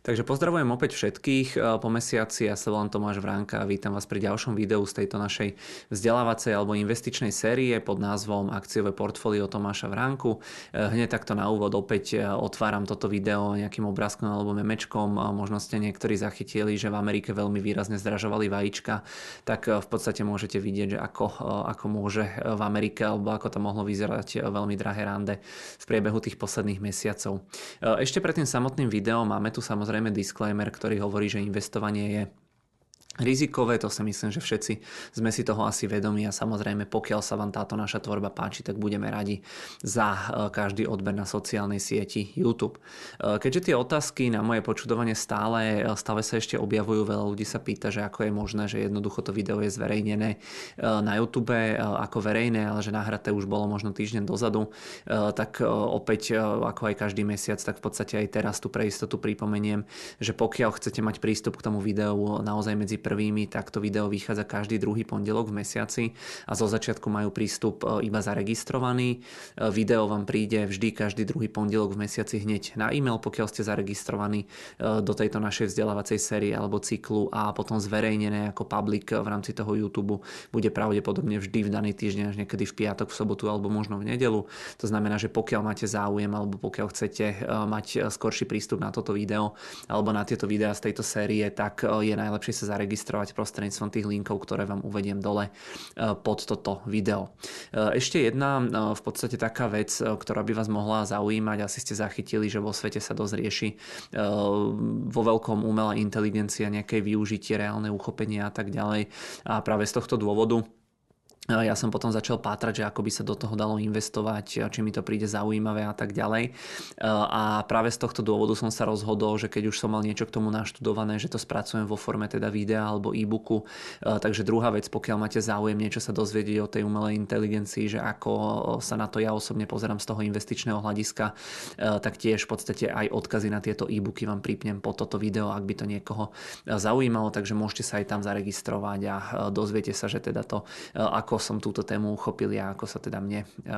Takže pozdravujem opäť všetkých po mesiaci, ja sa volám Tomáš Vránka a vítam vás pri ďalšom videu z tejto našej vzdelávacej alebo investičnej série pod názvom Akciové portfólio Tomáša Vránku. Hneď takto na úvod opäť otváram toto video nejakým obrázkom alebo memečkom. Možno ste niektorí zachytili, že v Amerike veľmi výrazne zdražovali vajíčka, tak v podstate môžete vidieť, že ako, ako môže v Amerike alebo ako to mohlo vyzerať veľmi drahé rande v priebehu tých posledných mesiacov. Ešte pred tým samotným videom máme tu samozrejme samozrejme disclaimer, ktorý hovorí, že investovanie je rizikové, to si myslím, že všetci sme si toho asi vedomi a samozrejme pokiaľ sa vám táto naša tvorba páči, tak budeme radi za e, každý odber na sociálnej sieti YouTube. E, keďže tie otázky na moje počudovanie stále, e, stále sa ešte objavujú, veľa ľudí sa pýta, že ako je možné, že jednoducho to video je zverejnené na YouTube ako verejné, ale že nahraté už bolo možno týždeň dozadu, tak opäť ako aj každý mesiac, tak v podstate aj teraz tu pre istotu pripomeniem, že pokiaľ chcete mať prístup k tomu videu naozaj medzi prvými, tak to video vychádza každý druhý pondelok v mesiaci a zo začiatku majú prístup e, iba zaregistrovaný. E, video vám príde vždy každý druhý pondelok v mesiaci hneď na e-mail, pokiaľ ste zaregistrovaní e, do tejto našej vzdelávacej série alebo cyklu a potom zverejnené ako public v rámci toho YouTube bude pravdepodobne vždy v daný týždeň až niekedy v piatok, v sobotu alebo možno v nedelu. To znamená, že pokiaľ máte záujem alebo pokiaľ chcete mať skorší prístup na toto video alebo na tieto videá z tejto série, tak je najlepšie sa zaregistrovať registrovať prostredníctvom tých linkov, ktoré vám uvediem dole e, pod toto video. E, ešte jedna e, v podstate taká vec, ktorá by vás mohla zaujímať, asi ste zachytili, že vo svete sa dosť rieši vo veľkom umelá inteligencia, nejaké využitie, reálne uchopenie a tak ďalej. A práve z tohto dôvodu ja som potom začal pátrať, že ako by sa do toho dalo investovať, či mi to príde zaujímavé a tak ďalej. A práve z tohto dôvodu som sa rozhodol, že keď už som mal niečo k tomu naštudované, že to spracujem vo forme teda videa alebo e-booku. Takže druhá vec, pokiaľ máte záujem niečo sa dozvedieť o tej umelej inteligencii, že ako sa na to ja osobne pozerám z toho investičného hľadiska, tak tiež v podstate aj odkazy na tieto e-booky vám pripnem po toto video, ak by to niekoho zaujímalo, takže môžete sa aj tam zaregistrovať a dozviete sa, že teda to, ako som túto tému uchopil ja, ako sa teda mne, eh,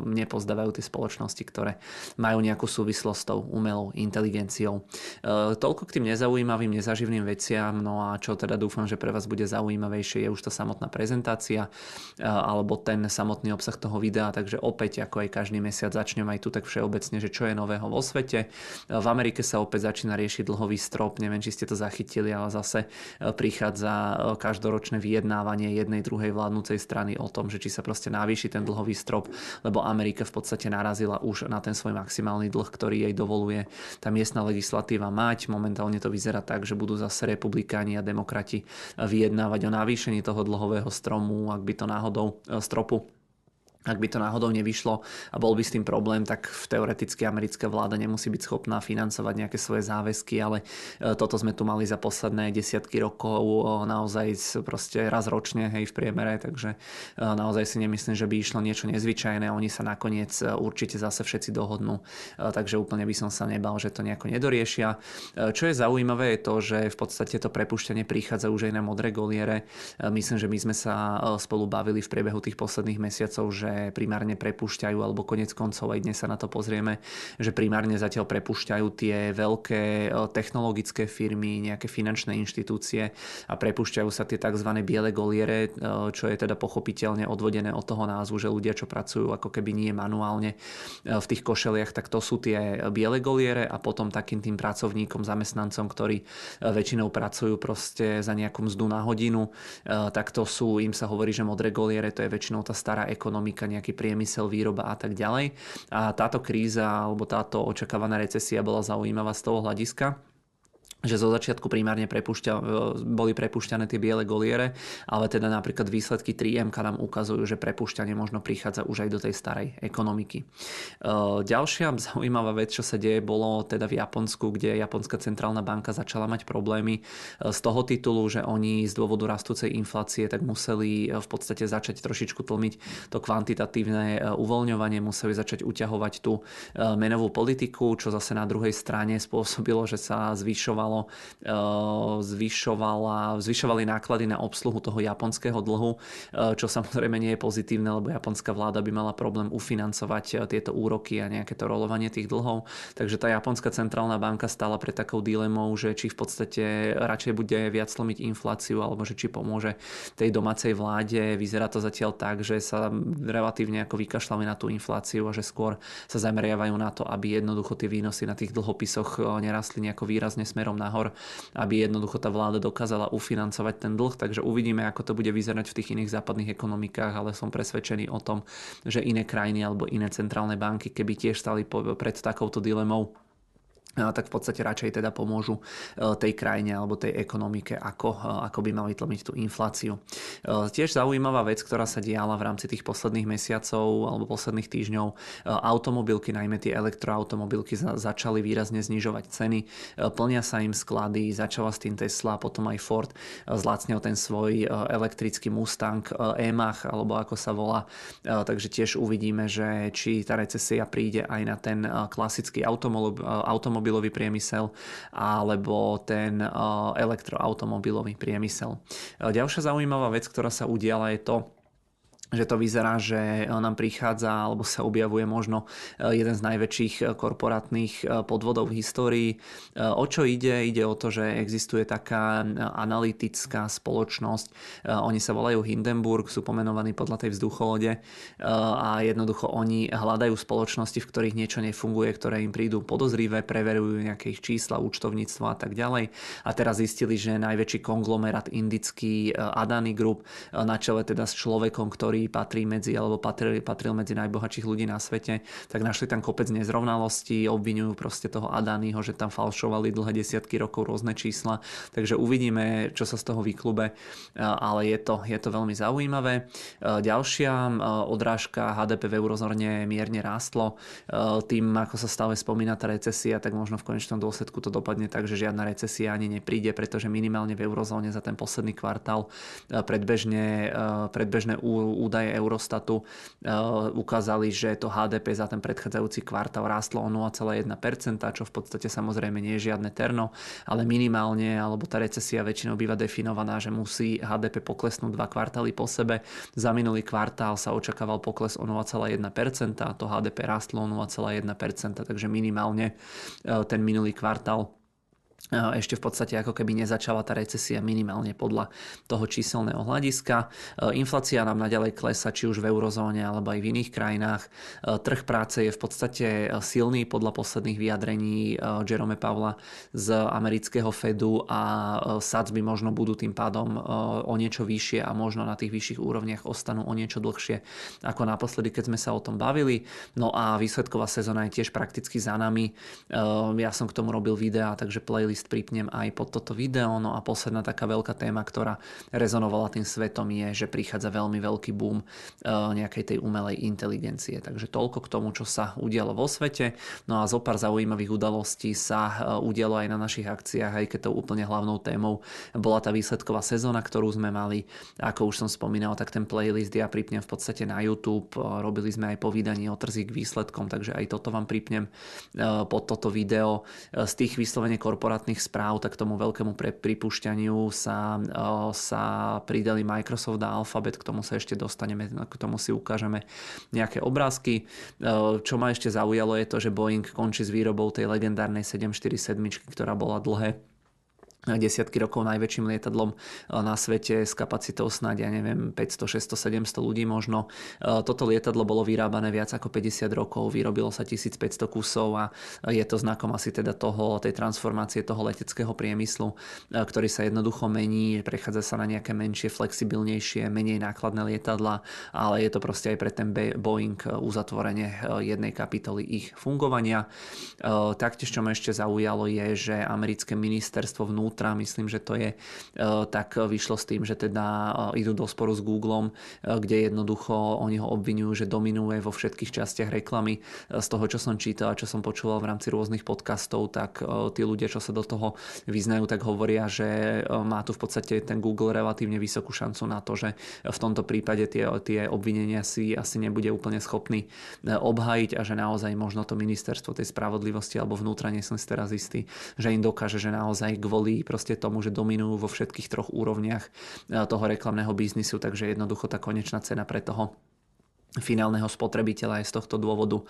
mne pozdávajú tie spoločnosti, ktoré majú nejakú súvislosť s tou umelou inteligenciou. Eh, toľko k tým nezaujímavým, nezaživným veciam, no a čo teda dúfam, že pre vás bude zaujímavejšie, je už tá samotná prezentácia eh, alebo ten samotný obsah toho videa, takže opäť ako aj každý mesiac začnem aj tu tak všeobecne, že čo je nového vo svete. V Amerike sa opäť začína riešiť dlhový strop, neviem, či ste to zachytili, ale zase prichádza každoročné vyjednávanie jednej druhej vládnúcej strany o tom, že či sa proste navýši ten dlhový strop, lebo Amerika v podstate narazila už na ten svoj maximálny dlh, ktorý jej dovoluje tá miestna legislatíva mať. Momentálne to vyzerá tak, že budú zase republikáni a demokrati vyjednávať o navýšení toho dlhového stromu, ak by to náhodou stropu ak by to náhodou nevyšlo a bol by s tým problém, tak teoreticky americká vláda nemusí byť schopná financovať nejaké svoje záväzky, ale e, toto sme tu mali za posledné desiatky rokov naozaj proste raz ročne hej, v priemere, takže e, naozaj si nemyslím, že by išlo niečo nezvyčajné. Oni sa nakoniec e, určite zase všetci dohodnú, takže úplne by som sa nebal, že to nejako nedoriešia. Čo je zaujímavé je to, že v podstate to prepušťanie prichádza už aj na modré goliere. Myslím, že my sme sa spolu bavili v priebehu tých posledných mesiacov, že ktoré primárne prepušťajú, alebo konec koncov aj dnes sa na to pozrieme, že primárne zatiaľ prepušťajú tie veľké e, technologické firmy, nejaké finančné inštitúcie a prepušťajú sa tie tzv. biele goliere, e, čo je teda pochopiteľne odvodené od toho názvu, že ľudia, čo pracujú ako keby nie manuálne e, v tých košeliach, tak to sú tie biele goliere a potom takým tým pracovníkom, zamestnancom, ktorí väčšinou pracujú proste za nejakú mzdu na hodinu, tak to sú, im sa hovorí, že modré goliere, to je väčšinou tá stará ekonomika, ekonomika, nejaký priemysel, výroba a tak ďalej. A táto kríza alebo táto očakávaná recesia bola zaujímavá z toho hľadiska, že zo začiatku primárne prepušťa, e, boli prepušťané tie biele goliere, ale teda napríklad výsledky 3M nám ukazujú, že prepušťanie možno prichádza už aj do tej starej ekonomiky. E, ďalšia zaujímavá vec, čo sa deje, bolo teda v Japonsku, kde Japonská centrálna banka začala mať problémy e, z toho titulu, že oni z dôvodu rastúcej inflácie tak museli v podstate začať trošičku tlmiť to kvantitatívne uvoľňovanie, museli začať uťahovať tú menovú politiku, čo zase na druhej strane spôsobilo, že sa zvyšoval zvyšovalo, zvyšovala, zvyšovali náklady na obsluhu toho japonského dlhu, čo samozrejme nie je pozitívne, lebo japonská vláda by mala problém ufinancovať tieto úroky a nejaké to rolovanie tých dlhov. Takže tá japonská centrálna banka stála pred takou dilemou, že či v podstate radšej bude viac slomiť infláciu, alebo že či pomôže tej domácej vláde. Vyzerá to zatiaľ tak, že sa relatívne ako vykašľame na tú infláciu a že skôr sa zameriavajú na to, aby jednoducho tie výnosy na tých dlhopisoch nerastli nejako výrazne smerom nahor, aby jednoducho tá vláda dokázala ufinancovať ten dlh. Takže uvidíme, ako to bude vyzerať v tých iných západných ekonomikách, ale som presvedčený o tom, že iné krajiny alebo iné centrálne banky, keby tiež stali pred takouto dilemou, tak v podstate radšej teda pomôžu e, tej krajine alebo tej ekonomike, ako, e, ako by mali tlmiť tú infláciu. E, tiež zaujímavá vec, ktorá sa diala v rámci tých posledných mesiacov alebo posledných týždňov, automobilky, najmä tie elektroautomobilky začali výrazne znižovať ceny, plnia sa im sklady, začala s tým Tesla, potom aj Ford. Zlacnil ten svoj elektrický Mustang e-mach, alebo ako sa volá, takže tiež uvidíme, že či tá recesia príde aj na ten klasický automobil, automobil automobilový priemysel alebo ten eh, elektroautomobilový priemysel. Eh, ďalšia zaujímavá vec, ktorá sa udiala je to, že to vyzerá, že nám prichádza alebo sa objavuje možno e, jeden z najväčších e, korporátnych e, podvodov v histórii. O čo ide? Ide o to, že existuje taká analytická spoločnosť. Oni sa volajú Hindenburg, sú pomenovaní podľa tej vzducholode a jednoducho oni hľadajú spoločnosti, v ktorých niečo nefunguje, ktoré im prídu podozrivé, preverujú nejaké ich čísla, účtovníctvo a tak ďalej. A teraz zistili, že najväčší konglomerát indický Adani Group na čele teda s človekom, ktorý ktorý patrí medzi, alebo patril, patril medzi najbohatších ľudí na svete, tak našli tam kopec nezrovnalostí, obvinujú proste toho Adányho, že tam falšovali dlhé desiatky rokov rôzne čísla, takže uvidíme, čo sa z toho vyklube, ale je to, je to veľmi zaujímavé. Ďalšia odrážka HDP v eurozóne mierne rástlo. Tým, ako sa stále spomína tá recesia, tak možno v konečnom dôsledku to dopadne tak, že žiadna recesia ani nepríde, pretože minimálne v eurozóne za ten posledný kvartál predbežne, predbežné údaje Eurostatu eh, ukázali, že to HDP za ten predchádzajúci kvartál rástlo o 0,1%, čo v podstate samozrejme nie je žiadne terno, ale minimálne, alebo tá recesia väčšinou býva definovaná, že musí HDP poklesnúť dva kvartály po sebe. Za minulý kvartál sa očakával pokles o 0,1%, to HDP rástlo o 0,1%, takže minimálne eh, ten minulý kvartál ešte v podstate ako keby nezačala tá recesia minimálne podľa toho číselného hľadiska. Inflácia nám naďalej klesa či už v eurozóne alebo aj v iných krajinách. Trh práce je v podstate silný podľa posledných vyjadrení Jerome Pavla z amerického Fedu a sadzby možno budú tým pádom o niečo vyššie a možno na tých vyšších úrovniach ostanú o niečo dlhšie ako naposledy, keď sme sa o tom bavili. No a výsledková sezóna je tiež prakticky za nami. Ja som k tomu robil videá, takže playlist playlist pripnem aj pod toto video. No a posledná taká veľká téma, ktorá rezonovala tým svetom je, že prichádza veľmi veľký boom e, nejakej tej umelej inteligencie. Takže toľko k tomu, čo sa udialo vo svete. No a zo pár zaujímavých udalostí sa e, udialo aj na našich akciách, aj keď to úplne hlavnou témou bola tá výsledková sezóna, ktorú sme mali. Ako už som spomínal, tak ten playlist ja pripnem v podstate na YouTube. E, robili sme aj po vydaní o trzí k výsledkom, takže aj toto vám pripnem pod toto video. Z tých vyslovene korporátnych štátnych správ, tak tomu veľkému pre, pripušťaniu sa, sa pridali Microsoft a Alphabet, k tomu sa ešte dostaneme, k tomu si ukážeme nejaké obrázky. Čo ma ešte zaujalo je to, že Boeing končí s výrobou tej legendárnej 747, ktorá bola dlhé desiatky rokov najväčším lietadlom eh, na svete s kapacitou snáď, ja neviem, 500, 600, 700 ľudí možno. Eh, toto lietadlo bolo vyrábané viac ako 50 rokov, vyrobilo sa 1500 kusov a je to znakom asi teda toho, tej transformácie toho leteckého priemyslu, eh, ktorý sa jednoducho mení, prechádza sa na nejaké menšie, flexibilnejšie, menej nákladné lietadla, ale je to proste aj pre ten Boeing uzatvorenie jednej kapitoly ich fungovania. Taktiež, čo ma ešte zaujalo, je, že americké ministerstvo vnútra vnútra, myslím, že to je, tak vyšlo s tým, že teda idú do sporu s Googlem, kde jednoducho oni ho obvinujú, že dominuje vo všetkých častiach reklamy. Z toho, čo som čítal a čo som počúval v rámci rôznych podcastov, tak tí ľudia, čo sa do toho vyznajú, tak hovoria, že má tu v podstate ten Google relatívne vysokú šancu na to, že v tomto prípade tie, tie obvinenia si asi nebude úplne schopný obhajiť a že naozaj možno to ministerstvo tej spravodlivosti alebo vnútra, nie som si teraz istý, že im dokáže, že naozaj kvôli proste tomu, že dominujú vo všetkých troch úrovniach eh, toho reklamného biznisu, takže jednoducho tá konečná cena pre toho finálneho spotrebiteľa je z tohto dôvodu e,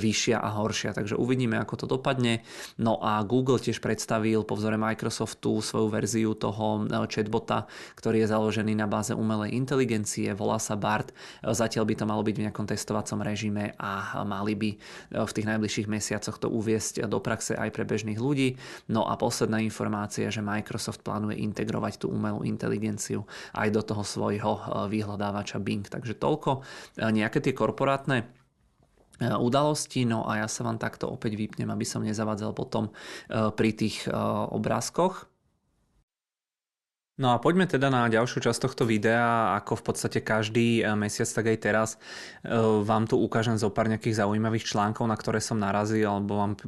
vyššia a horšia. Takže uvidíme, ako to dopadne. No a Google tiež predstavil po vzore Microsoftu svoju verziu toho e, chatbota, ktorý je založený na báze umelej inteligencie, volá sa BART. E, zatiaľ by to malo byť v nejakom testovacom režime a mali by v tých najbližších mesiacoch to uviesť do praxe aj pre bežných ľudí. No a posledná informácia, že Microsoft plánuje integrovať tú umelú inteligenciu aj do toho svojho vyhľadávača Bing. Takže toľko nejaké tie korporátne e, udalosti, no a ja sa vám takto opäť vypnem, aby som nezavadzal potom e, pri tých e, obrázkoch. No a poďme teda na ďalšiu časť tohto videa, ako v podstate každý eh, mesiac, tak aj teraz eh, vám tu ukážem zo pár nejakých zaujímavých článkov, na ktoré som narazil, alebo vám eh,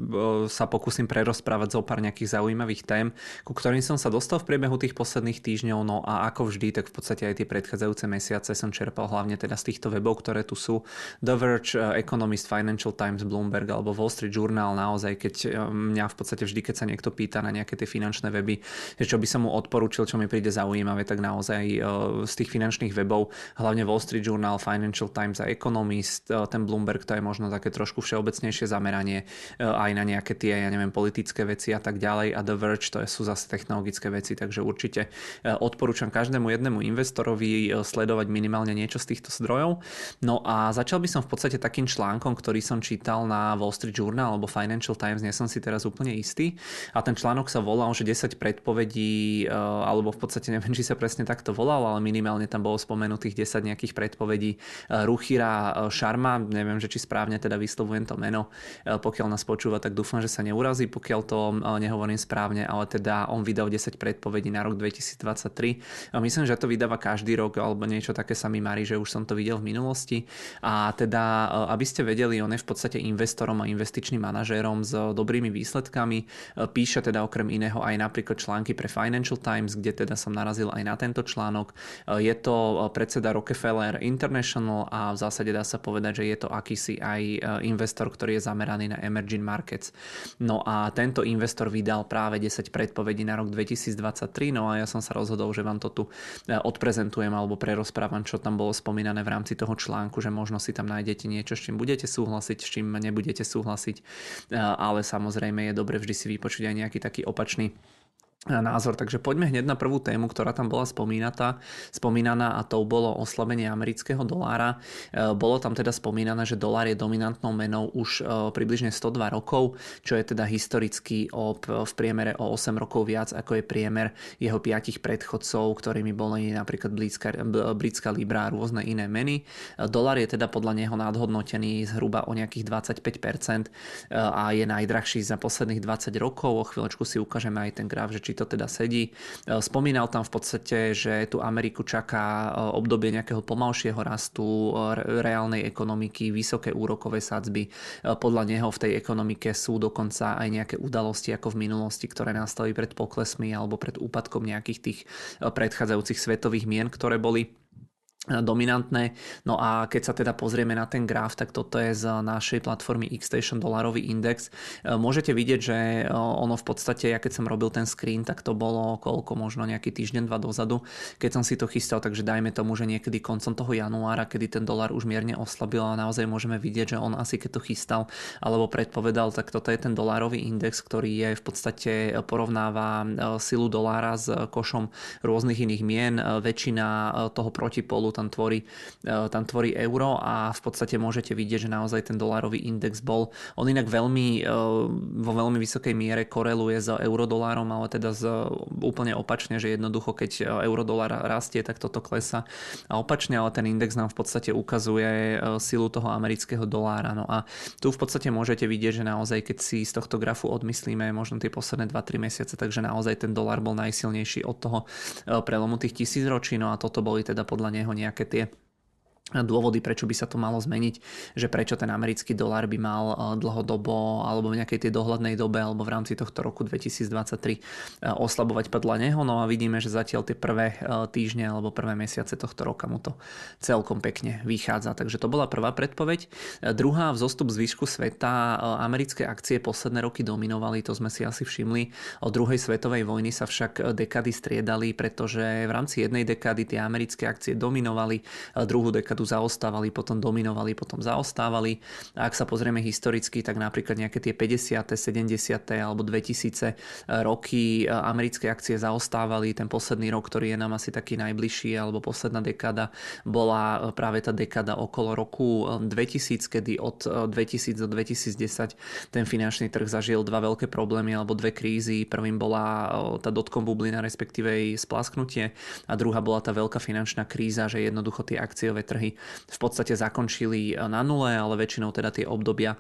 sa pokúsim prerozprávať zo pár nejakých zaujímavých tém, ku ktorým som sa dostal v priebehu tých posledných týždňov, no a ako vždy, tak v podstate aj tie predchádzajúce mesiace som čerpal hlavne teda z týchto webov, ktoré tu sú. The Verge, Economist, Financial Times, Bloomberg alebo Wall Street Journal, naozaj, keď mňa v podstate vždy, keď sa niekto pýta na nejaké tie finančné weby, že čo by som mu odporúčil, čo mi príde príde zaujímavé, tak naozaj e, z tých finančných webov, hlavne Wall Street Journal, Financial Times a Economist, e, ten Bloomberg, to je možno také trošku všeobecnejšie zameranie e, aj na nejaké tie, ja neviem, politické veci a tak ďalej a The Verge, to sú zase technologické veci, takže určite odporúčam každému jednému investorovi sledovať minimálne niečo z týchto zdrojov. No a začal by som v podstate takým článkom, ktorý som čítal na Wall Street Journal alebo Financial Times, nie som si teraz úplne istý. A ten článok sa volal, že 10 predpovedí alebo v podstate podstate neviem, či sa presne takto volal, ale minimálne tam bolo spomenutých 10 nejakých predpovedí e, Ruchira Šarma, e, neviem, že či správne teda vyslovujem to meno, e, pokiaľ nás počúva, tak dúfam, že sa neurazí, pokiaľ to nehovorím správne, ale teda on vydal 10 predpovedí na rok 2023. Myslím, že to vydáva každý rok, alebo niečo také sa mi marí, že už som to videl v minulosti. A teda, aby ste vedeli, on je v podstate investorom a investičným manažérom s dobrými výsledkami. Píše teda okrem iného aj napríklad články pre Financial Times, kde teda som narazil aj na tento článok. E, je to e, predseda Rockefeller International a v zásade dá sa povedať, že je to akýsi aj e, investor, ktorý je zameraný na emerging markets. No a tento investor vydal práve 10 predpovedí na rok 2023, no a ja som sa rozhodol, že vám to tu odprezentujem alebo prerozprávam, čo tam bolo spomínané v rámci toho článku, že možno si tam nájdete niečo, s čím budete súhlasiť, s čím nebudete súhlasiť, ale samozrejme je dobre vždy si vypočuť aj nejaký taký opačný názor. Takže poďme hneď na prvú tému, ktorá tam bola spomínatá, spomínaná a to bolo oslabenie amerického dolára. E, bolo tam teda spomínané, že dolár je dominantnou menou už e, približne 102 rokov, čo je teda historicky o, v priemere o 8 rokov viac, ako je priemer jeho piatich predchodcov, ktorými boli napríklad britská, britská libra a rôzne iné meny. E, dolár je teda podľa neho nadhodnotený zhruba o nejakých 25% a je najdrahší za posledných 20 rokov. O chvíľočku si ukážeme aj ten graf, že či či to teda sedí. E, spomínal tam v podstate, že tu Ameriku čaká e, obdobie nejakého pomalšieho rastu e, reálnej ekonomiky, vysoké úrokové sadzby. Podľa neho v tej ekonomike sú dokonca aj nejaké udalosti ako v minulosti, ktoré nastali pred poklesmi alebo pred úpadkom nejakých tých predchádzajúcich svetových mien, ktoré boli dominantné. No a keď sa teda pozrieme na ten graf, tak toto je z našej platformy Xstation dolarový index. E, môžete vidieť, že e, ono v podstate, ja keď som robil ten screen, tak to bolo koľko, možno nejaký týždeň, dva dozadu, keď som si to chystal, takže dajme tomu, že niekedy koncom toho januára, kedy ten dolar už mierne oslabil a naozaj môžeme vidieť, že on asi keď to chystal alebo predpovedal, tak toto je ten dolárový index, ktorý je v podstate porovnáva e, silu dolára s košom rôznych iných mien. Väčšina toho protipolu tam tvorí, tam tvorí euro a v podstate môžete vidieť, že naozaj ten dolarový index bol, on inak veľmi, vo veľmi vysokej miere koreluje s eurodolárom, ale teda z, úplne opačne, že jednoducho keď eurodolár rastie, tak toto klesa a opačne, ale ten index nám v podstate ukazuje silu toho amerického dolára. No a tu v podstate môžete vidieť, že naozaj keď si z tohto grafu odmyslíme možno tie posledné 2-3 mesiace, takže naozaj ten dolár bol najsilnejší od toho prelomu tých tisíc ročí, no a toto boli teda podľa neho nejaké tie dôvody, prečo by sa to malo zmeniť, že prečo ten americký dolár by mal eh, dlhodobo alebo v nejakej tej dohľadnej dobe alebo v rámci tohto roku 2023 eh, oslabovať podľa neho. No a vidíme, že zatiaľ tie prvé eh, týždne alebo prvé mesiace tohto roka mu to celkom pekne vychádza. Takže to bola prvá predpoveď. Druhá, vzostup z výšku sveta. Americké akcie posledné roky dominovali, to sme si asi všimli. Od druhej svetovej vojny sa však dekady striedali, pretože v rámci jednej dekady tie americké akcie dominovali, druhú dekadu tu zaostávali, potom dominovali, potom zaostávali. A ak sa pozrieme historicky, tak napríklad nejaké tie 50., 70. alebo 2000 roky e, americké akcie zaostávali. Ten posledný rok, ktorý je nám asi taký najbližší, alebo posledná dekáda, bola e, práve tá dekáda okolo roku 2000, e, kedy od 2000 do 2010 ten finančný trh zažil dva veľké problémy alebo dve krízy. Prvým bola tá dotkom bublina, respektíve jej splasknutie a druhá bola tá veľká finančná kríza, že jednoducho tie akciové trhy v podstate zakončili na nule, ale väčšinou teda tie obdobia e,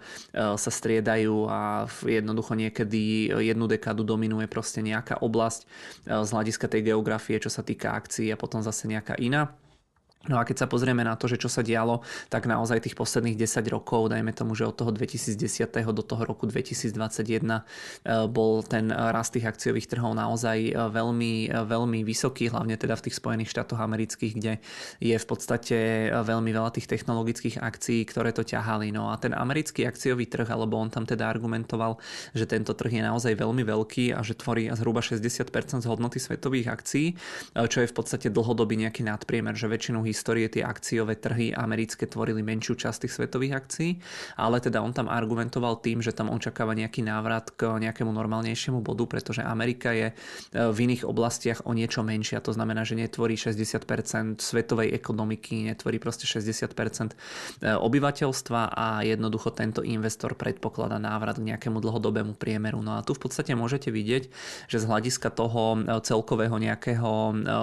sa striedajú a jednoducho niekedy jednu dekádu dominuje proste nejaká oblasť z hľadiska tej geografie, čo sa týka akcií a potom zase nejaká iná. No a keď sa pozrieme na to, že čo sa dialo, tak naozaj tých posledných 10 rokov, dajme tomu, že od toho 2010. do toho roku 2021 e, bol ten rast tých akciových trhov naozaj e, veľmi, e, veľmi vysoký, hlavne teda v tých Spojených štátoch amerických, kde je v podstate veľmi veľa tých technologických akcií, ktoré to ťahali. No a ten americký akciový trh, alebo on tam teda argumentoval, že tento trh je naozaj veľmi veľký a že tvorí zhruba 60% z hodnoty svetových akcií, čo je v podstate dlhodobý nejaký nadpriemer, že väčšinou histórie tie akciové trhy americké tvorili menšiu časť tých svetových akcií, ale teda on tam argumentoval tým, že tam očakáva nejaký návrat k nejakému normálnejšiemu bodu, pretože Amerika je e, v iných oblastiach o niečo menšia. To znamená, že netvorí 60% svetovej ekonomiky, netvorí proste 60% e, obyvateľstva a jednoducho tento investor predpokladá návrat k nejakému dlhodobému priemeru. No a tu v podstate môžete vidieť, že z hľadiska toho e, celkového nejakého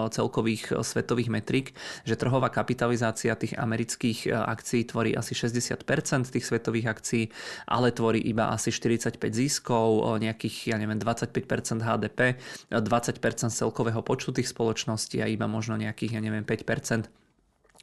celkových svetových metrik, že trhové trhová kapitalizácia tých amerických e, akcií tvorí asi 60% tých svetových akcií, ale tvorí iba asi 45 ziskov, nejakých, ja neviem, 25% HDP, 20% celkového počtu tých spoločností a iba možno nejakých, ja neviem, 5%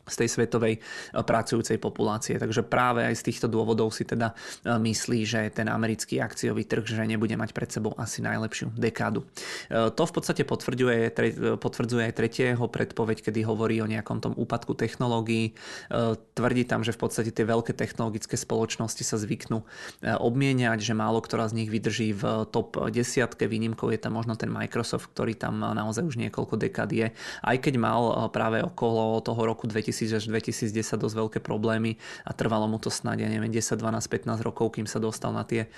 z tej svetovej e, pracujúcej populácie. Takže práve aj z týchto dôvodov si teda e, myslí, že ten americký akciový trh, že nebude mať pred sebou asi najlepšiu dekádu. E, to v podstate potvrdzuje, potvrdzuje aj tretieho predpoveď, kedy hovorí o nejakom tom úpadku technológií. Tvrdí tam, že v podstate tie veľké technologické spoločnosti sa zvyknú obmieniať, že málo ktorá z nich vydrží v top desiatke. Výnimkou je tam možno ten Microsoft, ktorý tam naozaj už niekoľko dekád je. Aj keď mal práve okolo toho roku 2000 2000 až 2010 dosť veľké problémy a trvalo mu to snáď, ja neviem, 10, 12, 15 rokov, kým sa dostal na tie e,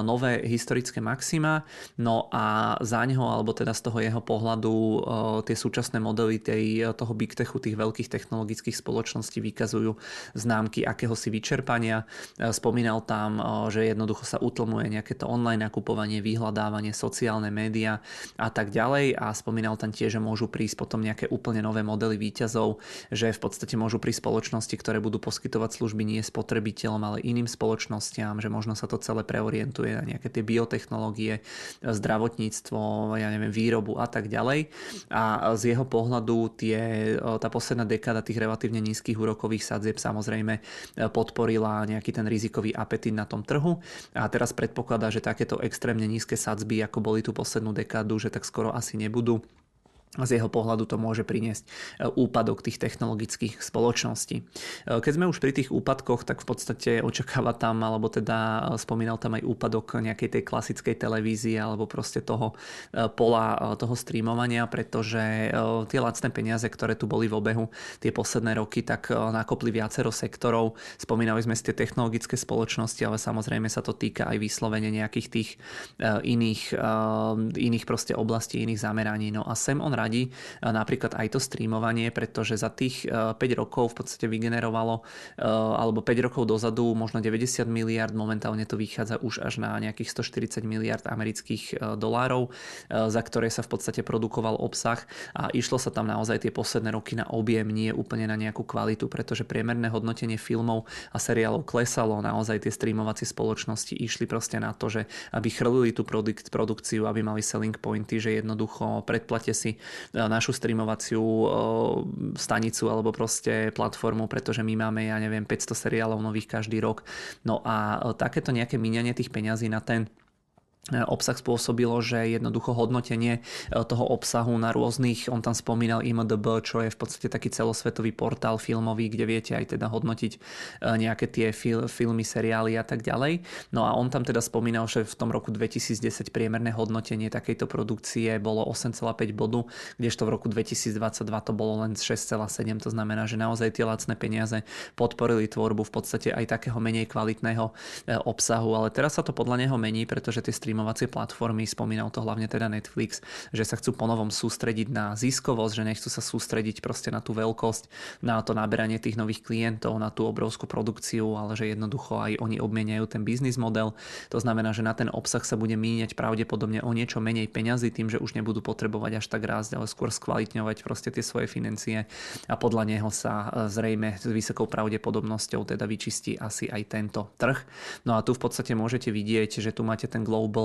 nové historické maxima. No a za neho, alebo teda z toho jeho pohľadu, e, tie súčasné modely tej, e, toho big techu, tých veľkých technologických spoločností vykazujú známky akéhosi vyčerpania. Spomínal tam, že jednoducho sa utlmuje nejaké to online nakupovanie, vyhľadávanie, sociálne médiá a tak ďalej a spomínal tam tiež, že môžu prísť potom nejaké úplne nové modely výťazov, že v podstate podstate môžu pri spoločnosti, ktoré budú poskytovať služby nie spotrebiteľom, ale iným spoločnostiam, že možno sa to celé preorientuje na nejaké tie biotechnológie, zdravotníctvo, ja neviem, výrobu a tak ďalej. A z jeho pohľadu tie, tá posledná dekáda tých relatívne nízkych úrokových sadzieb samozrejme podporila nejaký ten rizikový apetit na tom trhu a teraz predpokladá, že takéto extrémne nízke sadzby, ako boli tú poslednú dekádu, že tak skoro asi nebudú z jeho pohľadu to môže priniesť e, úpadok tých technologických spoločností. E, keď sme už pri tých úpadkoch, tak v podstate očakáva tam, alebo teda e, spomínal tam aj úpadok nejakej tej klasickej televízie alebo proste toho pola toho streamovania, pretože tie lacné peniaze, ktoré tu boli v obehu tie posledné roky, tak nakopli viacero sektorov. Spomínali sme si tie technologické spoločnosti, ale samozrejme sa to týka aj vyslovene nejakých tých iných, iných proste oblastí, iných zameraní. No a sem on radi napríklad aj to streamovanie, pretože za tých 5 rokov v podstate vygenerovalo alebo 5 rokov dozadu možno 90 miliard, momentálne to vychádza už až na nejakých 140 miliard amerických dolárov, za ktoré sa v podstate produkoval obsah a išlo sa tam naozaj tie posledné roky na objem, nie úplne na nejakú kvalitu, pretože priemerné hodnotenie filmov a seriálov klesalo, naozaj tie streamovacie spoločnosti išli proste na to, že aby chrlili tú produk- produkciu, aby mali selling pointy, že jednoducho predplate si e, našu streamovaciu stanicu alebo proste platformu, pretože my máme, ja neviem, 500 seriálov nových každý rok. No a takéto nejaké míňanie tých peňazí na ten obsah spôsobilo, že jednoducho hodnotenie e, toho obsahu na rôznych, on tam spomínal IMDB, čo je v podstate taký celosvetový portál filmový, kde viete aj teda hodnotiť e, nejaké tie fil, filmy, seriály a tak ďalej. No a on tam teda spomínal, že v tom roku 2010 priemerné hodnotenie takejto produkcie bolo 8,5 bodu, kdežto v roku 2022 to bolo len 6,7, to znamená, že naozaj tie lacné peniaze podporili tvorbu v podstate aj takého menej kvalitného obsahu, ale teraz sa to podľa neho mení, pretože tie stream streamovacie platformy, spomínal to hlavne teda Netflix, že sa chcú ponovom sústrediť na ziskovosť, že nechcú sa sústrediť proste na tú veľkosť, na to naberanie tých nových klientov, na tú obrovskú produkciu, ale že jednoducho aj oni obmieniajú ten biznis model. To znamená, že na ten obsah sa bude míňať pravdepodobne o niečo menej peňazí tým, že už nebudú potrebovať až tak rásť, ale skôr skvalitňovať proste tie svoje financie a podľa neho sa e, zrejme s vysokou pravdepodobnosťou teda vyčistí asi aj tento trh. No a tu v podstate môžete vidieť, že tu máte ten global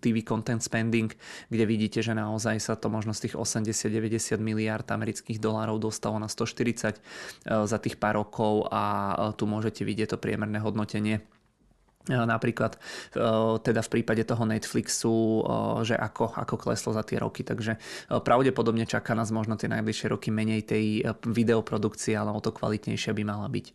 TV content spending, kde vidíte, že naozaj sa to možno z tých 80-90 miliard amerických dolárov dostalo na 140 za tých pár rokov a tu môžete vidieť to priemerné hodnotenie napríklad teda v prípade toho Netflixu, že ako, ako kleslo za tie roky. Takže pravdepodobne čaká nás možno tie najbližšie roky menej tej videoprodukcie, ale o to kvalitnejšia by mala byť.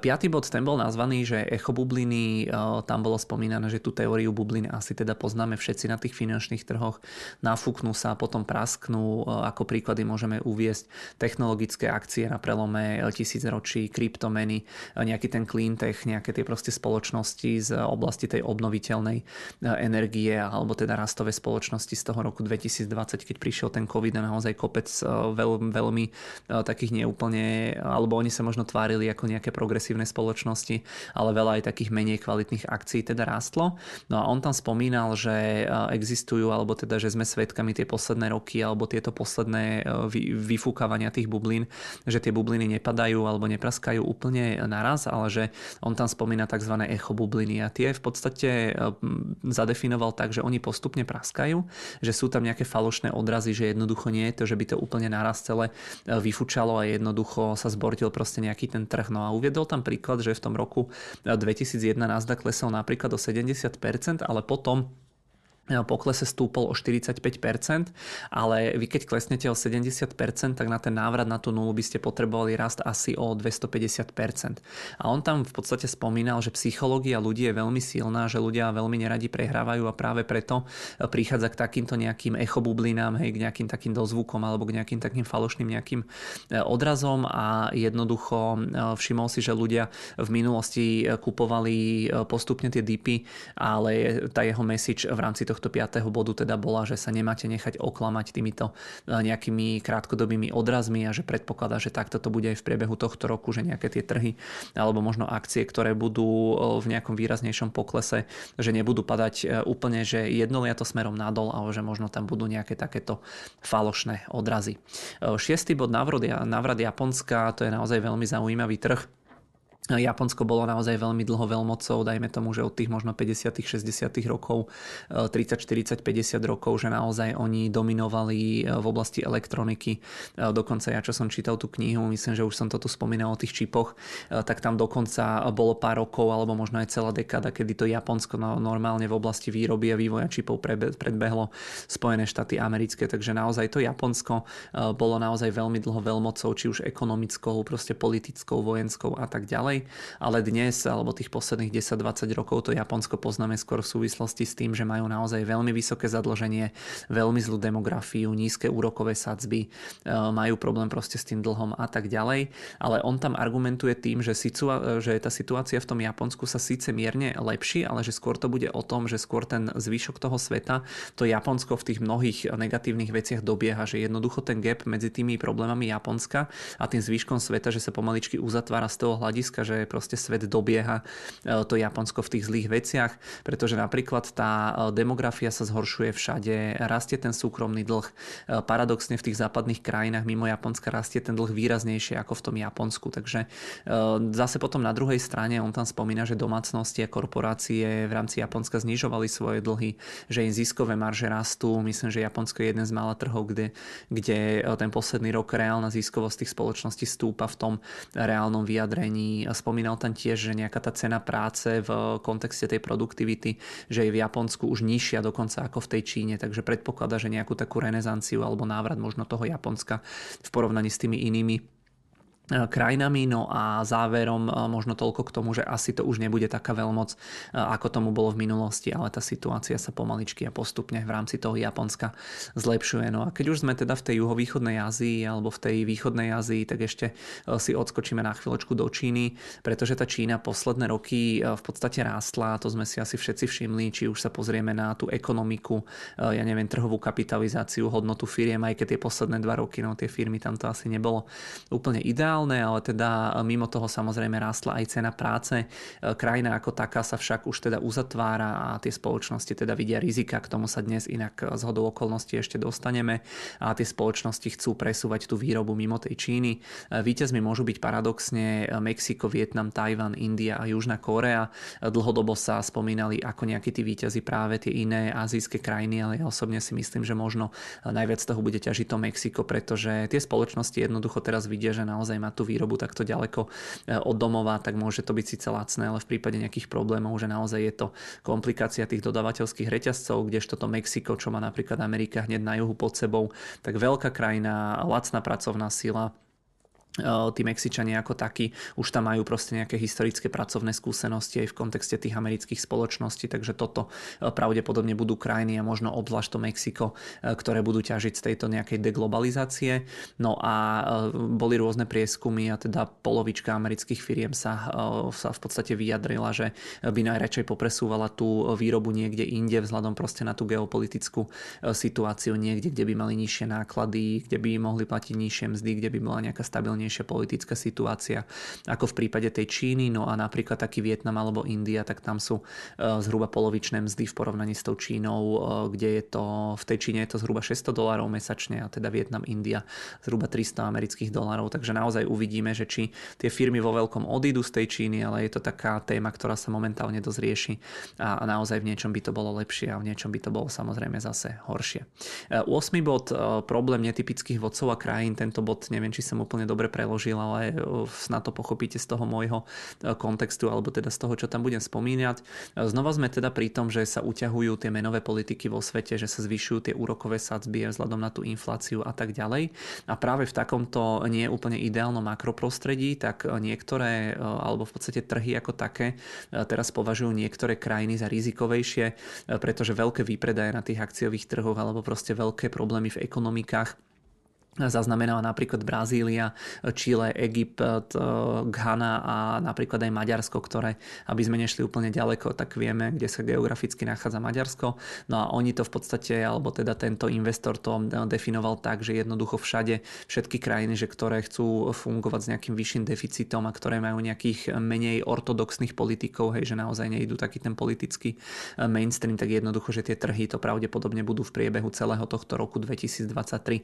Piatý bod, ten bol nazvaný, že echo bubliny, tam bolo spomínané, že tú teóriu bubliny asi teda poznáme všetci na tých finančných trhoch, nafúknú sa potom prasknú. Ako príklady môžeme uviesť technologické akcie na prelome tisícročí, kryptomeny, nejaký ten clean tech, nejaké tie proste spoločnosti z oblasti tej obnoviteľnej e, energie alebo teda rastové spoločnosti z toho roku 2020, keď prišiel ten COVID a naozaj kopec e, veľ, veľmi e, takých neúplne, alebo oni sa možno tvárili ako nejaké progresívne spoločnosti, ale veľa aj takých menej kvalitných akcií teda rástlo. No a on tam spomínal, že existujú, alebo teda, že sme svedkami tie posledné roky alebo tieto posledné vyfúkavania tých bublín, že tie bubliny nepadajú alebo nepraskajú úplne naraz, ale že on tam spomína tzv. echo bubliny bubliny a tie v podstate eh, zadefinoval tak, že oni postupne praskajú, že sú tam nejaké falošné odrazy, že jednoducho nie je to, že by to úplne naraz celé eh, vyfučalo a jednoducho sa zbortil proste nejaký ten trh. No a uviedol tam príklad, že v tom roku 2001 eh, Nasdaq klesol napríklad o 70%, ale potom poklese stúpol o 45%, ale vy keď klesnete o 70%, tak na ten návrat na tú nulu by ste potrebovali rast asi o 250%. A on tam v podstate spomínal, že psychológia ľudí je veľmi silná, že ľudia veľmi neradi prehrávajú a práve preto prichádza k takýmto nejakým echobublinám, hej, k nejakým takým dozvukom alebo k nejakým takým falošným nejakým e, odrazom a jednoducho e, všimol si, že ľudia v minulosti e, kupovali postupne tie dipy, ale tá jeho message v rámci toho tohto piatého bodu teda bola, že sa nemáte nechať oklamať týmito e, nejakými krátkodobými odrazmi a že predpokladá, že takto to bude aj v priebehu tohto roku, že nejaké tie trhy alebo možno akcie, ktoré budú e, v nejakom výraznejšom poklese, že nebudú padať e, úplne, že jednolia to smerom nadol, ale že možno tam budú nejaké takéto falošné odrazy. Šiestý bod návrat Japonska, to je naozaj veľmi zaujímavý trh Japonsko bolo naozaj veľmi dlho veľmocou, dajme tomu, že od tých možno 50 60 rokov, 30, 40, 50 rokov, že naozaj oni dominovali e, v oblasti elektroniky. E, dokonca ja, čo som čítal tú knihu, myslím, že už som to tu spomínal o tých čipoch, e, tak tam dokonca bolo pár rokov, alebo možno aj celá dekáda, kedy to Japonsko normálne v oblasti výroby a vývoja čipov predbehlo Spojené štáty americké, takže naozaj to Japonsko bolo naozaj veľmi dlho veľmocou, či už ekonomickou, proste politickou, vojenskou a tak ďalej. Ďalej, ale dnes alebo tých posledných 10-20 rokov to Japonsko poznáme skôr v súvislosti s tým, že majú naozaj veľmi vysoké zadlženie, veľmi zlú demografiu, nízke úrokové sadzby, e, majú problém proste s tým dlhom a tak ďalej, ale on tam argumentuje tým, že, situa- že tá situácia v tom Japonsku sa síce mierne lepší, ale že skôr to bude o tom, že skôr ten zvyšok toho sveta, to Japonsko v tých mnohých negatívnych veciach dobieha, že jednoducho ten gap medzi tými problémami Japonska a tým zvyškom sveta, že sa pomaličky uzatvára z toho hľadiska, že proste svet dobieha e, to Japonsko v tých zlých veciach, pretože napríklad tá e, demografia sa zhoršuje všade, rastie ten súkromný dlh. E, paradoxne v tých západných krajinách mimo Japonska rastie ten dlh výraznejšie ako v tom Japonsku. Takže zase potom na druhej strane on tam spomína, že domácnosti a korporácie v rámci Japonska znižovali svoje dlhy, že im ziskové marže rastú. Myslím, že Japonsko je jeden z mála trhov, kde, kde ten posledný rok reálna ziskovosť tých spoločností stúpa v tom reálnom vyjadrení. Spomínal tam tiež, že nejaká tá cena práce v kontexte tej produktivity, že je v Japonsku už nižšia dokonca ako v tej Číne, takže predpokladá, že nejakú takú renesanciu alebo návrat možno toho Japonska v porovnaní s tými inými krajinami. No a záverom e, možno toľko k tomu, že asi to už nebude taká veľmoc, e, ako tomu bolo v minulosti, ale tá situácia sa pomaličky a postupne v rámci toho Japonska zlepšuje. No a keď už sme teda v tej juhovýchodnej Ázii alebo v tej východnej Ázii, tak ešte si odskočíme na chvíľočku do Číny, pretože tá Čína posledné roky v podstate rástla, to sme si asi všetci všimli, či už sa pozrieme na tú ekonomiku, ja neviem, trhovú kapitalizáciu, hodnotu firiem, aj keď tie posledné dva roky, no tie firmy tam to asi nebolo úplne ideálne reálne, ale teda e, mimo toho samozrejme rástla aj cena práce. E, krajina ako taká sa však už teda uzatvára a tie spoločnosti teda vidia rizika, k tomu sa dnes inak z hodou okolností ešte dostaneme a tie spoločnosti chcú presúvať tú výrobu mimo tej Číny. E, víťazmi môžu byť paradoxne Mexiko, Vietnam, Tajvan, India a Južná Korea. Dlhodobo sa spomínali ako nejakí tí víťazi práve tie iné azijské krajiny, ale ja osobne si myslím, že možno najviac toho bude ťažiť to Mexiko, pretože tie spoločnosti jednoducho teraz vidia, že naozaj má má tú výrobu takto ďaleko e, od domova, tak môže to byť síce lacné, ale v prípade nejakých problémov, že naozaj je to komplikácia tých dodávateľských reťazcov, kdežto to Mexiko, čo má napríklad Amerika hneď na juhu pod sebou, tak veľká krajina, lacná pracovná sila, tí Mexičania ako takí už tam majú proste nejaké historické pracovné skúsenosti aj v kontexte tých amerických spoločností, takže toto pravdepodobne budú krajiny a možno obzvlášť to Mexiko, ktoré budú ťažiť z tejto nejakej deglobalizácie. No a boli rôzne prieskumy a teda polovička amerických firiem sa, sa v podstate vyjadrila, že by najradšej popresúvala tú výrobu niekde inde vzhľadom proste na tú geopolitickú situáciu niekde, kde by mali nižšie náklady, kde by mohli platiť nižšie mzdy, kde by bola nejaká stabilnejšia stabilnejšia politická situácia ako v prípade tej Číny, no a napríklad taký Vietnam alebo India, tak tam sú e, zhruba polovičné mzdy v porovnaní s tou Čínou, e, kde je to, v tej Číne je to zhruba 600 dolárov mesačne a teda Vietnam, India zhruba 300 amerických dolárov, takže naozaj uvidíme, že či tie firmy vo veľkom odídu z tej Číny, ale je to taká téma, ktorá sa momentálne dosť rieši a naozaj v niečom by to bolo lepšie a v niečom by to bolo samozrejme zase horšie. 8. E, bod, problém netypických vodcov a krajín, tento bod neviem, či som úplne dobre preložil, ale snad to pochopíte z toho môjho kontextu alebo teda z toho, čo tam budem spomínať. Znova sme teda pri tom, že sa uťahujú tie menové politiky vo svete, že sa zvyšujú tie úrokové sadzby vzhľadom na tú infláciu a tak ďalej. A práve v takomto nie úplne ideálnom makroprostredí, tak niektoré, alebo v podstate trhy ako také, teraz považujú niektoré krajiny za rizikovejšie, pretože veľké výpredaje na tých akciových trhoch alebo proste veľké problémy v ekonomikách zaznamenala napríklad Brazília, Čile, Egypt, eh, Ghana a napríklad aj Maďarsko, ktoré, aby sme nešli úplne ďaleko, tak vieme, kde sa geograficky nachádza Maďarsko. No a oni to v podstate, alebo teda tento investor to definoval tak, že jednoducho všade, všetky krajiny, že ktoré chcú fungovať s nejakým vyšším deficitom a ktoré majú nejakých menej ortodoxných politikov, hej, že naozaj nejdú taký ten politický eh, mainstream, tak jednoducho, že tie trhy to pravdepodobne budú v priebehu celého tohto roku 2023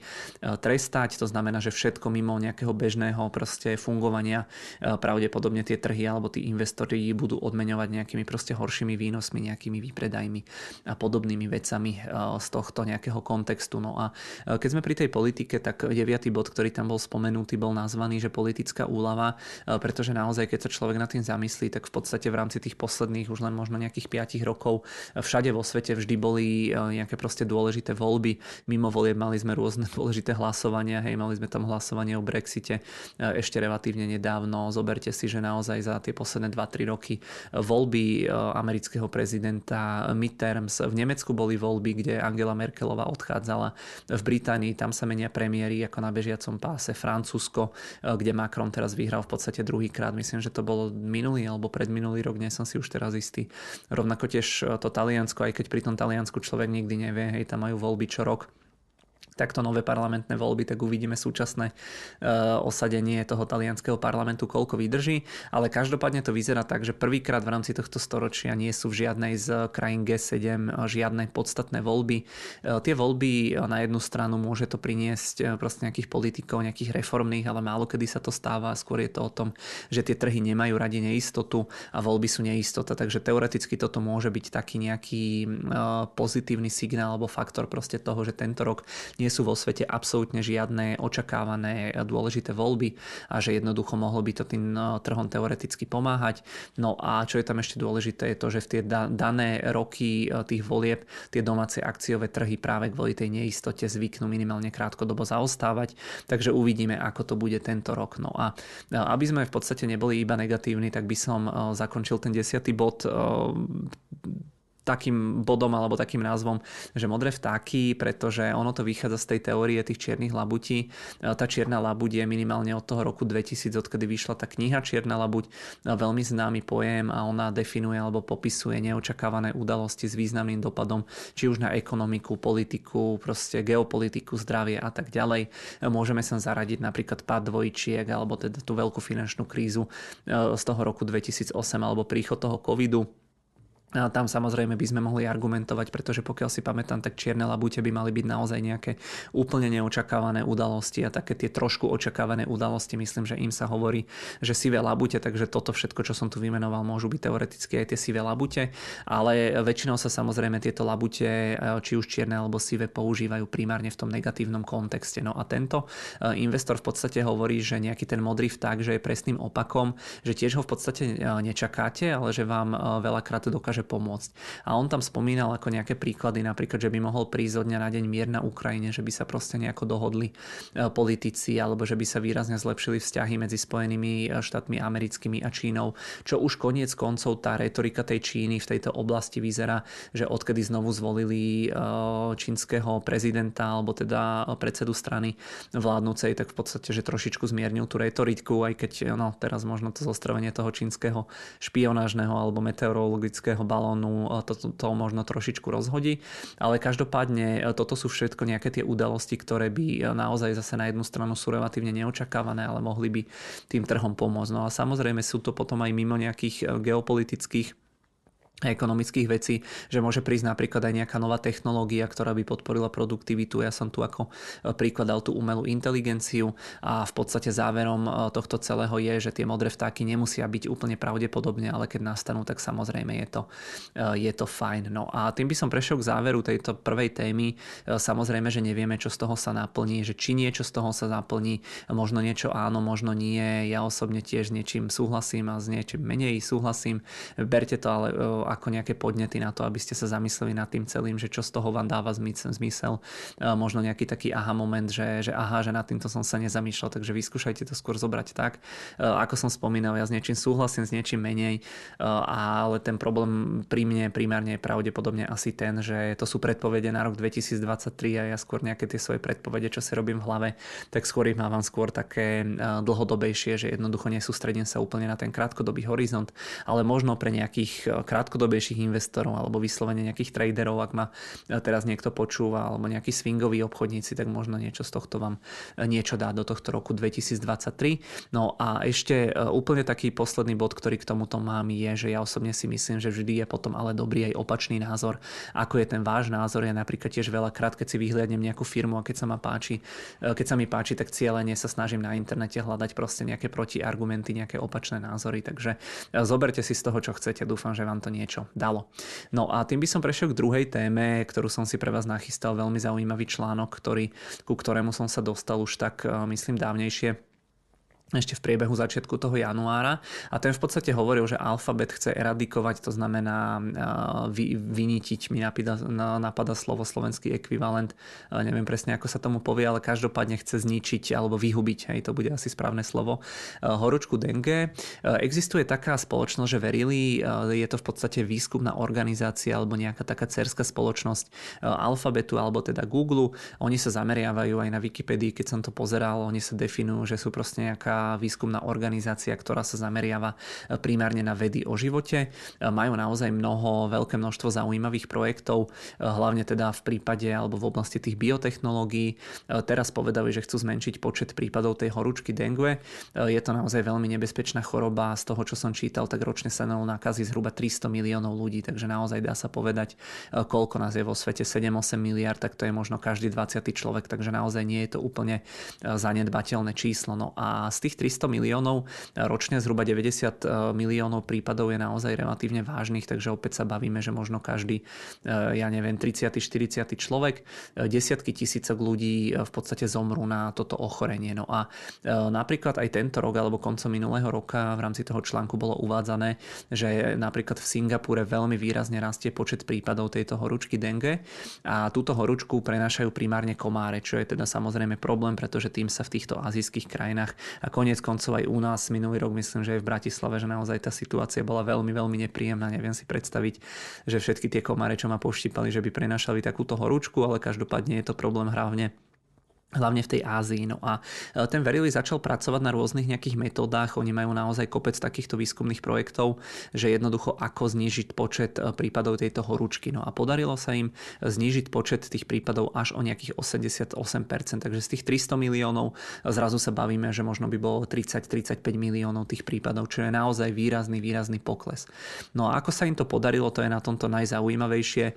trest prestať, to znamená, že všetko mimo nejakého bežného proste fungovania e, pravdepodobne tie trhy alebo tí investori budú odmeňovať nejakými proste horšími výnosmi, nejakými výpredajmi a podobnými vecami e, z tohto nejakého kontextu. No a e, keď sme pri tej politike, tak deviatý bod, ktorý tam bol spomenutý, bol nazvaný, že politická úlava, pretože naozaj, keď sa človek nad tým zamyslí, tak v podstate v rámci tých posledných už len možno nejakých 5 rokov všade vo svete vždy boli nejaké proste dôležité voľby. Mimo volieb mali sme rôzne dôležité hlasovania hlasovania, hej, mali sme tam hlasovanie o Brexite ešte relatívne nedávno. Zoberte si, že naozaj za tie posledné 2-3 roky voľby amerického prezidenta midterms v Nemecku boli voľby, kde Angela Merkelová odchádzala. V Británii tam sa menia premiéry ako na bežiacom páse. Francúzsko, kde Macron teraz vyhral v podstate druhýkrát. Myslím, že to bolo minulý alebo predminulý rok, nie som si už teraz istý. Rovnako tiež to Taliansko, aj keď pri tom Taliansku človek nikdy nevie, hej, tam majú voľby čo rok takto nové parlamentné voľby, tak uvidíme súčasné uh, osadenie toho talianského parlamentu, koľko vydrží. Ale každopádne to vyzerá tak, že prvýkrát v rámci tohto storočia nie sú v žiadnej z krajín G7 e, žiadne podstatné voľby. Uh, tie voľby na jednu stranu môže to priniesť proste nejakých politikov, nejakých reformných, ale málo kedy sa to stáva. Skôr je to o tom, že tie trhy nemajú radi neistotu a voľby sú neistota. Takže teoreticky toto môže byť taký nejaký pozitívny signál alebo faktor proste toho, že tento rok nie sú vo svete absolútne žiadne očakávané dôležité voľby a že jednoducho mohlo by to tým no, trhom teoreticky pomáhať. No a čo je tam ešte dôležité je to, že v tie dané roky e, tých volieb tie domáce akciové trhy práve kvôli tej neistote zvyknú minimálne krátkodobo zaostávať, takže uvidíme, ako to bude tento rok. No a aby sme v podstate neboli iba negatívni, tak by som e, zakončil ten desiatý bod e, takým bodom alebo takým názvom, že modré vtáky, pretože ono to vychádza z tej teórie tých čiernych labutí. E, tá čierna labuť je minimálne od toho roku 2000, odkedy vyšla tá kniha Čierna labuť, e, veľmi známy pojem a ona definuje alebo popisuje neočakávané udalosti s významným dopadom, či už na ekonomiku, politiku, proste geopolitiku, zdravie a tak ďalej. E, môžeme sa zaradiť napríklad pád dvojčiek alebo teda tú veľkú finančnú krízu z toho roku 2008 alebo príchod toho covidu a tam samozrejme by sme mohli argumentovať, pretože pokiaľ si pamätám, tak čierne labute by mali byť naozaj nejaké úplne neočakávané udalosti a také tie trošku očakávané udalosti, myslím, že im sa hovorí, že sivé labute, takže toto všetko, čo som tu vymenoval, môžu byť teoreticky aj tie sivé labute, ale väčšinou sa samozrejme tieto labute, či už čierne alebo sivé, používajú primárne v tom negatívnom kontexte. No a tento e, investor v podstate hovorí, že nejaký ten modrý vták, že je presným opakom, že tiež ho v podstate e, nečakáte, ale že vám veľakrát dokáže pomôcť. A on tam spomínal ako nejaké príklady, napríklad, že by mohol prísť od dňa na deň mier na Ukrajine, že by sa proste nejako dohodli e, politici, alebo že by sa výrazne zlepšili vzťahy medzi Spojenými e, štátmi americkými a Čínou, čo už koniec koncov tá retorika tej Číny v tejto oblasti vyzerá, že odkedy znovu zvolili e, čínskeho prezidenta alebo teda predsedu strany vládnúcej, tak v podstate, že trošičku zmiernil tú retoriku, aj keď no, teraz možno to zostrvenie toho čínskeho špionážneho alebo meteorologického balónu to, to, to možno trošičku rozhodí. Ale každopádne e, toto sú všetko nejaké tie udalosti, ktoré by e, naozaj zase na jednu stranu sú relatívne neočakávané, ale mohli by tým trhom pomôcť. No a samozrejme sú to potom aj mimo nejakých e, geopolitických ekonomických vecí, že môže prísť napríklad aj nejaká nová technológia, ktorá by podporila produktivitu. Ja som tu ako e, príklad dal tú umelú inteligenciu a v podstate záverom e, tohto celého je, že tie modré vtáky nemusia byť úplne pravdepodobne, ale keď nastanú, tak samozrejme je to, e, je to fajn. No a tým by som prešiel k záveru tejto prvej témy. Samozrejme, že nevieme, čo z toho sa naplní, že či niečo z toho sa naplní, možno niečo áno, možno nie. Ja osobne tiež s niečím súhlasím a s niečím menej súhlasím. Berte to ale ako nejaké podnety na to, aby ste sa zamysleli nad tým celým, že čo z toho vám dáva zmysel. Možno nejaký taký aha moment, že, že aha, že nad týmto som sa nezamýšľal, takže vyskúšajte to skôr zobrať tak. Ako som spomínal, ja s niečím súhlasím, s niečím menej, ale ten problém pri mne primárne je pravdepodobne asi ten, že to sú predpovede na rok 2023 a ja skôr nejaké tie svoje predpovede, čo si robím v hlave, tak skôr ich mávam skôr také dlhodobejšie, že jednoducho nesústredím sa úplne na ten krátkodobý horizont, ale možno pre nejakých krátkodobých krátkodobejších investorov alebo vyslovene nejakých traderov, ak ma teraz niekto počúva, alebo nejakí swingoví obchodníci, tak možno niečo z tohto vám e, niečo dá do tohto roku 2023. No a ešte e, úplne taký posledný bod, ktorý k tomuto mám, je, že ja osobne si myslím, že vždy je potom ale dobrý aj opačný názor. Ako je ten váš názor? Ja napríklad tiež veľakrát, keď si vyhliadnem nejakú firmu a keď sa ma páči, e, keď sa mi páči, tak cieľene sa snažím na internete hľadať proste nejaké protiargumenty, nejaké opačné názory. Takže zoberte si z toho, čo chcete. Dúfam, že vám to niečo niečo dalo. No a tým by som prešiel k druhej téme, ktorú som si pre vás nachystal, veľmi zaujímavý článok, ktorý, ku ktorému som sa dostal už tak, eh, myslím, dávnejšie ešte v priebehu začiatku toho januára a ten v podstate hovoril, že alfabet chce eradikovať, to znamená vy, vynitiť, mi napadá, napadá slovo slovenský ekvivalent, neviem presne ako sa tomu povie, ale každopádne chce zničiť alebo vyhubiť, hej, to bude asi správne slovo, horúčku dengue. Existuje taká spoločnosť, že verili, je to v podstate výskumná organizácia alebo nejaká taká cerská spoločnosť alfabetu alebo teda Google. Oni sa zameriavajú aj na Wikipedii, keď som to pozeral, oni sa definujú, že sú proste nejaká výskumná organizácia, ktorá sa zameriava e, primárne na vedy o živote. E, majú naozaj mnoho, veľké množstvo zaujímavých projektov, e, hlavne teda v prípade alebo v oblasti tých biotechnológií. Teraz povedali, že chcú zmenšiť počet prípadov tej horúčky dengue. Je to naozaj veľmi nebezpečná choroba. Z toho, čo som čítal, tak ročne sa na nakazí zhruba 300 miliónov ľudí, takže naozaj dá sa povedať, koľko nás je vo svete, 7-8 miliard, tak to je možno každý 20. človek, takže naozaj nie je to úplne zanedbateľné číslo. No a z tých tých 300 miliónov ročne zhruba 90 e, miliónov prípadov je naozaj relatívne vážnych, takže opäť sa bavíme, že možno každý, e, ja neviem, 30. 40. človek, e, desiatky tisícok ľudí v podstate zomrú na toto ochorenie. No a napríklad aj tento rok alebo koncom minulého roka v rámci toho článku bolo uvádzané, že napríklad v Singapúre veľmi výrazne rastie počet prípadov tejto horúčky dengue a túto horúčku prenášajú primárne komáre, čo je teda samozrejme problém, pretože tým sa v týchto azijských krajinách ako konec koncov aj u nás minulý rok, myslím, že aj v Bratislave, že naozaj tá situácia bola veľmi, veľmi nepríjemná. Neviem si predstaviť, že všetky tie komáre, čo ma poštípali, že by prenašali takúto horúčku, ale každopádne je to problém hlavne hlavne v tej Ázii. No a e, ten Verily začal pracovať na rôznych nejakých metódach, oni majú naozaj kopec takýchto výskumných projektov, že jednoducho ako znížiť počet e, prípadov tejto horúčky. No a podarilo sa im znížiť počet tých prípadov až o nejakých 88%, takže z tých 300 miliónov zrazu sa bavíme, že možno by bolo 30-35 miliónov tých prípadov, čo je naozaj výrazný, výrazný pokles. No a ako sa im to podarilo, to je na tomto najzaujímavejšie, e,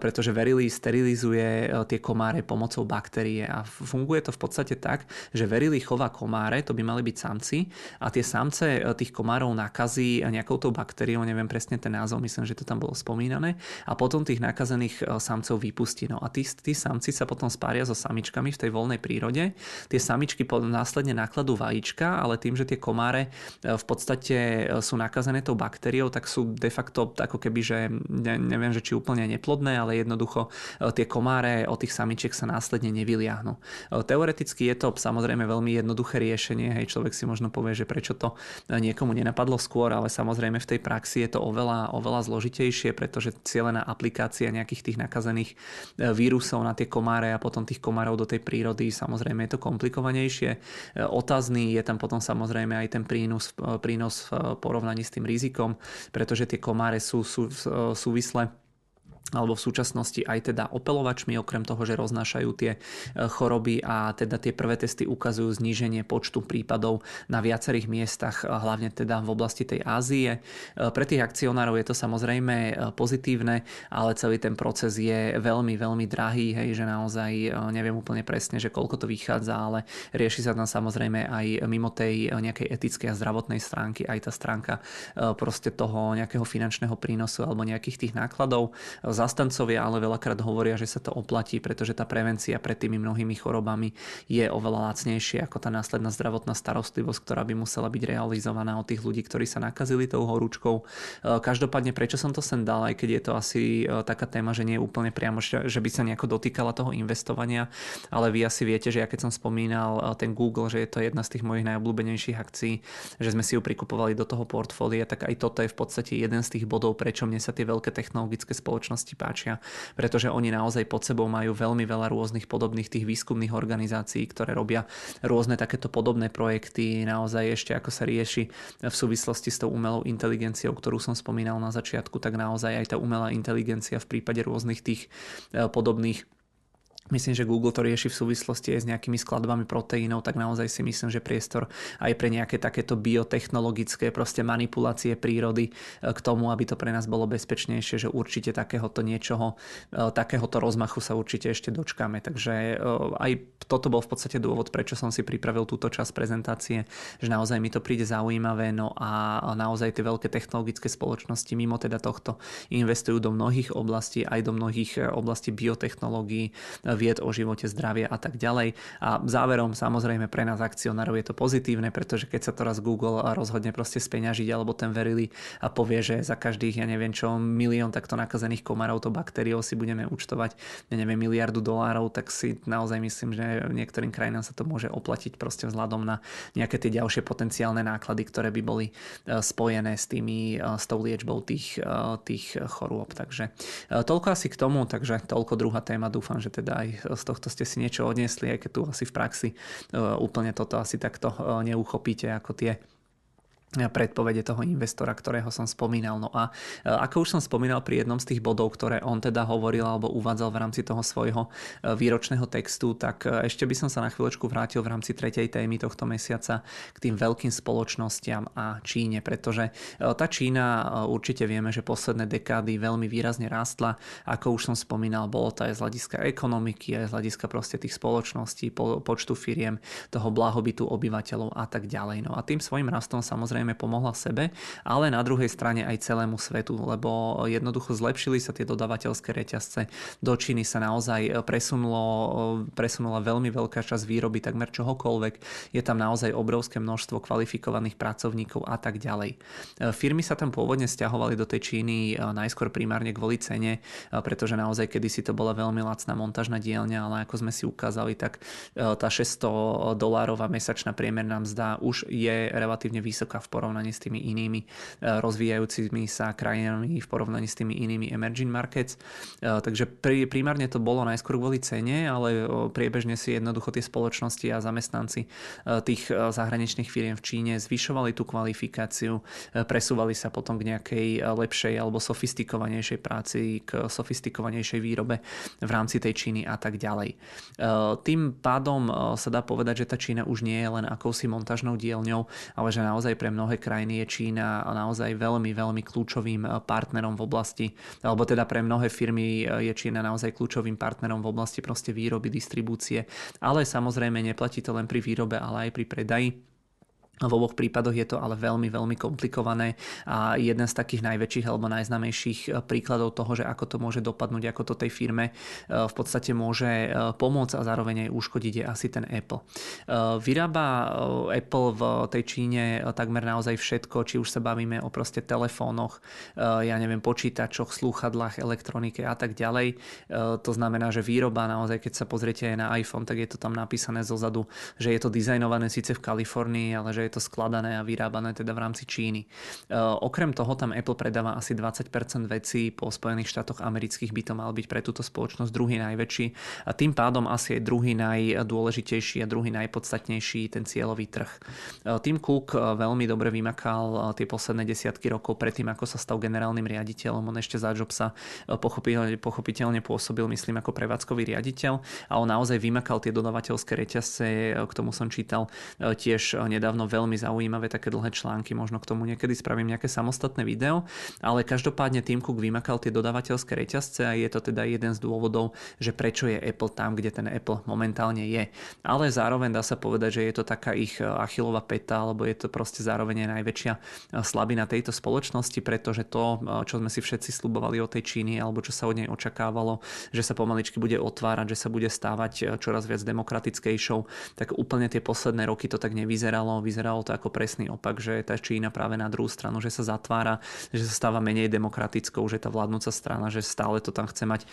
pretože Verily sterilizuje tie komáre pomocou baktérie a funguje to v podstate tak, že verili chová komáre, to by mali byť samci a tie samce e, tých komárov nakazí nejakou tou baktériou, neviem presne ten názov, myslím, že to tam bolo spomínané a potom tých nakazených e, samcov vypustí. No a tí, tí samci sa potom spária so samičkami v tej voľnej prírode. Tie samičky následne nakladú vajíčka, ale tým, že tie komáre e, v podstate sú nakazené tou baktériou, tak sú de facto ako keby, že ne, neviem, že či úplne neplodné, ale jednoducho tie komáre od tých samičiek sa následne nevyliahnu. Teoreticky je to samozrejme veľmi jednoduché riešenie, hej, človek si možno povie, že prečo to niekomu nenapadlo skôr, ale samozrejme v tej praxi je to oveľa, oveľa zložitejšie, pretože cieľená aplikácia nejakých tých nakazených e, vírusov na tie komáre a potom tých komárov do tej prírody, samozrejme je to komplikovanejšie. Otázny je tam potom samozrejme aj ten prínos, prínos v porovnaní s tým rizikom, pretože tie komáre sú, sú súvisle alebo v súčasnosti aj teda opelovačmi, okrem toho, že roznášajú tie e, choroby a teda tie prvé testy ukazujú zníženie počtu prípadov na viacerých miestach, hlavne teda v oblasti tej Ázie. E, pre tých akcionárov je to samozrejme e, pozitívne, ale celý ten proces je veľmi, veľmi drahý, hej, že naozaj neviem úplne presne, že koľko to vychádza, ale rieši sa tam samozrejme aj mimo tej nejakej etickej a zdravotnej stránky aj tá stránka proste toho nejakého finančného prínosu alebo nejakých tých nákladov zastancovia ale veľakrát hovoria, že sa to oplatí, pretože tá prevencia pred tými mnohými chorobami je oveľa lacnejšia ako tá následná zdravotná starostlivosť, ktorá by musela byť realizovaná od tých ľudí, ktorí sa nakazili tou horúčkou. E, každopádne, prečo som to sem dal, aj keď je to asi e, taká téma, že nie je úplne priamo, že by sa nejako dotýkala toho investovania, ale vy asi viete, že ja keď som spomínal e, ten Google, že je to jedna z tých mojich najobľúbenejších akcií, že sme si ju prikupovali do toho portfólia, tak aj toto je v podstate jeden z tých bodov, prečo mne sa tie veľké technologické spoločnosti spoločnosti páčia, pretože oni naozaj pod sebou majú veľmi veľa rôznych podobných tých výskumných organizácií, ktoré robia rôzne takéto podobné projekty, naozaj ešte ako sa rieši v súvislosti s tou umelou inteligenciou, ktorú som spomínal na začiatku, tak naozaj aj tá umelá inteligencia v prípade rôznych tých eh, podobných Myslím, že Google to rieši v súvislosti aj s nejakými skladbami proteínov, tak naozaj si myslím, že priestor aj pre nejaké takéto biotechnologické proste manipulácie prírody e, k tomu, aby to pre nás bolo bezpečnejšie, že určite takéhoto niečoho, e, takéhoto rozmachu sa určite ešte dočkáme. Takže e, aj toto bol v podstate dôvod, prečo som si pripravil túto časť prezentácie, že naozaj mi to príde zaujímavé, no a naozaj tie veľké technologické spoločnosti mimo teda tohto investujú do mnohých oblastí, aj do mnohých oblastí biotechnológií, vied o živote, zdravie a tak ďalej. A záverom samozrejme pre nás akcionárov je to pozitívne, pretože keď sa to raz Google rozhodne proste speňažiť alebo ten verili a povie, že za každých, ja neviem čo, milión takto nakazených komarov to baktériou si budeme účtovať, ja neviem, miliardu dolárov, tak si naozaj myslím, že niektorým krajinám sa to môže oplatiť proste vzhľadom na nejaké tie ďalšie potenciálne náklady, ktoré by boli spojené s tými, s tou liečbou tých, tých chorôb. Takže toľko asi k tomu, takže toľko druhá téma. Dúfam, že teda aj z tohto ste si niečo odniesli, aj keď tu asi v praxi úplne toto asi takto neuchopíte ako tie predpovede toho investora, ktorého som spomínal. No a e, ako už som spomínal pri jednom z tých bodov, ktoré on teda hovoril alebo uvádzal v rámci toho svojho e, výročného textu, tak e, ešte by som sa na chvíľočku vrátil v rámci tretej témy tohto mesiaca k tým veľkým spoločnostiam a Číne, pretože tá Čína určite vieme, že posledné dekády veľmi výrazne rástla. Ako už som spomínal, bolo to aj z hľadiska ekonomiky, aj z hľadiska proste tých spoločností, po, počtu firiem, toho blahobytu obyvateľov a tak ďalej. No a tým svojim rastom samozrejme samozrejme pomohla sebe, ale na druhej strane aj celému svetu, lebo jednoducho zlepšili sa tie dodavateľské reťazce. Do Číny sa naozaj presunulo, presunula veľmi veľká časť výroby takmer čohokoľvek. Je tam naozaj obrovské množstvo kvalifikovaných pracovníkov a tak ďalej. Firmy sa tam pôvodne stiahovali do tej Číny najskôr primárne kvôli cene, pretože naozaj kedysi to bola veľmi lacná montážna dielňa, ale ako sme si ukázali, tak tá 600 dolárová mesačná priemerná mzda už je relatívne vysoká v v porovnaní s tými inými eh, rozvíjajúcimi sa krajinami, v porovnaní s tými inými emerging markets. Eh, takže primárne to bolo najskôr kvôli cene, ale priebežne si jednoducho tie spoločnosti a zamestnanci tých zahraničných firiem v Číne zvyšovali tú kvalifikáciu, presúvali sa potom k nejakej lepšej alebo sofistikovanejšej práci, k sofistikovanejšej výrobe v rámci tej Číny a tak ďalej. Tým pádom sa dá povedať, že tá Čína už nie je len akousi montážnou dielňou, ale že naozaj pre mnohé krajiny je Čína naozaj veľmi, veľmi kľúčovým eh, partnerom v oblasti, alebo teda pre mnohé firmy eh, je Čína naozaj kľúčovým partnerom v oblasti proste výroby, distribúcie, ale samozrejme neplatí to len pri výrobe, ale aj pri predaji v oboch prípadoch je to ale veľmi, veľmi komplikované a jeden z takých najväčších alebo najznamejších eh, príkladov toho, že ako to môže dopadnúť, ako to tej firme eh, v podstate môže eh, pomôcť a zároveň aj uškodiť je asi ten Apple. Vyrába Apple v tej Číne takmer naozaj všetko, či už sa bavíme o proste telefónoch, ja neviem, počítačoch, slúchadlách, elektronike a tak ďalej. To znamená, že výroba naozaj, keď sa pozriete aj na iPhone, tak je to tam napísané zozadu, že je to dizajnované síce v Kalifornii, ale že to skladané a vyrábané teda v rámci Číny. E, okrem toho tam Apple predáva asi 20% vecí po Spojených štátoch amerických by to mal byť pre túto spoločnosť druhý najväčší a tým pádom asi aj druhý najdôležitejší a druhý najpodstatnejší ten cieľový trh. E, Tim Cook e, veľmi dobre vymakal tie posledné desiatky rokov predtým, ako sa stal generálnym riaditeľom. On ešte za Jobsa pochopiteľne pôsobil, myslím, ako prevádzkový riaditeľ a on naozaj vymakal tie dodavateľské reťazce, k tomu som čítal tiež nedávno veľmi zaujímavé také dlhé články, možno k tomu niekedy spravím nejaké samostatné video, ale každopádne Tim Cook vymakal tie dodávateľské reťazce a je to teda jeden z dôvodov, že prečo je Apple tam, kde ten Apple momentálne je. Ale zároveň dá sa povedať, že je to taká ich achilová peta, alebo je to proste zároveň aj najväčšia slabina tejto spoločnosti, pretože to, čo sme si všetci slubovali o tej Číny, alebo čo sa od nej očakávalo, že sa pomaličky bude otvárať, že sa bude stávať čoraz viac demokratickejšou, tak úplne tie posledné roky to tak nevyzeralo. Vyzeralo vyzeralo to ako presný opak, že tá Čína práve na druhú stranu, že sa zatvára, že sa stáva menej demokratickou, že tá vládnúca strana, že stále to tam chce mať e,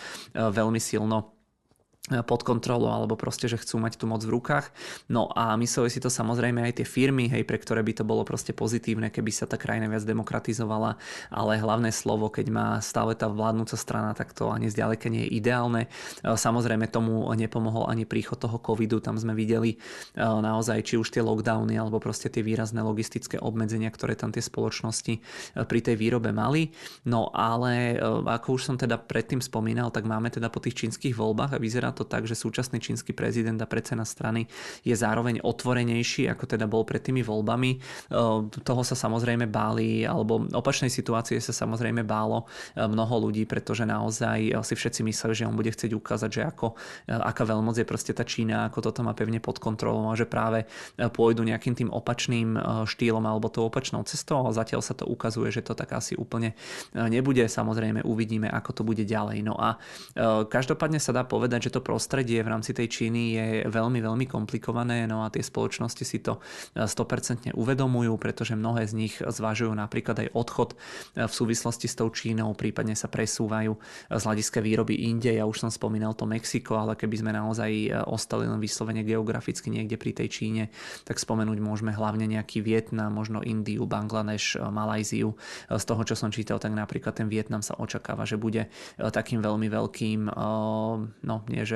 veľmi silno pod kontrolou alebo proste, že chcú mať tú moc v rukách. No a mysleli si to samozrejme aj tie firmy, hej, pre ktoré by to bolo proste pozitívne, keby sa tá krajina viac demokratizovala, ale hlavné slovo, keď má stále tá vládnúca strana, tak to ani zďaleka nie je ideálne. Samozrejme tomu nepomohol ani príchod toho covidu, tam sme videli e, naozaj či už tie lockdowny alebo proste tie výrazné logistické obmedzenia, ktoré tam tie spoločnosti e, pri tej výrobe mali. No ale e, ako už som teda predtým spomínal, tak máme teda po tých čínskych voľbách a vyzerá to tak, že súčasný čínsky prezident a predseda strany je zároveň otvorenejší, ako teda bol pred tými voľbami. E, toho sa samozrejme báli, alebo opačnej situácie sa samozrejme bálo e, mnoho ľudí, pretože naozaj si všetci mysleli, že on bude chcieť ukázať, že ako, e, aká veľmoc je proste tá Čína, ako toto má pevne pod kontrolou a že práve pôjdu nejakým tým opačným štýlom alebo tou opačnou cestou, zatiaľ sa to ukazuje, že to tak asi úplne nebude. Samozrejme uvidíme, ako to bude ďalej. No a každopádne sa dá povedať, že to prostredie v rámci tej Číny je veľmi, veľmi komplikované, no a tie spoločnosti si to 100% uvedomujú, pretože mnohé z nich zvažujú napríklad aj odchod v súvislosti s tou Čínou, prípadne sa presúvajú z hľadiska výroby inde. Ja už som spomínal to Mexiko, ale keby sme naozaj ostali len vyslovene geograficky niekde pri tej Číne, tak spomenúť môžeme hlavne nejaký Vietnam, možno Indiu, Bangladeš, Malajziu. Z toho, čo som čítal, tak napríklad ten Vietnam sa očakáva, že bude takým veľmi veľkým, no nie, že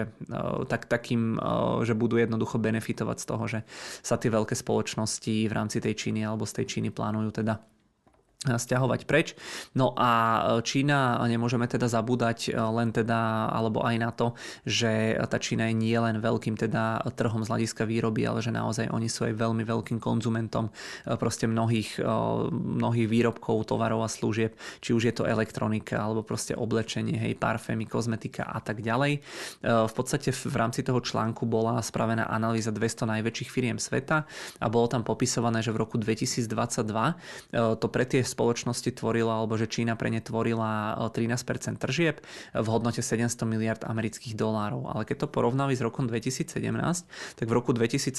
tak, takým, že budú jednoducho benefitovať z toho, že sa tie veľké spoločnosti v rámci tej Číny alebo z tej Číny plánujú teda stiahovať preč. No a Čína, nemôžeme teda zabúdať len teda, alebo aj na to, že tá Čína je nie len veľkým teda trhom z hľadiska výroby, ale že naozaj oni sú aj veľmi veľkým konzumentom proste mnohých, mnohých výrobkov, tovarov a služieb, či už je to elektronika, alebo proste oblečenie, hej, parfémy, kozmetika a tak ďalej. V podstate v rámci toho článku bola spravená analýza 200 najväčších firiem sveta a bolo tam popisované, že v roku 2022 to pre tie spoločnosti tvorila, alebo že Čína pre ne tvorila 13% tržieb v hodnote 700 miliard amerických dolárov. Ale keď to porovnali s rokom 2017, tak v roku 2017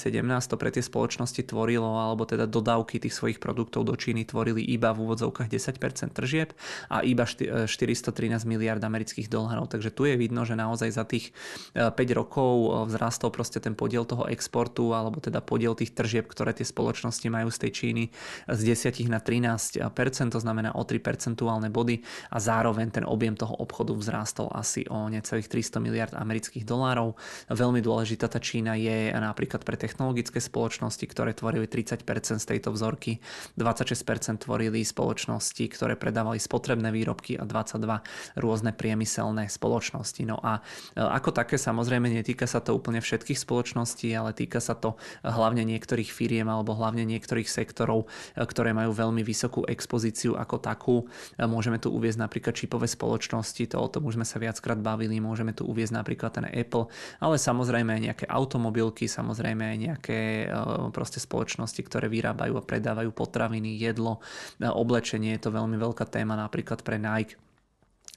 to pre tie spoločnosti tvorilo, alebo teda dodávky tých svojich produktov do Číny tvorili iba v úvodzovkách 10% tržieb a iba 413 miliard amerických dolárov. Takže tu je vidno, že naozaj za tých 5 rokov vzrastol proste ten podiel toho exportu, alebo teda podiel tých tržieb, ktoré tie spoločnosti majú z tej Číny z 10 na 13 to znamená o 3 percentuálne body a zároveň ten objem toho obchodu vzrástol asi o necelých 300 miliard amerických dolárov. Veľmi dôležitá tá Čína je napríklad pre technologické spoločnosti, ktoré tvorili 30% z tejto vzorky, 26% tvorili spoločnosti, ktoré predávali spotrebné výrobky a 22 rôzne priemyselné spoločnosti. No a e, ako také samozrejme netýka sa to úplne všetkých spoločností, ale týka sa to hlavne niektorých firiem alebo hlavne niektorých sektorov, e, ktoré majú veľmi vysokú exportáciu expozíciu ako takú. Môžeme tu uviezť napríklad čipové spoločnosti, to o tom už sme sa viackrát bavili, môžeme tu uviezť napríklad ten Apple, ale samozrejme aj nejaké automobilky, samozrejme aj nejaké e, proste spoločnosti, ktoré vyrábajú a predávajú potraviny, jedlo, e, oblečenie, je to veľmi veľká téma napríklad pre Nike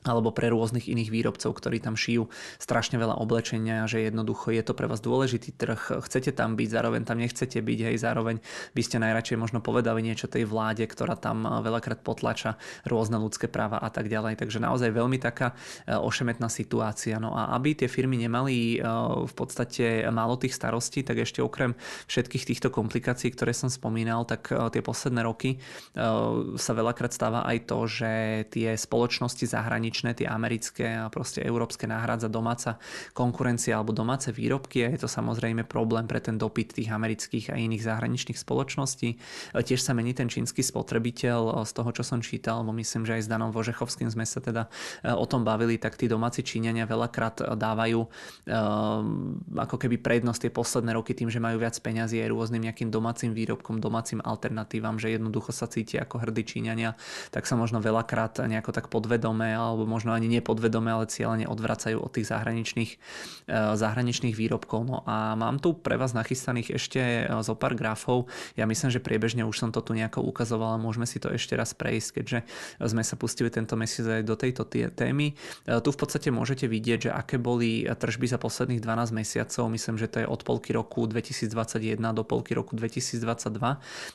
alebo pre rôznych iných výrobcov, ktorí tam šijú strašne veľa oblečenia, že jednoducho je to pre vás dôležitý trh, chcete tam byť, zároveň tam nechcete byť, hej, zároveň by ste najradšej možno povedali niečo tej vláde, ktorá tam eh, veľakrát potlača rôzne ľudské práva a tak ďalej. Takže naozaj veľmi taká eh, ošemetná situácia. No a aby tie firmy nemali eh, v podstate málo tých starostí, tak ešte okrem všetkých týchto komplikácií, ktoré som spomínal, tak tie posledné roky sa veľakrát stáva aj to, že tie spoločnosti zahraničné zahraničné, tie americké a proste európske náhradza domáca konkurencia alebo domáce výrobky a je to samozrejme problém pre ten dopyt tých amerických a iných zahraničných spoločností. Tiež sa mení ten čínsky spotrebiteľ z toho, čo som čítal, lebo myslím, že aj s Danom Vožechovským sme sa teda e, o tom bavili, tak tí domáci Číňania veľakrát dávajú ako keby prednosť tie posledné roky tým, že majú viac peňazí aj rôznym nejakým domácim výrobkom, domácim alternatívam, že jednoducho sa cítia ako hrdí Číňania, tak sa možno veľakrát nejako tak podvedome alebo alebo možno ani nepodvedome, ale cieľene odvracajú od tých zahraničných, e, zahraničných výrobkov. No a mám tu pre vás nachystaných ešte e, zo pár grafov. Ja myslím, že priebežne už som to tu nejako ukazoval a môžeme si to ešte raz prejsť, keďže sme sa pustili tento mesiac aj do tejto témy. E, tu v podstate môžete vidieť, že aké boli tržby za posledných 12 mesiacov. Myslím, že to je od polky roku 2021 do polky roku 2022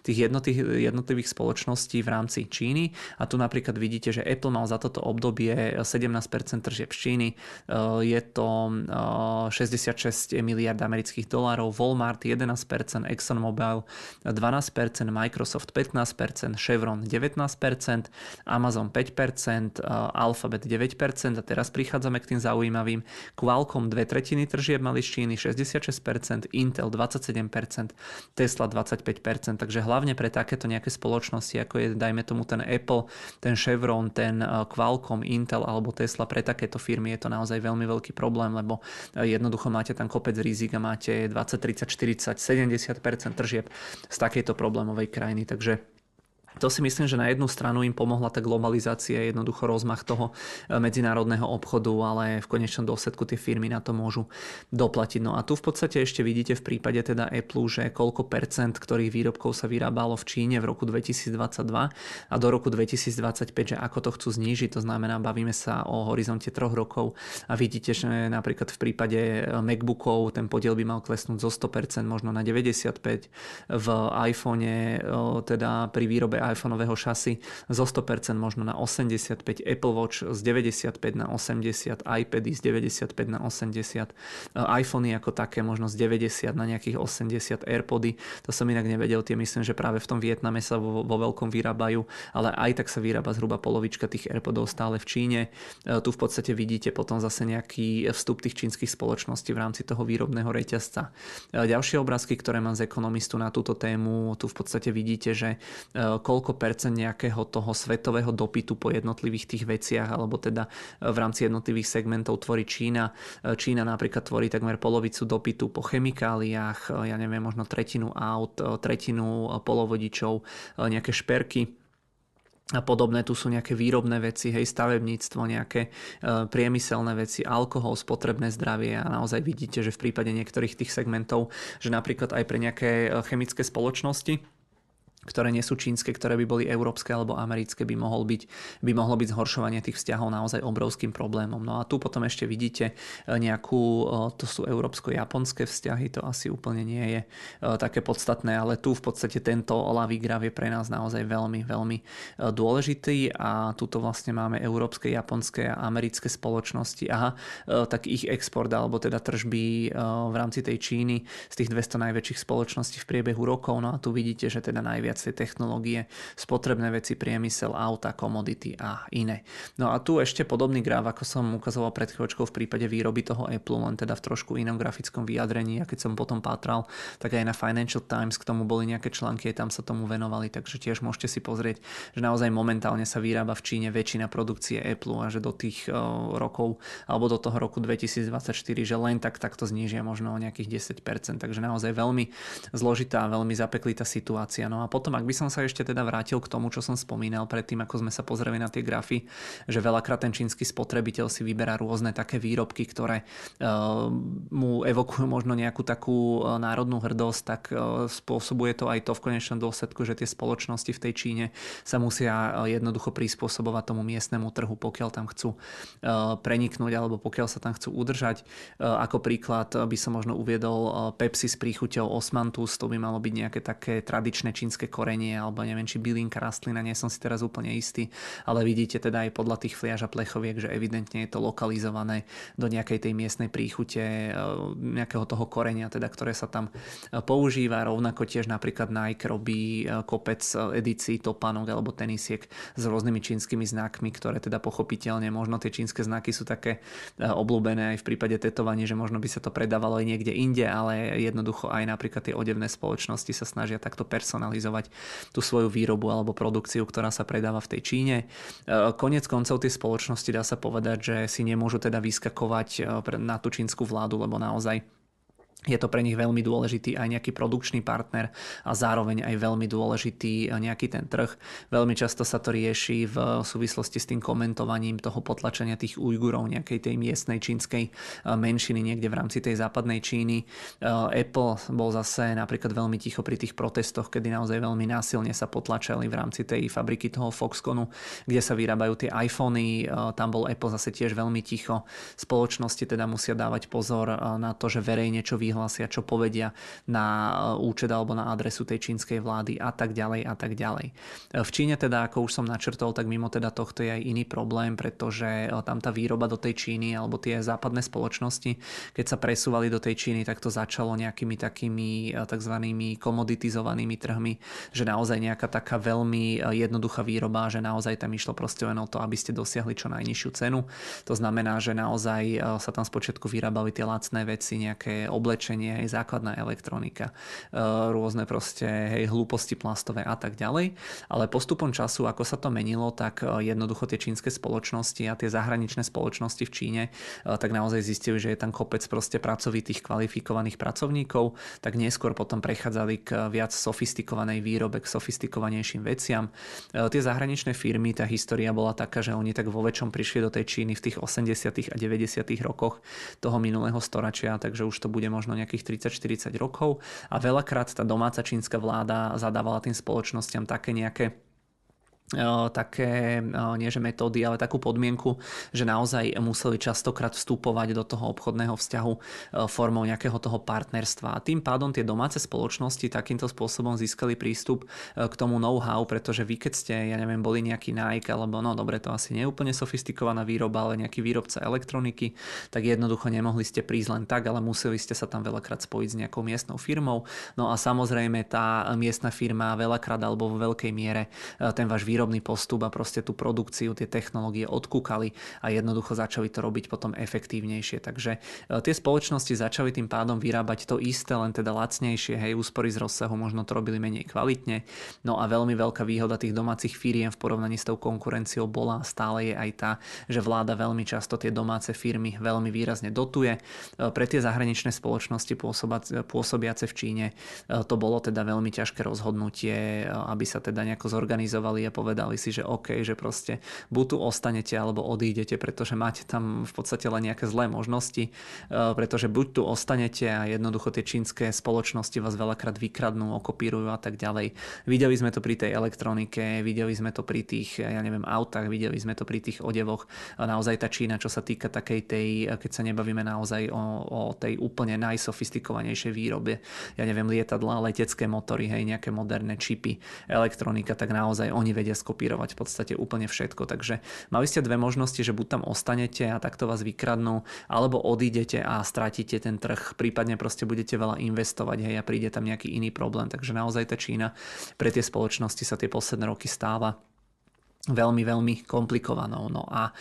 tých jednotlivých, spoločností v rámci Číny. A tu napríklad vidíte, že Apple mal za toto obdobie 17% tržieb Číny, eh, je to 66 eh, miliard amerických dolárov, Walmart 11%, ExxonMobil 12%, Microsoft 15%, Chevron 19%, Amazon 5%, eh, Alphabet 9% a teraz prichádzame k tým zaujímavým. Qualcomm dve tretiny tržieb mali z Číny 66%, Intel 27%, Tesla 25%, takže hlavne pre takéto nejaké spoločnosti, ako je dajme tomu ten Apple, ten Chevron, ten Qualcomm, Intel, Intel alebo Tesla, pre takéto firmy je to naozaj veľmi veľký problém, lebo eh, jednoducho máte tam kopec rizik a máte 20, 30, 40, 70% tržieb z takejto problémovej krajiny. Takže to si myslím, že na jednu stranu im pomohla tá globalizácia, jednoducho rozmach toho e, medzinárodného obchodu, ale v konečnom dôsledku tie firmy na to môžu doplatiť. No a tu v podstate ešte vidíte v prípade teda Apple, že koľko percent ktorých výrobkov sa vyrábalo v Číne v roku 2022 a do roku 2025, že ako to chcú znížiť, to znamená, bavíme sa o horizonte troch rokov a vidíte, že napríklad v prípade e, MacBookov ten podiel by mal klesnúť zo 100% možno na 95, v iPhone e, teda pri výrobe iPhoneového šasy zo 100% možno na 85, Apple Watch z 95 na 80, iPady z 95 na 80, iPhony ako také možno z 90 na nejakých 80, Airpody, to som inak nevedel, tie myslím, že práve v tom Vietname sa vo, vo veľkom vyrábajú, ale aj tak sa vyrába zhruba polovička tých Airpodov stále v Číne. E, tu v podstate vidíte potom zase nejaký vstup tých čínskych spoločností v rámci toho výrobného reťazca. E, ďalšie obrázky, ktoré mám z ekonomistu na túto tému, tu v podstate vidíte, že koľko percent nejakého toho svetového dopytu po jednotlivých tých veciach, alebo teda e, v rámci jednotlivých segmentov tvorí Čína. E, Čína napríklad tvorí takmer polovicu dopytu po chemikáliách, e, ja neviem, možno tretinu aut, tretinu polovodičov, nejaké šperky a podobné, tu sú nejaké výrobné veci, hej, stavebníctvo, nejaké e, priemyselné veci, alkohol, spotrebné zdravie a naozaj vidíte, že v prípade niektorých tých segmentov, že napríklad aj pre nejaké chemické spoločnosti, ktoré nie sú čínske, ktoré by boli európske alebo americké, by, mohol byť, by mohlo byť zhoršovanie tých vzťahov naozaj obrovským problémom. No a tu potom ešte vidíte e, nejakú, e, to sú európsko-japonské vzťahy, to asi úplne nie je e, také podstatné, ale tu v podstate tento ľavý graf je pre nás naozaj veľmi, veľmi dôležitý a tuto vlastne máme európske, japonské a americké spoločnosti. Aha, tak ich export alebo teda tržby v rámci tej Číny z tých 200 najväčších spoločností v priebehu rokov. No a tu vidíte, že teda najviac viacej technológie, spotrebné veci, priemysel, auta, komodity a iné. No a tu ešte podobný graf, ako som ukazoval pred chvíľočkou v prípade výroby toho Apple, len teda v trošku inom grafickom vyjadrení a keď som potom pátral, tak aj na Financial Times k tomu boli nejaké články, aj tam sa tomu venovali, takže tiež môžete si pozrieť, že naozaj momentálne sa vyrába v Číne väčšina produkcie Apple a že do tých rokov alebo do toho roku 2024, že len tak takto znížia možno o nejakých 10%, takže naozaj veľmi zložitá, veľmi zapeklitá situácia. No a potom potom, ak by som sa ešte teda vrátil k tomu, čo som spomínal predtým, ako sme sa pozreli na tie grafy, že veľakrát ten čínsky spotrebiteľ si vyberá rôzne také výrobky, ktoré uh, mu evokujú možno nejakú takú uh, národnú hrdosť, tak uh, spôsobuje to aj to v konečnom dôsledku, že tie spoločnosti v tej Číne sa musia jednoducho prispôsobovať tomu miestnemu trhu, pokiaľ tam chcú preniknúť alebo pokiaľ sa tam chcú udržať. Ako príklad by som možno uviedol Pepsi s príchuťou Osmantus, to by malo byť nejaké také tradičné čínske korenie alebo neviem, či bylinka rastlina, nie som si teraz úplne istý, ale vidíte teda aj podľa tých fliaž a plechoviek, že evidentne je to lokalizované do nejakej tej miestnej príchute e, nejakého toho korenia, teda, ktoré sa tam e, používa. Rovnako tiež napríklad Nike robí e, kopec edícií topánok alebo tenisiek s rôznymi čínskymi znakmi, ktoré teda pochopiteľne, možno tie čínske znaky sú také obľúbené aj v prípade tetovania, že možno by sa to predávalo aj niekde inde, ale jednoducho aj napríklad tie odevné spoločnosti sa snažia takto personalizovať tú svoju výrobu alebo produkciu, ktorá sa predáva v tej Číne. E, konec koncov tie spoločnosti dá sa povedať, že si nemôžu teda vyskakovať e, na tú čínsku vládu, lebo naozaj je to pre nich veľmi dôležitý aj nejaký produkčný partner a zároveň aj veľmi dôležitý eh, nejaký ten trh. Veľmi často sa to rieši v súvislosti s tým komentovaním toho potlačenia tých Ujgurov, nejakej tej miestnej čínskej eh, menšiny niekde v rámci tej západnej Číny. Apple bol zase napríklad veľmi ticho pri tých protestoch, kedy naozaj veľmi násilne sa potlačali v rámci tej fabriky toho Foxconu, kde sa vyrábajú tie iPhony. Tam bol Apple zase tiež veľmi ticho. Spoločnosti teda musia dávať pozor na to, že verejne čo vyhlásia, čo povedia na e, účet alebo na adresu tej čínskej vlády a tak ďalej a tak ďalej. E, v Číne teda, ako už som načrtol, tak mimo teda tohto je aj iný problém, pretože e, tam tá výroba do tej Číny alebo tie západné spoločnosti, keď sa presúvali do tej Číny, tak to začalo nejakými takými tzv. komoditizovanými trhmi, že naozaj nejaká taká veľmi jednoduchá výroba, že naozaj tam išlo proste len o to, aby ste dosiahli čo najnižšiu cenu. To znamená, že naozaj sa tam spočiatku vyrábali tie lacné veci, nejaké oblečenie, oblečenie, hej, základná elektronika, rôzne proste hej, hlúposti plastové a tak ďalej. Ale postupom času, ako sa to menilo, tak jednoducho tie čínske spoločnosti a tie zahraničné spoločnosti v Číne tak naozaj zistili, že je tam kopec proste pracovitých kvalifikovaných pracovníkov, tak neskôr potom prechádzali k viac sofistikovanej výrobe, k sofistikovanejším veciam. Tie zahraničné firmy, tá história bola taká, že oni tak vo väčšom prišli do tej Číny v tých 80. a 90. rokoch toho minulého storočia, takže už to bude možno nejakých 30-40 rokov a veľakrát tá domáca čínska vláda zadávala tým spoločnosťam také nejaké také, nie že metódy, ale takú podmienku, že naozaj museli častokrát vstupovať do toho obchodného vzťahu formou nejakého toho partnerstva. A tým pádom tie domáce spoločnosti takýmto spôsobom získali prístup k tomu know-how, pretože vy keď ste, ja neviem, boli nejaký Nike, alebo no dobre, to asi nie je úplne sofistikovaná výroba, ale nejaký výrobca elektroniky, tak jednoducho nemohli ste prísť len tak, ale museli ste sa tam veľakrát spojiť s nejakou miestnou firmou. No a samozrejme tá miestna firma veľakrát alebo vo veľkej miere ten váš výrobca výrobný postup a proste tú produkciu, tie technológie odkúkali a jednoducho začali to robiť potom efektívnejšie. Takže e, tie spoločnosti začali tým pádom vyrábať to isté, len teda lacnejšie, hej, úspory z rozsahu, možno to robili menej kvalitne. No a veľmi veľká výhoda tých domácich firiem v porovnaní s tou konkurenciou bola a stále je aj tá, že vláda veľmi často tie domáce firmy veľmi výrazne dotuje. E, pre tie zahraničné spoločnosti pôsobiace v Číne e, to bolo teda veľmi ťažké rozhodnutie, aby sa teda nejako zorganizovali a povedali, povedali si, že OK, že proste buď tu ostanete alebo odídete, pretože máte tam v podstate len nejaké zlé možnosti, e, pretože buď tu ostanete a jednoducho tie čínske spoločnosti vás veľakrát vykradnú, okopírujú a tak ďalej. Videli sme to pri tej elektronike, videli sme to pri tých, ja neviem, autách, videli sme to pri tých odevoch. Naozaj tá Čína, čo sa týka takej tej, keď sa nebavíme naozaj o, o tej úplne najsofistikovanejšej výrobe, ja neviem, lietadla, letecké motory, hej, nejaké moderné čipy, elektronika, tak naozaj oni vedia skopírovať v podstate úplne všetko. Takže mali ste dve možnosti, že buď tam ostanete a takto vás vykradnú, alebo odídete a stratíte ten trh, prípadne proste budete veľa investovať hej, a príde tam nejaký iný problém. Takže naozaj tá Čína pre tie spoločnosti sa tie posledné roky stáva veľmi, veľmi komplikovanou. No a e,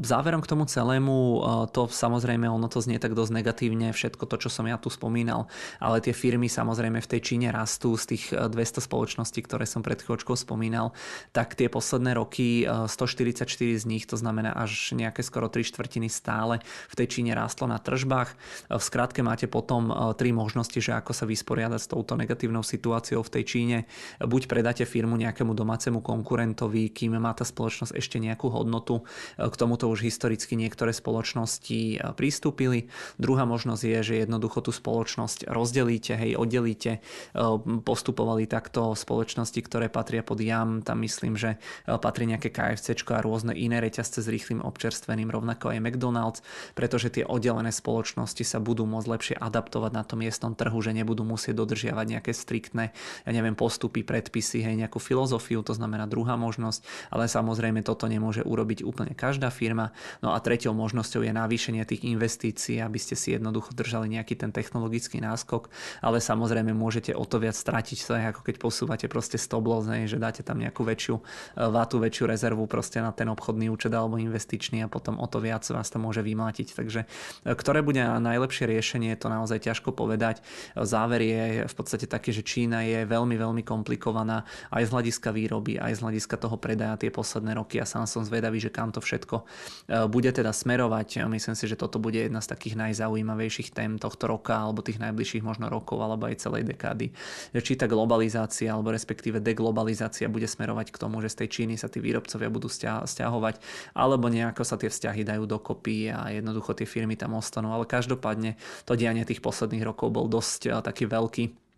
záverom k tomu celému, e, to samozrejme, ono to znie tak dosť negatívne, všetko to, čo som ja tu spomínal, ale tie firmy samozrejme v tej Číne rastú z tých 200 e, spoločností, ktoré som pred chvíľočkou spomínal, tak tie posledné roky 144 z nich, to znamená až nejaké skoro 3 štvrtiny stále v tej Číne rástlo na tržbách. V skratke máte potom tri možnosti, že ako sa vysporiadať s touto negatívnou situáciou v tej Číne. Buď predáte firmu nejakému domácemu konkurentovi, kým má tá spoločnosť ešte nejakú hodnotu. E, k tomuto už historicky niektoré spoločnosti e, pristúpili. Druhá možnosť je, že jednoducho tú spoločnosť rozdelíte, hej, oddelíte. E, postupovali takto spoločnosti, ktoré patria pod JAM, tam myslím, že patrí nejaké KFC a rôzne iné reťazce s rýchlým občerstvením, rovnako aj McDonald's, pretože tie oddelené spoločnosti sa budú môcť lepšie adaptovať na tom miestnom trhu, že nebudú musieť dodržiavať nejaké striktné, ja neviem, postupy, predpisy, hej, nejakú filozofiu, to znamená druhá možnosť ale samozrejme toto nemôže urobiť úplne každá firma. No a treťou možnosťou je navýšenie tých investícií, aby ste si jednoducho držali nejaký ten technologický náskok, ale samozrejme môžete o to viac stratiť, to je ako keď posúvate proste stop loss, že dáte tam nejakú väčšiu e, vatu, väčšiu rezervu proste na ten obchodný účet alebo investičný a potom o to viac vás to môže vymlátiť. Takže e, ktoré bude najlepšie riešenie, to naozaj ťažko povedať. Záver je v podstate taký, že Čína je veľmi, veľmi komplikovaná aj z hľadiska výroby, aj z hľadiska toho predaja predaja tie posledné roky a sám som zvedavý, že kam to všetko e, bude teda smerovať. Myslím si, že toto bude jedna z takých najzaujímavejších tém tohto roka alebo tých najbližších možno rokov alebo aj celej dekády. Či tá globalizácia alebo respektíve deglobalizácia bude smerovať k tomu, že z tej Číny sa tí výrobcovia budú stiahovať alebo nejako sa tie vzťahy dajú dokopy a jednoducho tie firmy tam ostanú. Ale každopádne to dianie tých posledných rokov bol dosť e, taký veľký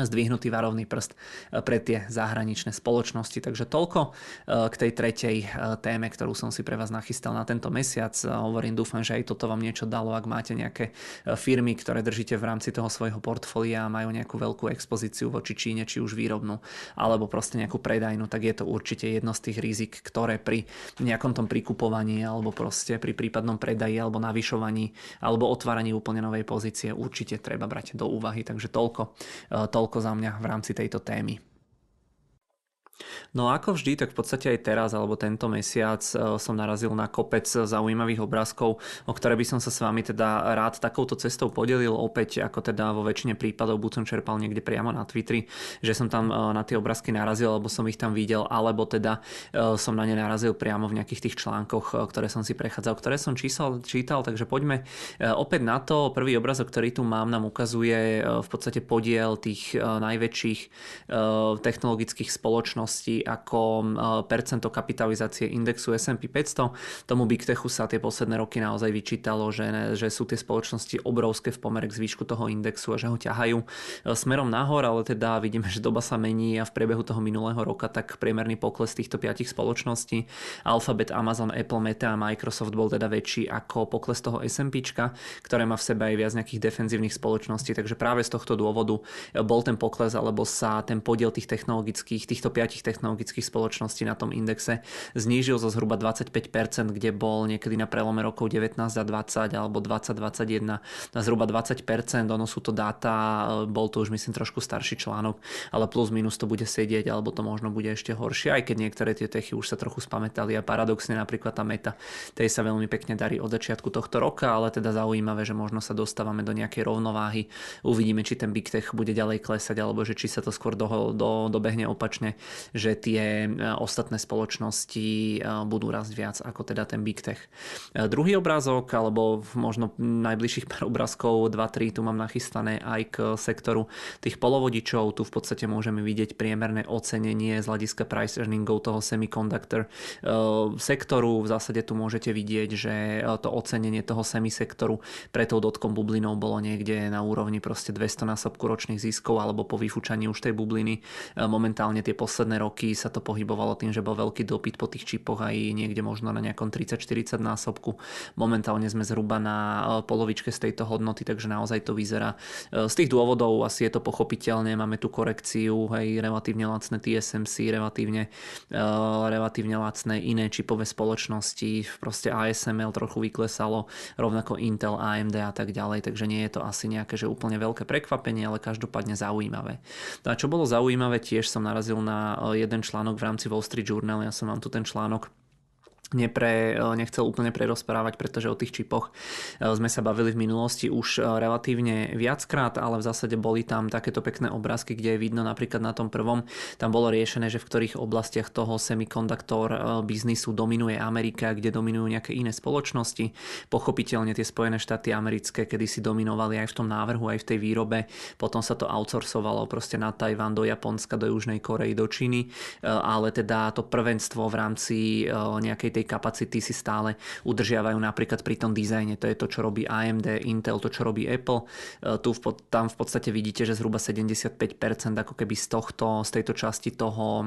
zdvihnutý varovný prst e, pre tie zahraničné spoločnosti. Takže toľko e, k tej tretej e, téme, ktorú som si pre vás nachystal na tento mesiac. Hovorím, dúfam, že aj toto vám niečo dalo, ak máte nejaké firmy, ktoré držíte v rámci toho svojho portfólia a majú nejakú veľkú expozíciu voči Číne, či už výrobnú, alebo proste nejakú predajnú, tak je to určite jedno z tých rizik, ktoré pri nejakom tom prikupovaní alebo proste pri prípadnom predaji alebo navyšovaní alebo otváraní úplne novej pozície určite treba brať do úvahy. Takže toľko, toľko toľko za mňa v rámci tejto témy. No ako vždy, tak v podstate aj teraz alebo tento mesiac e, som narazil na kopec zaujímavých obrázkov, o ktoré by som sa s vami teda rád takouto cestou podelil. Opäť ako teda vo väčšine prípadov buď som čerpal niekde priamo na Twitteri, že som tam e, na tie obrázky narazil, alebo som ich tam videl, alebo teda e, som na ne narazil priamo v nejakých tých článkoch, ktoré som si prechádzal, ktoré som čísal, čítal, takže poďme opäť na to. Prvý obrazok, ktorý tu mám, nám ukazuje v podstate podiel tých najväčších technologických spoločností spoločnosti ako percento kapitalizácie indexu S&P 500. Tomu Big Techu sa tie posledné roky naozaj vyčítalo, že, že sú tie spoločnosti obrovské v pomere k zvýšku toho indexu a že ho ťahajú e, smerom nahor, ale teda vidíme, že doba sa mení a v priebehu toho minulého roka tak priemerný pokles týchto piatich spoločností Alphabet, Amazon, Apple, Meta a Microsoft bol teda väčší ako pokles toho S&P, ktoré má v sebe aj viac nejakých defenzívnych spoločností, takže práve z tohto dôvodu bol ten pokles alebo sa ten podiel tých technologických, týchto piatich technologických spoločností na tom indexe znížil zo zhruba 25%, kde bol niekedy na prelome rokov 19 a 20 alebo 2021 na zhruba 20%. Ono sú to dáta, bol to už myslím trošku starší článok, ale plus minus to bude sedieť alebo to možno bude ešte horšie, aj keď niektoré tie techy už sa trochu spamätali a paradoxne napríklad tá meta, tej sa veľmi pekne darí od začiatku tohto roka, ale teda zaujímavé, že možno sa dostávame do nejakej rovnováhy. Uvidíme, či ten Big Tech bude ďalej klesať alebo že či sa to skôr do, do, dobehne opačne že tie e, ostatné spoločnosti e, budú rásť viac ako teda ten Big Tech. E, druhý obrázok, alebo možno najbližších pár obrázkov, 2-3 tu mám nachystané aj k sektoru tých polovodičov. Tu v podstate môžeme vidieť priemerné ocenenie z hľadiska price earningov toho semiconductor sektoru. V zásade tu môžete vidieť, že to ocenenie toho semisektoru pre tou dotkom bublinou bolo niekde na úrovni proste 200 násobku ročných ziskov alebo po vyfúčaní už tej bubliny. Momentálne tie posledné posledné roky sa to pohybovalo tým, že bol veľký dopyt po tých čipoch aj niekde možno na nejakom 30-40 násobku. Momentálne sme zhruba na e, polovičke z tejto hodnoty, takže naozaj to vyzerá. E, z tých dôvodov asi je to pochopiteľné, máme tu korekciu, hej, relatívne lacné TSMC, relatívne, uh, relatívne lacné iné čipové spoločnosti, proste ASML trochu vyklesalo, rovnako Intel, AMD a tak ďalej, takže nie je to asi nejaké že úplne veľké prekvapenie, ale každopádne zaujímavé. No a čo bolo zaujímavé, tiež som narazil na jeden článok v rámci Wall Street Journal, ja som vám tu ten článok nepre, e, nechcel úplne prerozprávať, pretože o tých čipoch e, sme sa bavili v minulosti už e, relatívne viackrát, ale v zásade boli tam takéto pekné obrázky, kde je vidno napríklad na tom prvom, tam bolo riešené, že v ktorých oblastiach toho semikonduktor biznisu dominuje Amerika, kde dominujú nejaké iné spoločnosti. Pochopiteľne tie Spojené štáty americké, kedy si dominovali aj v tom návrhu, aj v tej výrobe, potom sa to outsourcovalo proste na Tajvan, do Japonska, do Južnej Korei, do Číny, ale teda to prvenstvo v rámci nejakej tej tej kapacity si stále udržiavajú napríklad pri tom dizajne. To je to, čo robí AMD, Intel, to, čo robí Apple. E, tu v, tam v podstate vidíte, že zhruba 75% ako keby z, tohto, z tejto časti toho e,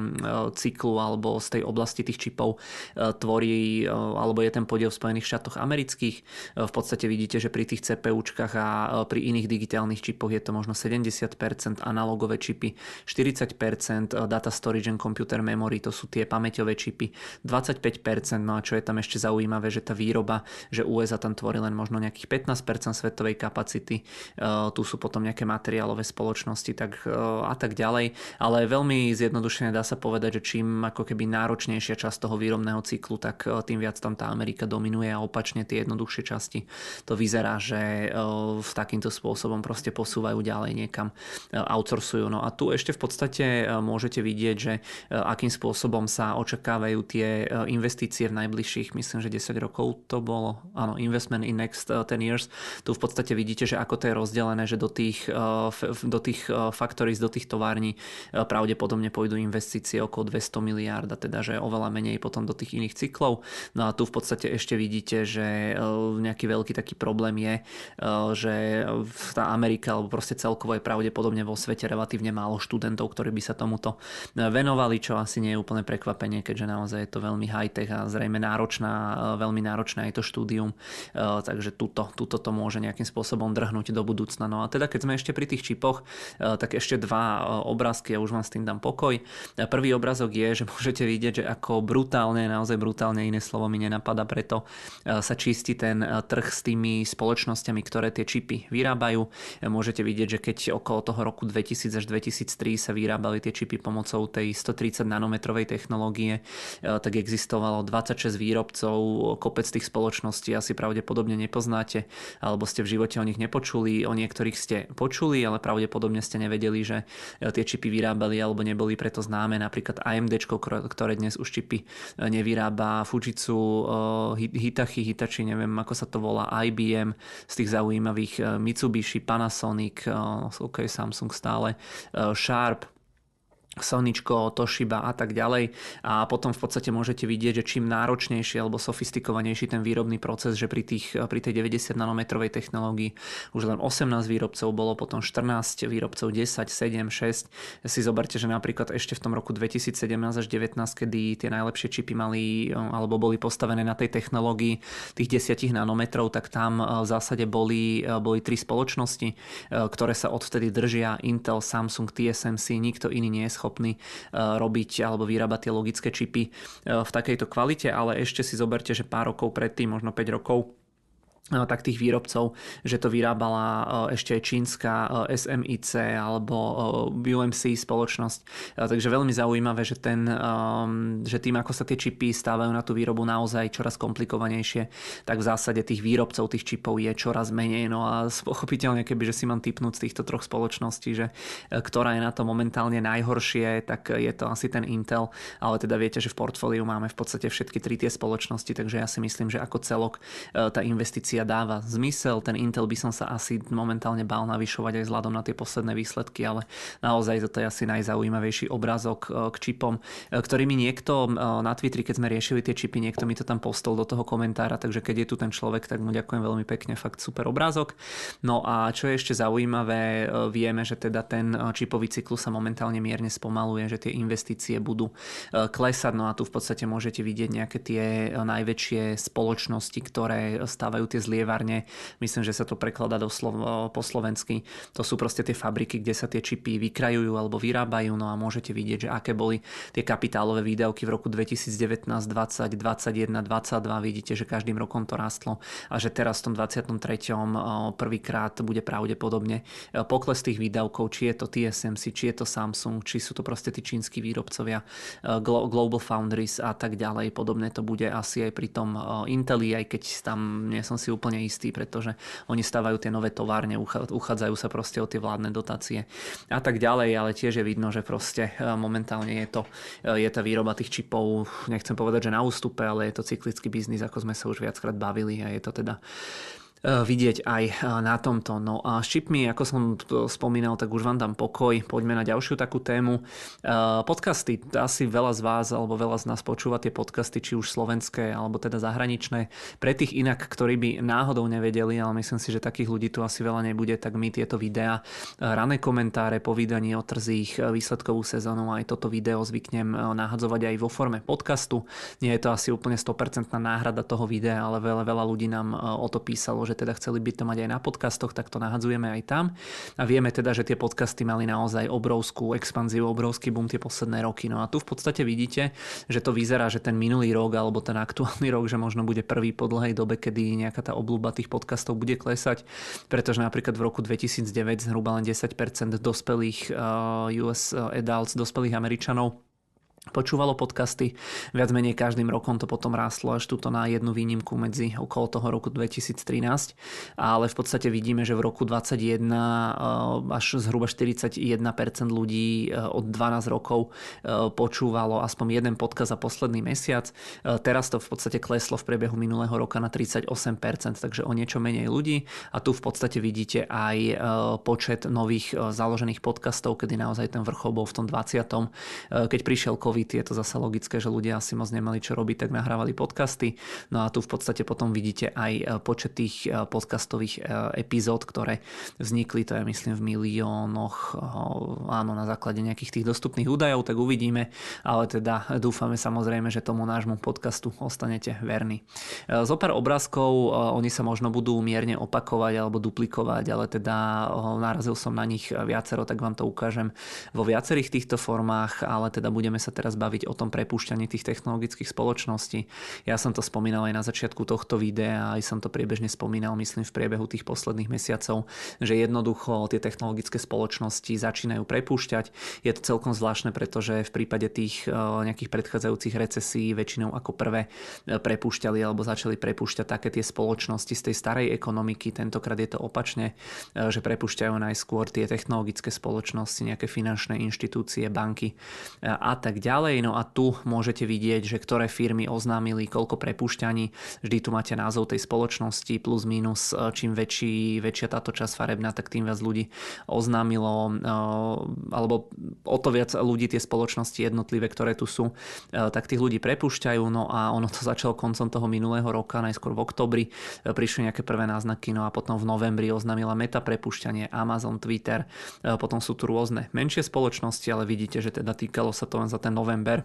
cyklu alebo z tej oblasti tých čipov e, tvorí, alebo je ten podiel v Spojených štátoch amerických. V podstate vidíte, že pri tých CPUčkách a pri iných digitálnych čipoch je to možno 70%, analogové čipy 40%, data storage and computer memory, to sú tie pamäťové čipy 25%, No a čo je tam ešte zaujímavé, že tá výroba, že USA tam tvorí len možno nejakých 15% svetovej kapacity, uh, tu sú potom nejaké materiálové spoločnosti tak, uh, a tak ďalej, ale veľmi zjednodušene dá sa povedať, že čím ako keby náročnejšia časť toho výrobného cyklu, tak uh, tým viac tam tá Amerika dominuje a opačne tie jednoduchšie časti to vyzerá, že v takýmto spôsobom proste posúvajú ďalej niekam, outsourcujú. No a tu ešte v podstate môžete vidieť, že akým spôsobom sa očakávajú tie investície v najbližších, myslím, že 10 rokov to bolo, áno, investment in next 10 uh, years. Tu v podstate vidíte, že ako to je rozdelené, že do tých, uh, do tých uh, factories, do tých tovární pravdepodobne pôjdu investície okolo 200 miliárd, a teda, že oveľa menej potom do tých iných cyklov. No a tu v podstate ešte vidíte, že nejaký veľký taký problém je, že tá Amerika, alebo proste celkovo je pravdepodobne vo svete relatívne málo študentov, ktorí by sa tomuto venovali, čo asi nie je úplne prekvapenie, keďže naozaj je to veľmi high-tech a zrejme náročná, veľmi náročné aj to štúdium, takže tuto, tuto to môže nejakým spôsobom drhnúť do budúcna. No a teda keď sme ešte pri tých čipoch, tak ešte dva obrázky, ja už vám s tým dám pokoj. Prvý obrázok je, že môžete vidieť, že ako brutálne, naozaj brutálne iné slovo mi nenapadá, preto sa čistí ten trh s tými spoločnosťami, ktoré tie čipy vyrábajú. Môžete vidieť, že keď okolo toho roku 2000 až 2003 sa vyrábali tie čipy pomocou tej 130 nanometrovej technológie, tak existovalo 26 výrobcov, kopec tých spoločností asi pravdepodobne nepoznáte, alebo ste v živote o nich nepočuli, o niektorých ste počuli, ale pravdepodobne ste nevedeli, že tie čipy vyrábali alebo neboli preto známe. Napríklad AMD, ktoré dnes už čipy nevyrába, Fujitsu, Hitachi, Hitachi, neviem ako sa to volá, IBM, z tých zaujímavých Mitsubishi, Panasonic, OK, Samsung stále, Sharp, Soničko, Toshiba a tak ďalej. A potom v podstate môžete vidieť, že čím náročnejší alebo sofistikovanejší ten výrobný proces, že pri, tých, pri tej 90 nanometrovej technológii už len 18 výrobcov bolo, potom 14 výrobcov, 10, 7, 6. Si zoberte, že napríklad ešte v tom roku 2017 až 2019, kedy tie najlepšie čipy mali alebo boli postavené na tej technológii tých 10 nanometrov, tak tam v zásade boli, boli tri spoločnosti, ktoré sa odvtedy držia. Intel, Samsung, TSMC, nikto iný nie je schopný schopní eh, robiť alebo vyrábať tie logické čipy eh, v takejto kvalite, ale ešte si zoberte, že pár rokov predtým, možno 5 rokov, tak tých výrobcov, že to vyrábala ešte aj čínska SMIC alebo UMC spoločnosť. Takže veľmi zaujímavé, že, ten, že tým, ako sa tie čipy stávajú na tú výrobu naozaj čoraz komplikovanejšie, tak v zásade tých výrobcov tých čipov je čoraz menej. No a pochopiteľne, keby že si mám typnúť z týchto troch spoločností, že ktorá je na to momentálne najhoršie, tak je to asi ten Intel, ale teda viete, že v portfóliu máme v podstate všetky tri tie spoločnosti, takže ja si myslím, že ako celok tá investícia pozícia dáva zmysel. Ten Intel by som sa asi momentálne bál navyšovať aj vzhľadom na tie posledné výsledky, ale naozaj toto je asi najzaujímavejší obrázok e, k čipom, e, ktorý mi niekto e, na Twitteri, keď sme riešili tie čipy, niekto mi to tam postol do toho komentára, takže keď je tu ten človek, tak mu ďakujem veľmi pekne, fakt super obrázok. No a čo je ešte zaujímavé, vieme, že teda ten čipový cyklus sa momentálne mierne spomaluje, že tie investície budú klesať, no a tu v podstate môžete vidieť nejaké tie najväčšie spoločnosti, ktoré stávajú tie zlievarne. Myslím, že sa to prekladá do Slo- po slovensky. To sú proste tie fabriky, kde sa tie čipy vykrajujú alebo vyrábajú. No a môžete vidieť, že aké boli tie kapitálové výdavky v roku 2019, 20, 21, 22. Vidíte, že každým rokom to rastlo a že teraz v tom 23. prvýkrát bude pravdepodobne pokles tých výdavkov, či je to TSMC, či je to Samsung, či sú to proste tí čínsky výrobcovia, Global Foundries a tak ďalej. Podobne to bude asi aj pri tom Inteli, aj keď tam nie som si úplne istý, pretože oni stavajú tie nové továrne, uchádzajú sa proste o tie vládne dotácie a tak ďalej, ale tiež je vidno, že proste e, momentálne je to, e, je tá výroba tých čipov, nechcem povedať, že na ústupe, ale je to cyklický biznis, ako sme sa už viackrát bavili a je to teda vidieť aj e, na tomto. No a s čipmi, ako som spomínal, tak už vám dám pokoj. Poďme na ďalšiu takú tému. E, podcasty. Asi veľa z vás alebo veľa z nás počúva tie podcasty, či už slovenské alebo teda zahraničné. Pre tých inak, ktorí by náhodou nevedeli, ale myslím si, že takých ľudí tu asi veľa nebude, tak my tieto videá, rané komentáre po vydaní o trzích, výsledkovú sezónu, aj toto video zvyknem nahadzovať aj vo forme podcastu. Nie je to asi úplne 100% náhrada toho videa, ale veľa, veľa ľudí nám o to písalo, že teda chceli by to mať aj na podcastoch, tak to nahadzujeme aj tam. A vieme teda, že tie podcasty mali naozaj obrovskú expanziu, obrovský boom tie posledné roky. No a tu v podstate vidíte, že to vyzerá, že ten minulý rok alebo ten aktuálny rok, že možno bude prvý po dlhej dobe, kedy nejaká tá obľúba tých podcastov bude klesať, pretože napríklad v roku 2009 zhruba len 10% dospelých eh, US adults, dospelých Američanov počúvalo podcasty. Viac menej každým rokom to potom rástlo až túto na jednu výnimku medzi okolo toho roku 2013. Ale v podstate vidíme, že v roku 2021 eh, až zhruba 41% ľudí eh, od 12 rokov eh, počúvalo aspoň jeden podcast za posledný mesiac. Teraz to v podstate kleslo v priebehu minulého roka na 38%, takže o niečo menej ľudí. A tu v podstate vidíte aj počet nových založených podcastov, kedy naozaj ten vrchol bol v tom 20. Keď prišiel COVID COVID, je to zase logické, že ľudia asi moc nemali čo robiť, tak nahrávali podcasty. No a tu v podstate potom vidíte aj počet tých podcastových epizód, ktoré vznikli, to je myslím v miliónoch, áno, na základe nejakých tých dostupných údajov, tak uvidíme, ale teda dúfame samozrejme, že tomu nášmu podcastu ostanete verní. Zo pár obrázkov, oni sa možno budú mierne opakovať alebo duplikovať, ale teda narazil som na nich viacero, tak vám to ukážem vo viacerých týchto formách, ale teda budeme sa teraz baviť o tom prepúšťaní tých technologických spoločností. Ja som to spomínal aj na začiatku tohto videa, aj som to priebežne spomínal, myslím, v priebehu tých posledných mesiacov, že jednoducho tie technologické spoločnosti začínajú prepúšťať. Je to celkom zvláštne, pretože v prípade tých e, nejakých predchádzajúcich recesí väčšinou ako prvé e, prepúšťali alebo začali prepúšťať také tie spoločnosti z tej starej ekonomiky. Tentokrát je to opačne, e, že prepúšťajú najskôr tie technologické spoločnosti, nejaké finančné inštitúcie, banky a tak ďalej. No a tu môžete vidieť, že ktoré firmy oznámili koľko prepúšťaní. Vždy tu máte názov tej spoločnosti plus minus. Čím väčší, väčšia táto časť farebná, tak tým viac ľudí oznámilo alebo o to viac ľudí tie spoločnosti jednotlivé, ktoré tu sú, tak tých ľudí prepúšťajú. No a ono to začalo koncom toho minulého roka, najskôr v oktobri prišli nejaké prvé náznaky, no a potom v novembri oznámila Meta prepušťanie, Amazon, Twitter, potom sú tu rôzne menšie spoločnosti, ale vidíte, že teda týkalo sa to len za ten november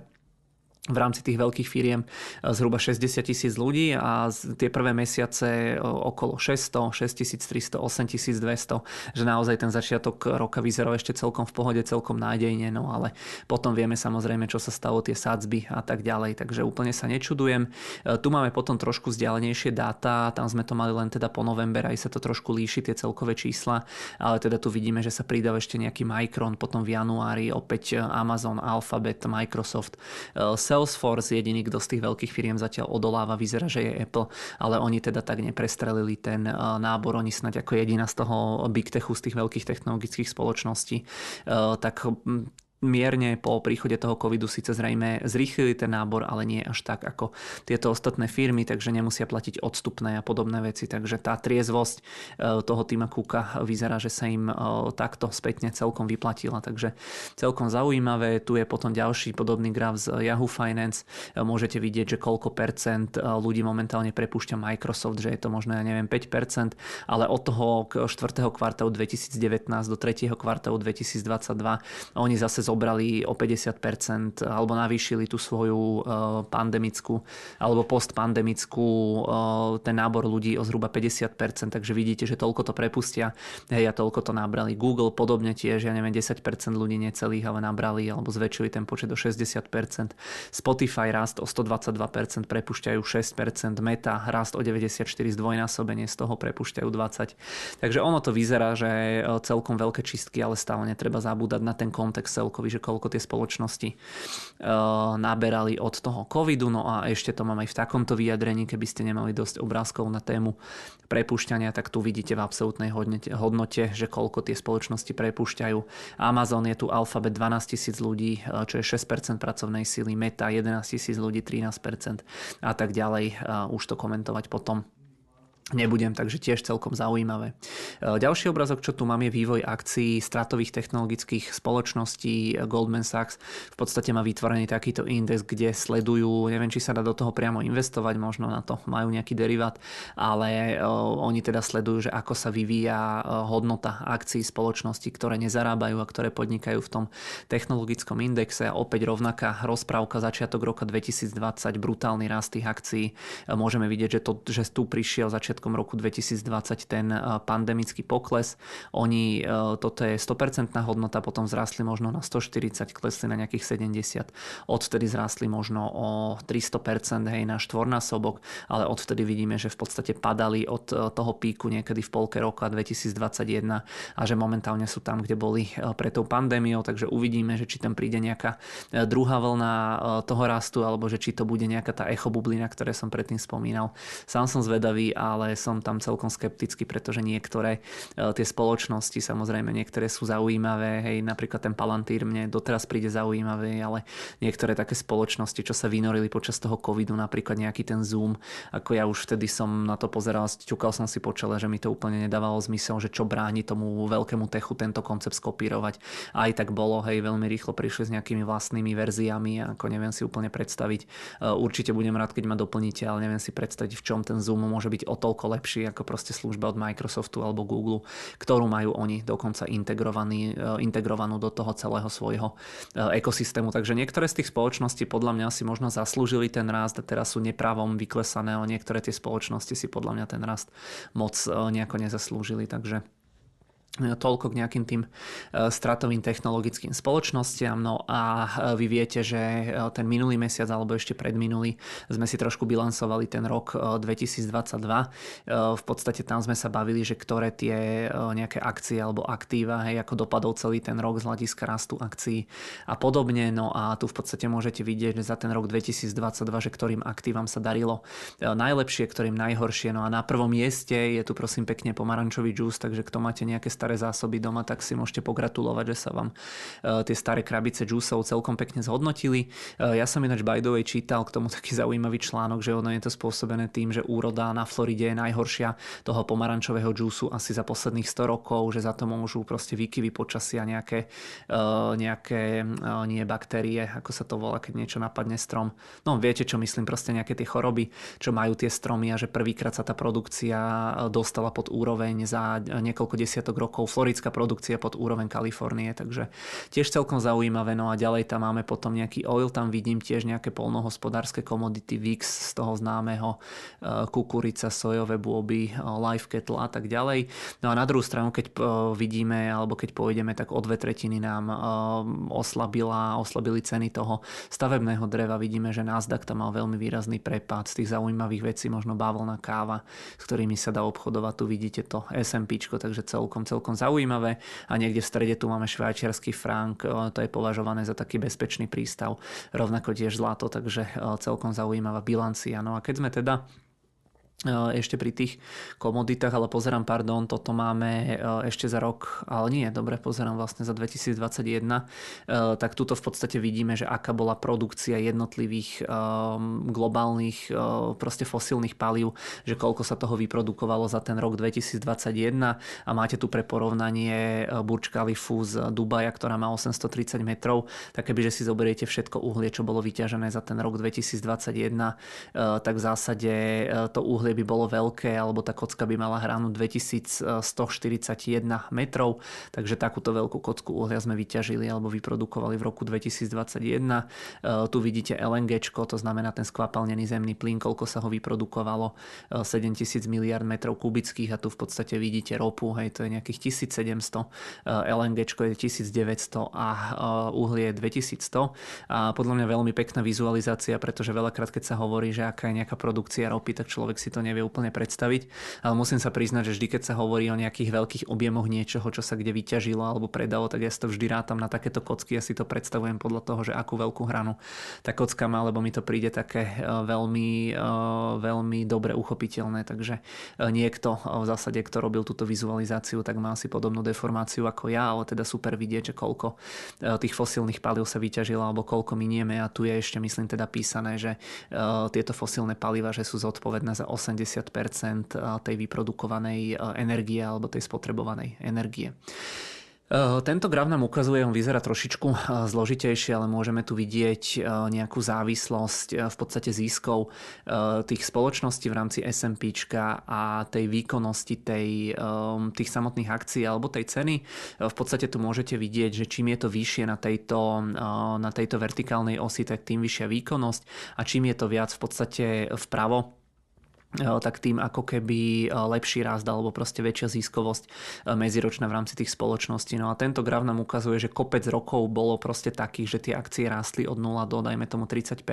v rámci tých veľkých firiem e, zhruba 60 tisíc ľudí a tie prvé mesiace e, okolo 600, 6300, 8200, že naozaj ten začiatok roka vyzeral ešte celkom v pohode, celkom nádejne, no ale potom vieme samozrejme, čo sa stalo, tie sadzby a tak ďalej, takže úplne sa nečudujem. E, tu máme potom trošku vzdialenejšie dáta, tam sme to mali len teda po november, aj sa to trošku líši tie celkové čísla, ale teda tu vidíme, že sa pridal ešte nejaký Micron, potom v januári opäť Amazon, Alphabet, Microsoft, Salesforce jediný, kto z tých veľkých firiem zatiaľ odoláva, vyzerá, že je Apple, ale oni teda tak neprestrelili ten eh, nábor, oni snať ako jediná z toho big techu, z tých veľkých technologických spoločností, eh, tak mierne po príchode toho covidu síce zrejme zrýchlili ten nábor, ale nie až tak ako tieto ostatné firmy, takže nemusia platiť odstupné a podobné veci. Takže tá triezvosť e, toho týma Kuka vyzerá, že sa im e, takto spätne celkom vyplatila. Takže celkom zaujímavé. Tu je potom ďalší podobný graf z Yahoo Finance. E, môžete vidieť, že koľko percent ľudí momentálne prepúšťa Microsoft, že je to možno, ja neviem, 5%, ale od toho 4. kvartálu 2019 do 3. kvartálu 2022 oni zase zobrali o 50% alebo navýšili tú svoju e, pandemickú alebo postpandemickú e, ten nábor ľudí o zhruba 50%, takže vidíte, že toľko to prepustia. Hej, a toľko to nabrali. Google podobne tiež, ja neviem, 10% ľudí necelých, ale nabrali alebo zväčšili ten počet o 60%. Spotify rast o 122%, prepušťajú 6%, Meta rast o 94, zdvojnásobenie z toho prepušťajú 20. Takže ono to vyzerá, že celkom veľké čistky, ale stále netreba zabúdať na ten kontext celkom celkový, že koľko tie spoločnosti uh, naberali od toho covidu. No a ešte to mám aj v takomto vyjadrení, keby ste nemali dosť obrázkov na tému prepušťania, tak tu vidíte v absolútnej hodnote, že koľko tie spoločnosti prepúšťajú. Amazon je tu Alphabet 12 tisíc ľudí, uh, čo je 6% pracovnej síly, Meta 11 tisíc ľudí, 13% a tak ďalej. Uh, už to komentovať potom nebudem, takže tiež celkom zaujímavé. E, ďalší obrazok, čo tu mám, je vývoj akcií stratových technologických spoločností Goldman Sachs. V podstate má vytvorený takýto index, kde sledujú, neviem, či sa dá do toho priamo investovať, možno na to majú nejaký derivát, ale e, oni teda sledujú, že ako sa vyvíja e, hodnota akcií spoločností, ktoré nezarábajú a ktoré podnikajú v tom technologickom indexe. Opäť rovnaká rozprávka začiatok roka 2020, brutálny rast tých akcií. Môžeme vidieť, že, to, že tu prišiel začiatok začiatkom roku 2020 ten eh, pandemický pokles. Oni, eh, toto je 100% hodnota, potom zrastli možno na 140, klesli na nejakých 70. Odvtedy zrastli možno o 300%, hej, na štvornásobok, ale odvtedy vidíme, že v podstate padali od eh, toho píku niekedy v polke roka 2021 a že momentálne sú tam, kde boli pre tou pandémiou, takže uvidíme, že či tam príde nejaká druhá vlna toho rastu, alebo že či to bude nejaká tá echobublina, ktoré som predtým spomínal. Sám som zvedavý, ale ale som tam celkom skeptický, pretože niektoré tie spoločnosti, samozrejme niektoré sú zaujímavé, hej, napríklad ten Palantír mne doteraz príde zaujímavé, ale niektoré také spoločnosti, čo sa vynorili počas toho covidu, napríklad nejaký ten Zoom, ako ja už vtedy som na to pozeral, ťukal som si po čele, že mi to úplne nedávalo zmysel, že čo bráni tomu veľkému techu tento koncept skopírovať. A aj tak bolo, hej, veľmi rýchlo prišli s nejakými vlastnými verziami, ako neviem si úplne predstaviť. Určite budem rád, keď ma doplníte, ale neviem si predstaviť, v čom ten Zoom môže byť o toľko lepší ako proste služba od Microsoftu alebo Google, ktorú majú oni dokonca integrovaný, integrovanú do toho celého svojho ekosystému. Takže niektoré z tých spoločností podľa mňa si možno zaslúžili ten rast a teraz sú nepravom vyklesané, ale niektoré tie spoločnosti si podľa mňa ten rast moc nejako nezaslúžili. Takže toľko k nejakým tým e, stratovým technologickým spoločnostiam. No a e, vy viete, že e, ten minulý mesiac alebo ešte predminulý sme si trošku bilancovali ten rok 2022. V podstate tam sme sa bavili, že ktoré tie nejaké akcie alebo aktíva, hej, ako dopadol celý ten rok z hľadiska rastu akcií a podobne. No a tu v podstate môžete vidieť, že za ten rok 2022, že ktorým aktívam sa darilo najlepšie, ktorým najhoršie. No a na prvom mieste je tu prosím pekne pomarančový džús, takže kto máte nejaké staré zásoby doma, tak si môžete pogratulovať, že sa vám e, tie staré krabice džúsov celkom pekne zhodnotili. E, ja som ináč way čítal k tomu taký zaujímavý článok, že ono je to spôsobené tým, že úroda na Floride je najhoršia toho pomarančového džúsu asi za posledných 100 rokov, že za to môžu proste výkyvy počasia nejaké, e, nejaké nie baktérie, ako sa to volá, keď niečo napadne strom. No viete, čo myslím, proste nejaké tie choroby, čo majú tie stromy a že prvýkrát sa tá produkcia dostala pod úroveň za niekoľko desiatok rokov rokov floridská produkcia pod úroveň Kalifornie, takže tiež celkom zaujímavé. No a ďalej tam máme potom nejaký oil, tam vidím tiež nejaké polnohospodárske komodity VIX z toho známeho e, kukurica, sojové bôby, e, live kettle a tak ďalej. No a na druhú stranu, keď e, vidíme, alebo keď pôjdeme, tak o dve tretiny nám oslabila, oslabili ceny toho stavebného dreva. Vidíme, že Nasdaq tam mal veľmi výrazný prepad z tých zaujímavých vecí, možno bavlná káva, s ktorými sa dá obchodovať. Tu vidíte to S&P, takže celkom, celkom celkom zaujímavé a niekde v strede tu máme švajčiarsky frank, to je považované za taký bezpečný prístav, rovnako tiež zlato, takže celkom zaujímavá bilancia. No a keď sme teda ešte pri tých komoditách, ale pozerám, pardon, toto máme eh, ešte za rok, ale nie, dobre, pozerám vlastne za 2021, eh, tak tuto v podstate vidíme, že aká bola produkcia jednotlivých globálnych proste fosílnych palív, že koľko sa toho vyprodukovalo za ten rok 2021 a máte tu pre porovnanie Burj Khalifu z Dubaja, ktorá má 830 metrov, tak kebyže si zoberiete všetko uhlie, čo bolo vyťažené za ten rok 2021, tak v zásade to uhlie uhlie by bolo veľké, alebo tá kocka by mala hranu 2141 metrov, takže takúto veľkú kocku uhlia sme vyťažili alebo vyprodukovali v roku 2021. E, tu vidíte LNG, to znamená ten skvapalnený zemný plyn, koľko sa ho vyprodukovalo, 7000 e, miliard metrov kubických a tu v podstate vidíte ropu, hej, to je nejakých 1700, LNG je 1900 a e, uhlie je 2100. A podľa mňa veľmi pekná vizualizácia, pretože veľakrát, keď sa hovorí, že aká je nejaká produkcia ropy, tak človek si to nevie úplne predstaviť, ale musím sa priznať, že vždy, keď sa hovorí o nejakých veľkých objemoch niečoho, čo sa kde vyťažilo alebo predalo, tak ja si to vždy rátam na takéto kocky, ja si to predstavujem podľa toho, že akú veľkú hranu tá kocka má, lebo mi to príde také e, veľmi, e, veľmi dobre uchopiteľné, takže e, niekto v zásade, kto robil túto vizualizáciu, tak má asi podobnú deformáciu ako ja, ale teda super vidieť, že koľko tých fosílnych palív sa vyťažilo alebo koľko minieme. A tu je ešte myslím teda písané, že tieto fosílne paliva, že sú zodpovedné za 8 80% tej vyprodukovanej energie alebo tej spotrebovanej energie. Tento graf nám ukazuje, on vyzerá trošičku zložitejšie, ale môžeme tu vidieť nejakú závislosť v podstate získov tých spoločností v rámci S&P a tej výkonnosti tej, tých samotných akcií alebo tej ceny. V podstate tu môžete vidieť, že čím je to vyššie na tejto, na tejto vertikálnej osi, tak tým vyššia výkonnosť a čím je to viac v podstate vpravo, tak tým ako keby lepší rast alebo proste väčšia ziskovosť medziročná v rámci tých spoločností. No a tento graf nám ukazuje, že kopec rokov bolo proste takých, že tie akcie rástli od 0 do dajme tomu 30%,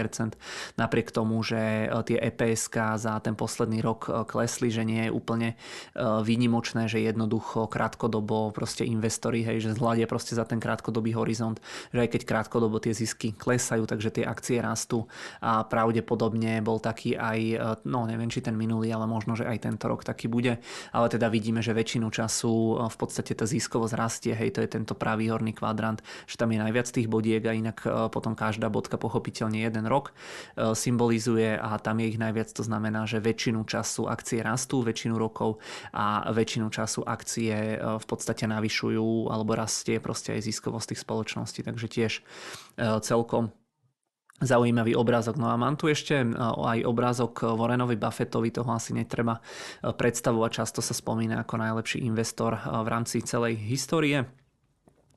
napriek tomu, že tie EPSK za ten posledný rok klesli, že nie je úplne výnimočné, že jednoducho krátkodobo proste investori, hej, že zhľadia proste za ten krátkodobý horizont, že aj keď krátkodobo tie zisky klesajú, takže tie akcie rastú a pravdepodobne bol taký aj, no neviem, či ten minulý, ale možno, že aj tento rok taký bude. Ale teda vidíme, že väčšinu času v podstate tá ziskovosť rastie, hej, to je tento pravý horný kvadrant, že tam je najviac tých bodiek a inak potom každá bodka pochopiteľne jeden rok symbolizuje a tam je ich najviac, to znamená, že väčšinu času akcie rastú, väčšinu rokov a väčšinu času akcie v podstate navyšujú alebo rastie proste aj ziskovosť tých spoločností, takže tiež celkom zaujímavý obrázok. No a mám tu ešte aj obrázok Warrenovi Buffettovi, toho asi netreba predstavovať, často sa spomína ako najlepší investor v rámci celej histórie.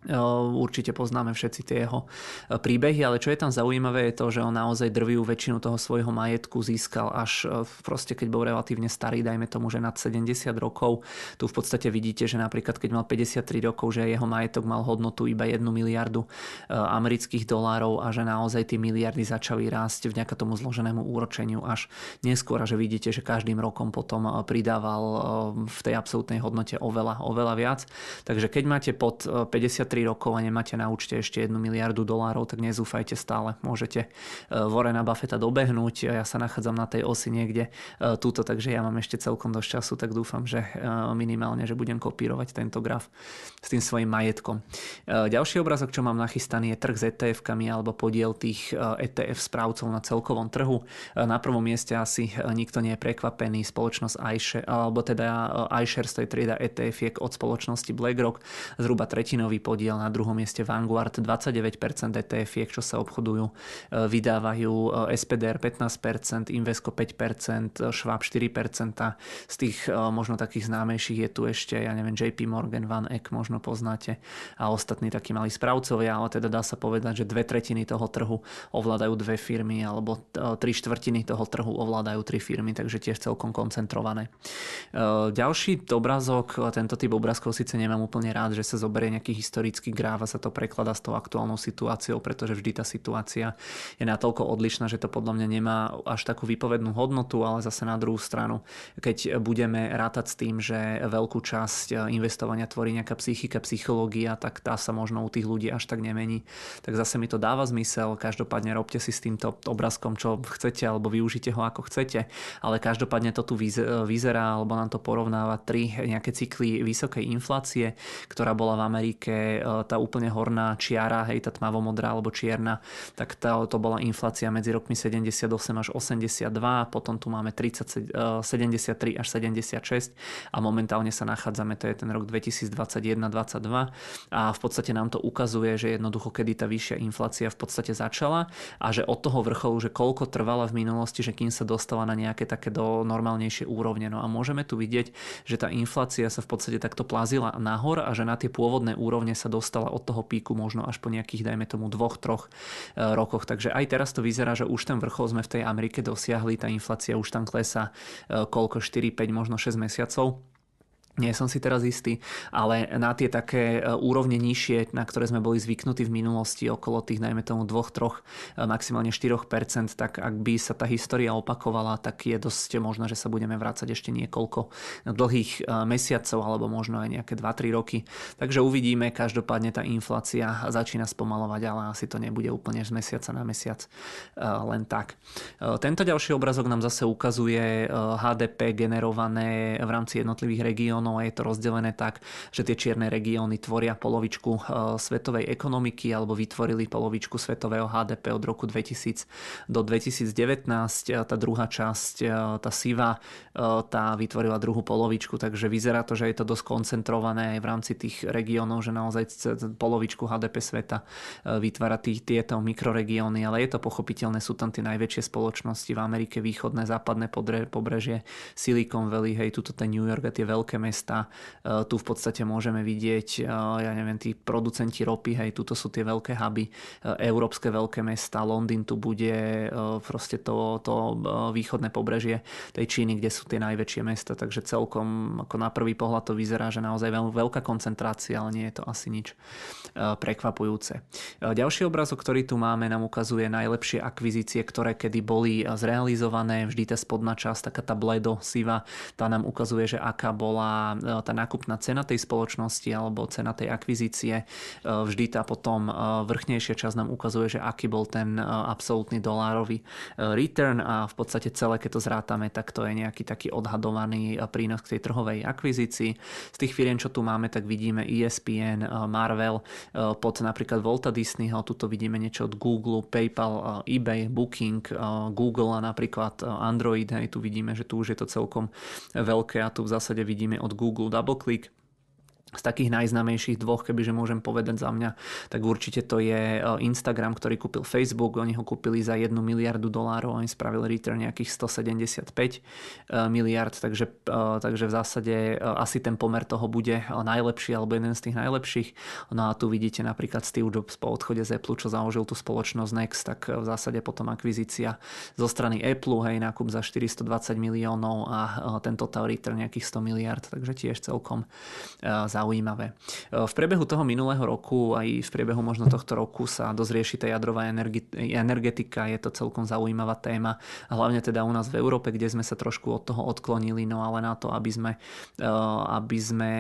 Určite poznáme všetci tie jeho príbehy, ale čo je tam zaujímavé je to, že on naozaj drvivú väčšinu toho svojho majetku získal až proste keď bol relatívne starý, dajme tomu, že nad 70 rokov. Tu v podstate vidíte, že napríklad keď mal 53 rokov, že jeho majetok mal hodnotu iba 1 miliardu amerických dolárov a že naozaj tie miliardy začali rásť vďaka tomu zloženému úročeniu až neskôr a že vidíte, že každým rokom potom pridával v tej absolútnej hodnote oveľa, oveľa viac. Takže keď máte pod 50 3 rokov a nemáte na účte ešte 1 miliardu dolárov, tak nezúfajte stále. Môžete Vorena Buffetta dobehnúť. Ja sa nachádzam na tej osi niekde e, túto, takže ja mám ešte celkom dosť času, tak dúfam, že e, minimálne, že budem kopírovať tento graf s tým svojim majetkom. E, ďalší obrazok, čo mám nachystaný, je trh s ETF-kami alebo podiel tých ETF správcov na celkovom trhu. Na prvom mieste asi nikto nie je prekvapený. Spoločnosť iShares, alebo teda iShares, to je trieda ETF od spoločnosti BlackRock, zhruba tretinový podiel podiel, na druhom mieste Vanguard 29% ETF, čo sa obchodujú, e, vydávajú e, SPDR 15%, Invesco 5%, Schwab 4%. Z tých e, možno takých známejších je tu ešte, ja neviem, JP Morgan, Van Eck možno poznáte a ostatní takí mali správcovia, ale teda dá sa povedať, že dve tretiny toho trhu ovládajú dve firmy alebo tri štvrtiny toho trhu ovládajú tri firmy, takže tiež celkom koncentrované. Ďalší obrázok, tento typ obrázkov síce nemám úplne rád, že sa zoberie nejaký historický historický gráv a sa to preklada s tou aktuálnou situáciou, pretože vždy tá situácia je natoľko odlišná, že to podľa mňa nemá až takú výpovednú hodnotu, ale zase na druhú stranu, keď budeme rátať s tým, že veľkú časť investovania tvorí nejaká psychika, psychológia, tak tá sa možno u tých ľudí až tak nemení. Tak zase mi to dáva zmysel, každopádne robte si s týmto obrázkom, čo chcete, alebo využite ho ako chcete, ale každopádne to tu vyzerá, alebo nám to porovnáva tri nejaké cykly vysokej inflácie, ktorá bola v Amerike tá úplne horná čiara, hej, tá tmavomodrá alebo čierna, tak tá, to bola inflácia medzi rokmi 78 až 82, potom tu máme 30, 73 až 76 a momentálne sa nachádzame, to je ten rok 2021-22 a v podstate nám to ukazuje, že jednoducho, kedy tá vyššia inflácia v podstate začala a že od toho vrcholu, že koľko trvala v minulosti, že kým sa dostala na nejaké také do normálnejšie úrovne. No a môžeme tu vidieť, že tá inflácia sa v podstate takto plazila nahor a že na tie pôvodné úrovne sa dostala od toho píku možno až po nejakých, dajme tomu, dvoch, troch e, rokoch. Takže aj teraz to vyzerá, že už ten vrchol sme v tej Amerike dosiahli, tá inflácia už tam klesá e, koľko, 4, 5, možno 6 mesiacov nie som si teraz istý, ale na tie také e, úrovne nižšie, na ktoré sme boli zvyknutí v minulosti, okolo tých najmä tomu 2-3, e, maximálne 4%, tak ak by sa tá história opakovala, tak je dosť možné, že sa budeme vrácať ešte niekoľko dlhých e, mesiacov alebo možno aj nejaké 2-3 roky. Takže uvidíme, každopádne tá inflácia začína spomalovať, ale asi to nebude úplne z mesiaca na mesiac len tak. Tento ďalší obrazok nám zase ukazuje HDP generované v rámci jednotlivých regiónov regiónov a je to rozdelené tak, že tie čierne regióny tvoria polovičku e, svetovej ekonomiky alebo vytvorili polovičku svetového HDP od roku 2000 do 2019. E, tá druhá časť, e, tá siva, tá vytvorila druhú polovičku, takže vyzerá to, že je to dosť koncentrované aj v rámci tých regiónov, že naozaj polovičku HDP sveta vytvára tých, tieto mikroregióny, ale je to pochopiteľné, sú tam tie najväčšie spoločnosti v Amerike, východné, západné pobrežie, Silicon Valley, hej, tuto ten New York a tie veľké mesta. E, tu v podstate môžeme vidieť, e, ja neviem, tí producenti ropy, hej, tuto sú tie veľké huby, e, európske veľké mesta, Londýn tu bude proste to, to východné pobrežie tej Číny, kde sú tie najväčšie mesta, takže celkom ako na prvý pohľad to vyzerá, že naozaj veľká koncentrácia, ale nie je to asi nič prekvapujúce. Ďalší obrazok, ktorý tu máme, nám ukazuje najlepšie akvizície, ktoré kedy boli zrealizované. Vždy tá spodná časť, taká tá bledo siva, tá nám ukazuje, že aká bola tá nákupná cena tej spoločnosti alebo cena tej akvizície, vždy tá potom vrchnejšia časť nám ukazuje, že aký bol ten absolútny dolárový return a v podstate celé, keď to zrátame, tak to je nejaký taký odhadovaný prínos k tej trhovej akvizícii. Z tých firien, čo tu máme, tak vidíme ESPN, Marvel, pod napríklad Volta Disneyho, tuto vidíme niečo od Google, PayPal, eBay, Booking, Google a napríklad Android, hej, tu vidíme, že tu už je to celkom veľké a tu v zásade vidíme od Google DoubleClick z takých najznamejších dvoch, kebyže môžem povedať za mňa, tak určite to je e, Instagram, ktorý kúpil Facebook, oni ho kúpili za 1 miliardu dolárov, oni spravili return nejakých 175 e, miliard, takže, e, takže v zásade asi ten pomer toho bude najlepší alebo jeden z tých najlepších. No a tu vidíte napríklad Steve Jobs po odchode z Apple, čo založil tú spoločnosť Next, tak v zásade potom akvizícia zo strany Apple, hej, nákup za 420 miliónov a ten total return nejakých 100 miliard, takže tiež celkom za zaujímavé. E, v priebehu toho minulého roku aj v priebehu možno tohto roku sa dosť rieši tá jadrová energetika, je to celkom zaujímavá téma, hlavne teda u nás v Európe, kde sme sa trošku od toho odklonili, no ale na to, aby sme, e, aby sme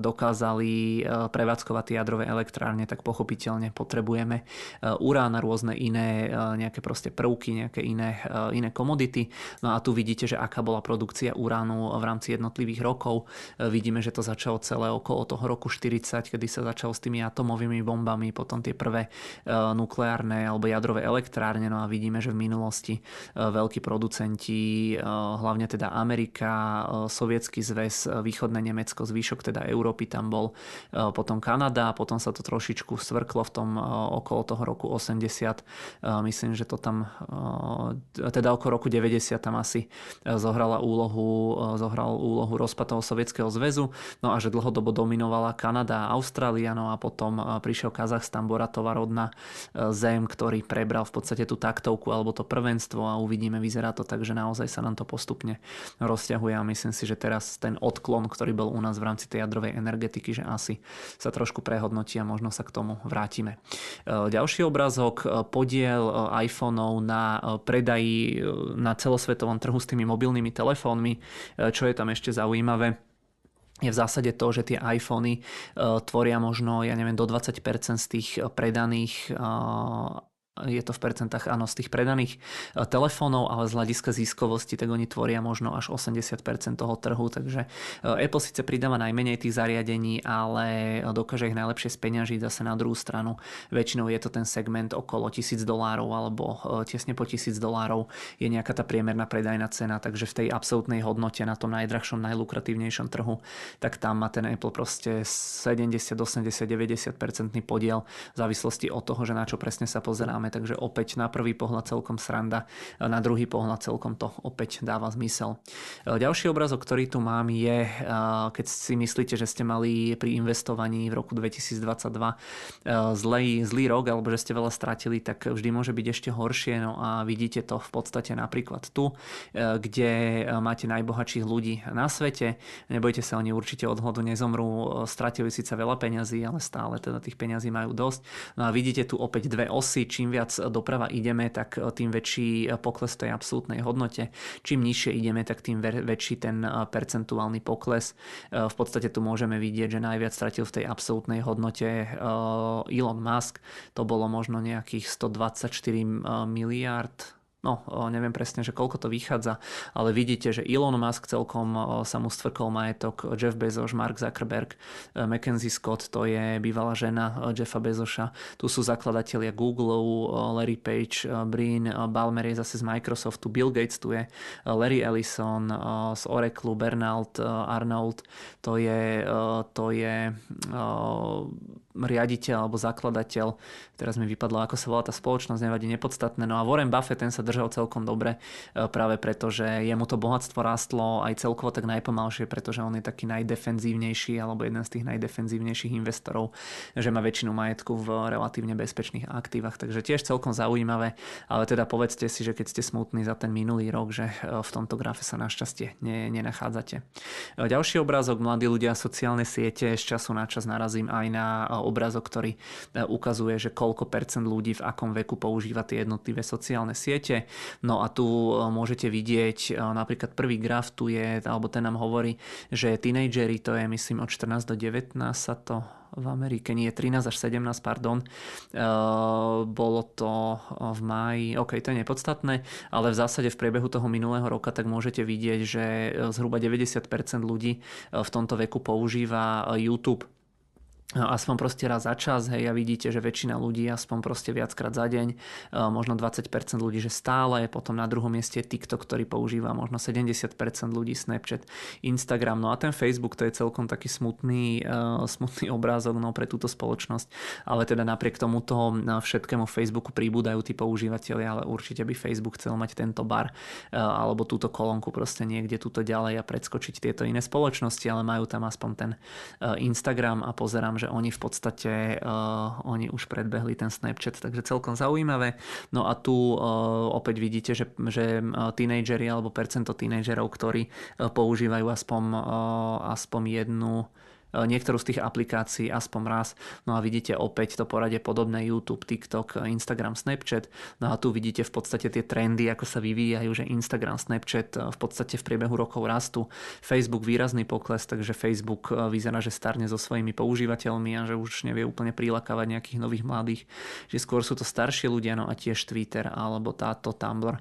dokázali e, prevádzkovať tie jadrové elektrárne, tak pochopiteľne potrebujeme urán a rôzne iné nejaké proste prvky, nejaké iné, iné komodity. No a tu vidíte, že aká bola produkcia uránu v rámci jednotlivých rokov. Vidíme, že to začalo celé okolo toho roku 40, kedy sa začal s tými atomovými bombami, potom tie prvé e, nukleárne alebo jadrové elektrárne, no a vidíme, že v minulosti e, veľkí producenti, e, hlavne teda Amerika, Sovietský zväz, východné Nemecko, zvyšok teda Európy tam bol, potom Kanada, potom sa to trošičku svrklo v tom okolo toho roku 80, myslím, že to tam, teda okolo roku 90 tam asi zohrala úlohu, zohral úlohu rozpad toho Sovietskeho zväzu, no a že dlhodobo dominovali dominovala Kanada a Austrália, no a potom e, prišiel Kazachstan, Boratova rodná e, zem, ktorý prebral v podstate tú taktovku alebo to prvenstvo a uvidíme, vyzerá to tak, že naozaj sa nám to postupne rozťahuje a myslím si, že teraz ten odklon, ktorý bol u nás v rámci tej jadrovej energetiky, že asi sa trošku prehodnotí a možno sa k tomu vrátime. E, ďalší obrázok, podiel iPhoneov na predaji na celosvetovom trhu s tými mobilnými telefónmi, čo je tam ešte zaujímavé je v zásade to, že tie iPhony uh, tvoria možno, ja neviem, do 20% z tých predaných uh, je to v percentách áno z tých predaných e, telefónov, ale z hľadiska ziskovosti, tak oni tvoria možno až 80% toho trhu, takže e, Apple síce pridáva najmenej tých zariadení, ale dokáže ich najlepšie speňažiť zase na druhú stranu. Väčšinou je to ten segment okolo 1000 dolárov alebo e, tesne po 1000 dolárov je nejaká tá priemerná predajná cena, takže v tej absolútnej hodnote na tom najdrahšom, najlukratívnejšom trhu, tak tam má ten Apple proste 70, 80, 90% podiel v závislosti od toho, že na čo presne sa pozeráme máme, takže opäť na prvý pohľad celkom sranda, na druhý pohľad celkom to opäť dáva zmysel. Ďalší obrazok, ktorý tu mám je, keď si myslíte, že ste mali pri investovaní v roku 2022 zlý, zlý rok alebo že ste veľa stratili, tak vždy môže byť ešte horšie. No a vidíte to v podstate napríklad tu, kde máte najbohatších ľudí na svete. Nebojte sa, oni určite od hladu nezomrú, stratili síce veľa peňazí, ale stále teda tých peňazí majú dosť. No a vidíte tu opäť dve osy, čím viac doprava ideme, tak eh, tým väčší eh, pokles tej absolútnej hodnote. Čím nižšie ideme, tak tým väčší ten eh, percentuálny pokles. V podstate tu môžeme vidieť, že najviac stratil v tej absolútnej hodnote Elon Musk. To bolo možno nejakých 124 miliard no neviem presne, že koľko to vychádza, ale vidíte, že Elon Musk celkom sa mu stvrkol majetok, Jeff Bezos, Mark Zuckerberg, e, Mackenzie Scott, to je bývalá žena e, Jeffa Bezosa, tu sú zakladatelia Google, Larry Page, e, Brin, Balmer je zase z Microsoftu, Bill Gates tu je, Larry Ellison z Oracle, Bernard Arnold, to je, to je riaditeľ alebo zakladateľ, teraz mi vypadlo, ako sa volá tá spoločnosť, nevadí nepodstatné. No a Warren Buffett, ten sa držal celkom dobre, e, práve preto, že jemu to bohatstvo rástlo aj celkovo tak najpomalšie, pretože on je taký najdefenzívnejší alebo jeden z tých najdefenzívnejších investorov, že má väčšinu majetku v relatívne bezpečných aktívach. Takže tiež celkom zaujímavé, ale teda povedzte si, že keď ste smutní za ten minulý rok, že e, v tomto grafe sa našťastie ne, nenachádzate. E, ďalší obrázok, mladí ľudia, sociálne siete, z času na čas narazím aj na obrazok, ktorý ukazuje, že koľko percent ľudí v akom veku používa tie jednotlivé sociálne siete. No a tu môžete vidieť, napríklad prvý graf tu je, alebo ten nám hovorí, že tínejdžeri, to je myslím od 14 do 19 sa to v Amerike, nie 13 až 17, pardon. Bolo to v máji, ok, to je nepodstatné, ale v zásade v priebehu toho minulého roka tak môžete vidieť, že zhruba 90% ľudí v tomto veku používa YouTube aspoň proste raz za čas, hej, a vidíte, že väčšina ľudí aspoň proste viackrát za deň, e, možno 20% ľudí, že stále, potom na druhom mieste TikTok, ktorý používa možno 70% ľudí, Snapchat, Instagram, no a ten Facebook to je celkom taký smutný, uh, smutný obrázok no, pre túto spoločnosť, ale teda napriek tomuto všetkému Facebooku pribúdajú tí používateľi, ale určite by Facebook chcel mať tento bar alebo túto kolónku proste niekde túto ďalej a predskočiť tieto iné spoločnosti, ale majú tam aspoň ten Instagram a pozerám, že oni v podstate uh, oni už predbehli ten Snapchat, takže celkom zaujímavé. No a tu uh, opäť vidíte, že, že tínejdžeri alebo percento tínejdžerov, ktorí uh, používajú aspoň, uh, aspoň jednu niektorú z tých aplikácií aspoň raz. No a vidíte opäť to poradie podobné YouTube, TikTok, Instagram, Snapchat. No a tu vidíte v podstate tie trendy, ako sa vyvíjajú, že Instagram, Snapchat e, v podstate v priebehu rokov rastú. Facebook výrazný pokles, takže Facebook e, vyzerá, že starne so svojimi používateľmi a že už nevie úplne prilakávať nejakých nových mladých, že skôr sú to staršie ľudia, no a tiež Twitter alebo táto Tumblr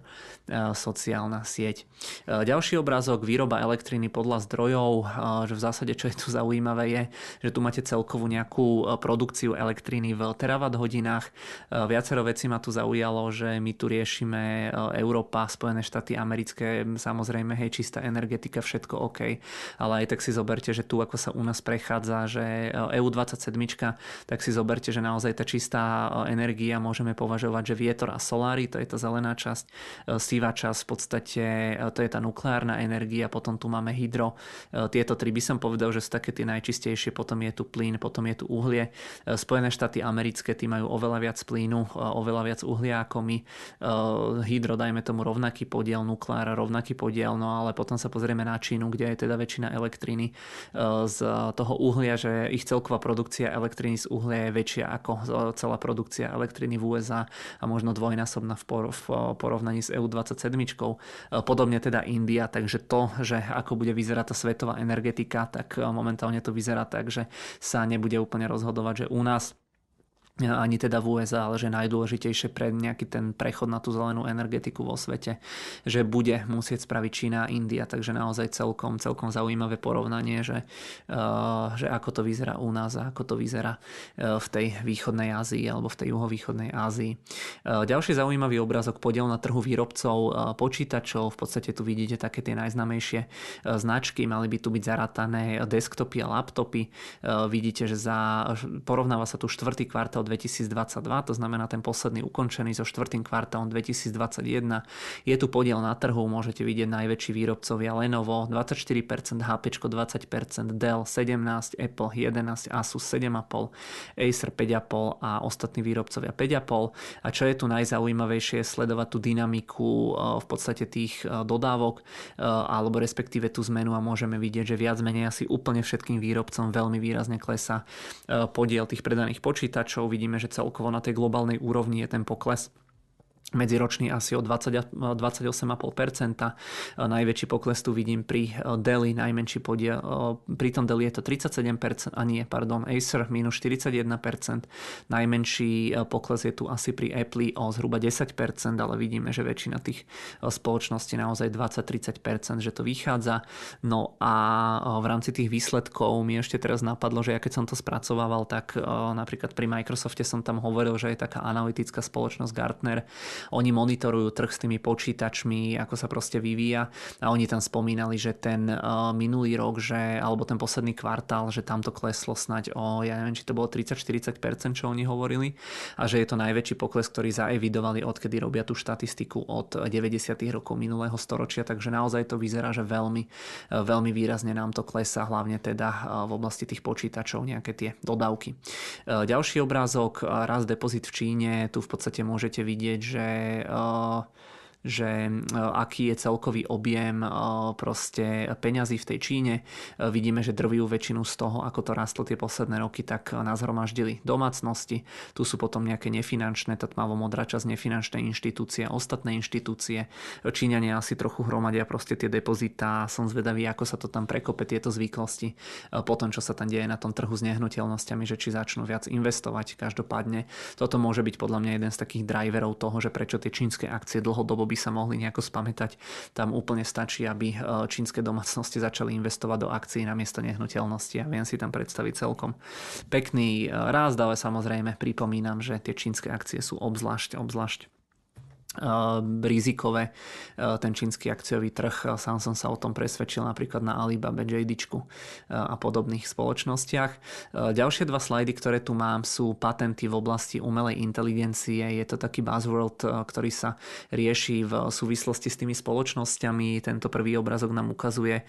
sociálna sieť. Ďalší obrázok, výroba elektriny podľa zdrojov, že v zásade čo je tu zaujímavé je, že tu máte celkovú nejakú e, produkciu elektriny v terawatt hodinách. E, viacero vecí ma tu zaujalo, že my tu riešime e, Európa, Spojené štáty americké, samozrejme, hej, čistá energetika, všetko OK, ale aj tak si zoberte, že tu ako sa u nás prechádza, že EU27, tak si zoberte, že naozaj tá čistá energia môžeme považovať, že vietor a solári, to je tá zelená časť, sivá časť v podstate, to je tá nukleárna energia, potom tu máme hydro. Tieto tri by som povedal, že sú také tie najčistejšie najčistejšie, potom je tu plyn, potom je tu uhlie. E, Spojené štáty americké tí majú oveľa viac plynu, e, oveľa viac uhlia ako my. E, hydro, dajme tomu rovnaký podiel, nukleár rovnaký podiel, no ale potom sa pozrieme na Čínu, kde je teda väčšina elektriny z toho uhlia, že ich celková produkcia elektriny z uhlia je väčšia ako celá produkcia elektriny v USA a možno dvojnásobná v porovnaní s EU27. Podobne teda India, takže to, že ako bude vyzerať tá svetová energetika, tak momentálne to vyzerá tak, že sa nebude úplne rozhodovať, že u nás ani teda v USA, ale že najdôležitejšie pre nejaký ten prechod na tú zelenú energetiku vo svete, že bude musieť spraviť Čína a India, takže naozaj celkom, celkom zaujímavé porovnanie, že, uh, že ako to vyzerá u nás a ako to vyzerá uh, v tej východnej Ázii alebo v tej juhovýchodnej Ázii. Uh, ďalší zaujímavý obrázok podiel na trhu výrobcov počítačov, v podstate tu vidíte také tie najznamejšie značky, mali by tu byť zaratané desktopy a laptopy. Vidíte, že za, porovnáva sa tu štvrtý kvartál 2022, to znamená ten posledný ukončený so štvrtým kvartálom 2021. Je tu podiel na trhu, môžete vidieť najväčší výrobcovia Lenovo 24%, HP 20%, Dell 17%, Apple 11%, Asus 7,5%, Acer 5,5% a ostatní výrobcovia 5,5%. A čo je tu najzaujímavejšie, sledovať tú dynamiku e, v podstate tých e, dodávok e, alebo respektíve tú zmenu a môžeme vidieť, že viac menej asi úplne všetkým výrobcom veľmi výrazne klesá podiel tých predaných počítačov vidíme, že celkovo na tej globálnej úrovni je ten pokles medziročný asi o 20, 28,5%. Najväčší pokles tu vidím pri Deli, najmenší podiel, pri tom Deli je to 37%, a nie, pardon, Acer minus 41%, najmenší pokles je tu asi pri Apple o zhruba 10%, ale vidíme, že väčšina tých spoločností naozaj 20-30%, že to vychádza. No a v rámci tých výsledkov mi ešte teraz napadlo, že ja keď som to spracovával, tak napríklad pri Microsofte som tam hovoril, že je taká analytická spoločnosť Gartner, oni monitorujú trh s tými počítačmi, ako sa proste vyvíja a oni tam spomínali, že ten uh, minulý rok, že, alebo ten posledný kvartál, že tam to kleslo snať o, ja neviem, či to bolo 30-40%, čo oni hovorili a že je to najväčší pokles, ktorý zaevidovali, odkedy robia tú štatistiku od 90. rokov minulého storočia, takže naozaj to vyzerá, že veľmi, veľmi výrazne nám to klesá, hlavne teda v oblasti tých počítačov nejaké tie dodávky. Ďalší obrázok, raz depozit v Číne, tu v podstate môžete vidieť, že uh, že aký je celkový objem proste peňazí v tej Číne. Vidíme, že drvivú väčšinu z toho, ako to rastlo tie posledné roky, tak nás hromaždili domácnosti. Tu sú potom nejaké nefinančné, tá tmavo-modrá časť nefinančné inštitúcie, ostatné inštitúcie. Číňania asi trochu hromadia proste tie depozitá. Som zvedavý, ako sa to tam prekope tieto zvyklosti po tom, čo sa tam deje na tom trhu s nehnuteľnosťami, že či začnú viac investovať. Každopádne toto môže byť podľa mňa jeden z takých driverov toho, že prečo tie čínske akcie dlhodobo by sa mohli nejako spamätať. Tam úplne stačí, aby čínske domácnosti začali investovať do akcií na miesto nehnuteľnosti a viem si tam predstaviť celkom pekný rast, ale samozrejme pripomínam, že tie čínske akcie sú obzvlášť, obzvlášť rizikové. Ten čínsky akciový trh, sám som sa o tom presvedčil napríklad na Alibaba, JD a podobných spoločnostiach. Ďalšie dva slajdy, ktoré tu mám, sú patenty v oblasti umelej inteligencie. Je to taký buzzword, ktorý sa rieši v súvislosti s tými spoločnosťami. Tento prvý obrazok nám ukazuje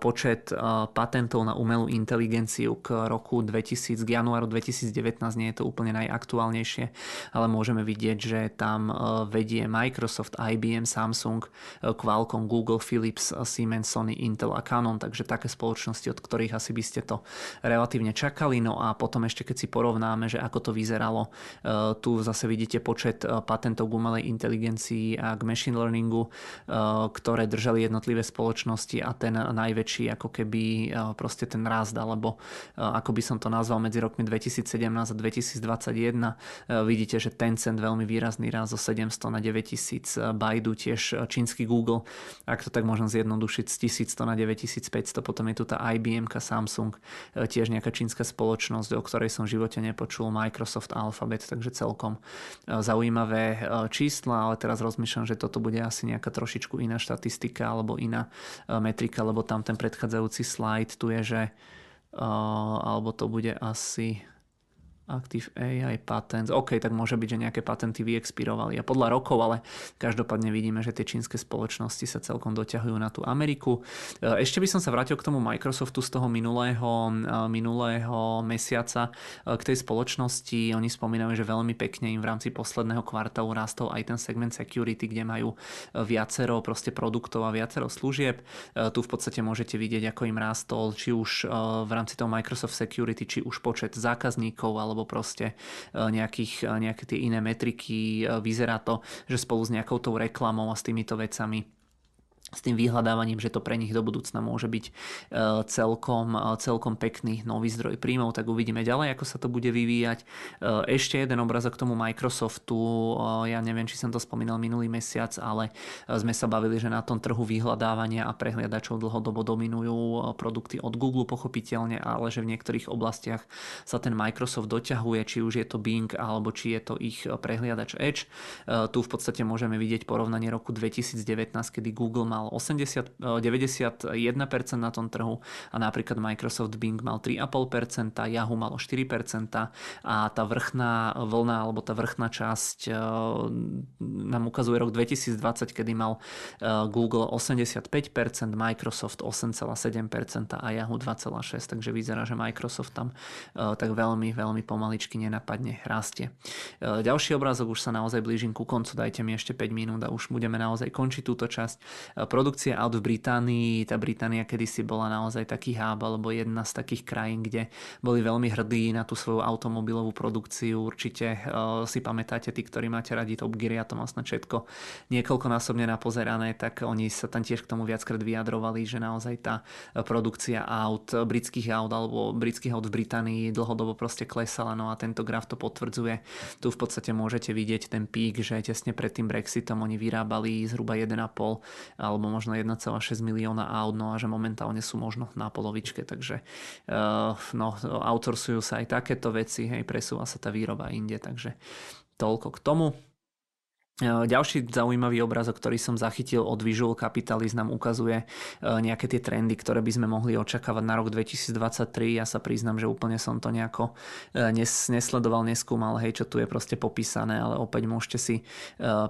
počet patentov na umelú inteligenciu k roku 2000, k januáru 2019. Nie je to úplne najaktuálnejšie, ale môžeme vidieť, že tam vedie je Microsoft, IBM, Samsung, eh, Qualcomm, Google, Philips, eh, Siemens, Sony, Intel a Canon, takže také spoločnosti, od ktorých asi by ste to relatívne čakali. No a potom ešte keď si porovnáme, že ako to vyzeralo, eh, tu zase vidíte počet patentov k umelej inteligencii a k machine learningu, ktoré držali jednotlivé spoločnosti a ten najväčší ako keby proste ten rast, alebo ako by som to nazval medzi rokmi 2017 a 2021. Vidíte, že Tencent veľmi výrazný rast zo 700 na 9000, eh, Baidu tiež čínsky Google, ak to tak môžem zjednodušiť z 1100 na 9500, potom je tu tá IBM, Samsung, eh, tiež nejaká čínska spoločnosť, o ktorej som v živote nepočul, Microsoft, Alphabet, takže celkom zaujímavé čísla, ale teraz rozmýšľam, že toto bude asi nejaká trošičku iná štatistika alebo iná metrika, lebo tam ten predchádzajúci slide tu je, že alebo to bude asi Active AI Patents. OK, tak môže byť, že nejaké patenty vyexpirovali a podľa rokov, ale každopádne vidíme, že tie čínske spoločnosti sa celkom doťahujú na tú Ameriku. E, ešte by som sa vrátil k tomu Microsoftu z toho minulého, e, minulého mesiaca e, k tej spoločnosti. Oni spomínajú, že veľmi pekne im v rámci posledného kvartálu rastol aj ten segment security, kde majú viacero proste produktov a viacero služieb. Tu v podstate môžete vidieť, ako im rastol či už v rámci toho Microsoft Security, či už počet zákazníkov, ale alebo proste e, nejakých, e, nejaké tie iné metriky. E, vyzerá to, že spolu s nejakou tou reklamou a s týmito vecami s tým vyhľadávaním, že to pre nich do budúcna môže byť e, celkom, e, celkom pekný nový zdroj príjmov, tak uvidíme ďalej, ako sa to bude vyvíjať. E, ešte jeden obrazok k tomu Microsoftu, ja neviem, či som to spomínal minulý mesiac, ale sme sa bavili, že na tom trhu vyhľadávania a prehliadačov dlhodobo dominujú produkty od Google pochopiteľne, ale že v niektorých oblastiach sa ten Microsoft doťahuje, či už je to Bing alebo či je to ich prehliadač Edge. Tu v podstate môžeme vidieť porovnanie roku 2019, kedy Google mal mal 80, 91% eh, na tom trhu a napríklad Microsoft Bing mal 3,5%, Yahoo malo 4% a tá vrchná vlna alebo tá vrchná časť eh, nám ukazuje rok 2020, kedy mal eh, Google 85%, Microsoft 8,7% a Yahoo 2,6%, takže vyzerá, že Microsoft tam tak veľmi, veľmi pomaličky nenapadne rastie. Ďalší obrázok už sa naozaj blížim ku koncu, dajte mi ešte 5 minút a už budeme naozaj končiť túto časť produkcia aut v Británii, tá Británia kedysi bola naozaj taký hub alebo jedna z takých krajín, kde boli veľmi hrdí na tú svoju automobilovú produkciu. Určite uh, si pamätáte, tí, ktorí máte radi Top Gear, ja to mám snad všetko niekoľkonásobne napozerané, tak oni sa tam tiež k tomu viackrát vyjadrovali, že naozaj tá produkcia aut, britských aut alebo britských aut v Británii dlhodobo proste klesala, no a tento graf to potvrdzuje. Tu v podstate môžete vidieť ten pík, že tesne pred tým Brexitom oni vyrábali zhruba 1,5 alebo možno 1,6 milióna aut, no a že momentálne sú možno na polovičke, takže uh, no, outsourcujú sa aj takéto veci, hej, presúva sa tá výroba inde, takže toľko k tomu. E, ďalší zaujímavý obrazok, ktorý som zachytil od Visual Capitalist nám ukazuje e, nejaké tie trendy, ktoré by sme mohli očakávať na rok 2023. Ja sa priznam, že úplne som to nejako e, nesledoval, neskúmal, hej, čo tu je proste popísané, ale opäť môžete si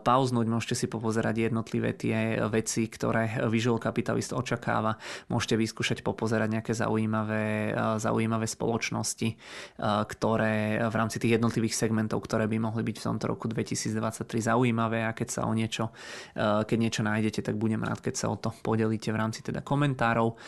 pauznúť, môžete si popozerať jednotlivé tie veci, ktoré Visual Capitalist očakáva. Môžete vyskúšať popozerať nejaké zaujímavé, zaujímavé spoločnosti, ktoré v rámci tých jednotlivých segmentov, ktoré by mohli byť v tomto roku 2023 zaujímavé zaujímavé a keď sa o niečo, keď niečo nájdete, tak budem rád, keď sa o to podelíte v rámci teda komentárov.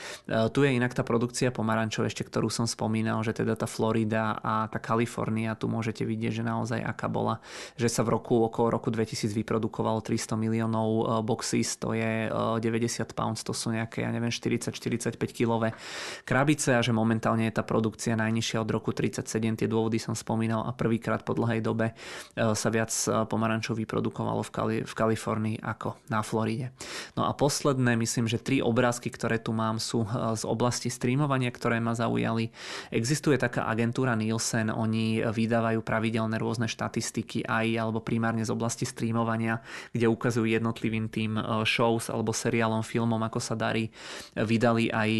Tu je inak tá produkcia pomarančov ešte, ktorú som spomínal, že teda tá Florida a tá Kalifornia, tu môžete vidieť, že naozaj aká bola, že sa v roku okolo roku 2000 vyprodukovalo 300 miliónov boxes, to je 90 pounds, to sú nejaké, ja neviem, 40-45 kilové krabice a že momentálne je tá produkcia najnižšia od roku 37, tie dôvody som spomínal a prvýkrát po dlhej dobe sa viac pomarančov vyprodukovalo v, Kali- v Kalifornii ako na Floride. No a posledné, myslím, že tri obrázky, ktoré tu mám, sú z oblasti streamovania, ktoré ma zaujali. Existuje taká agentúra Nielsen, oni vydávajú pravidelné rôzne štatistiky aj alebo primárne z oblasti streamovania, kde ukazujú jednotlivým tým shows alebo seriálom, filmom, ako sa darí. Vydali aj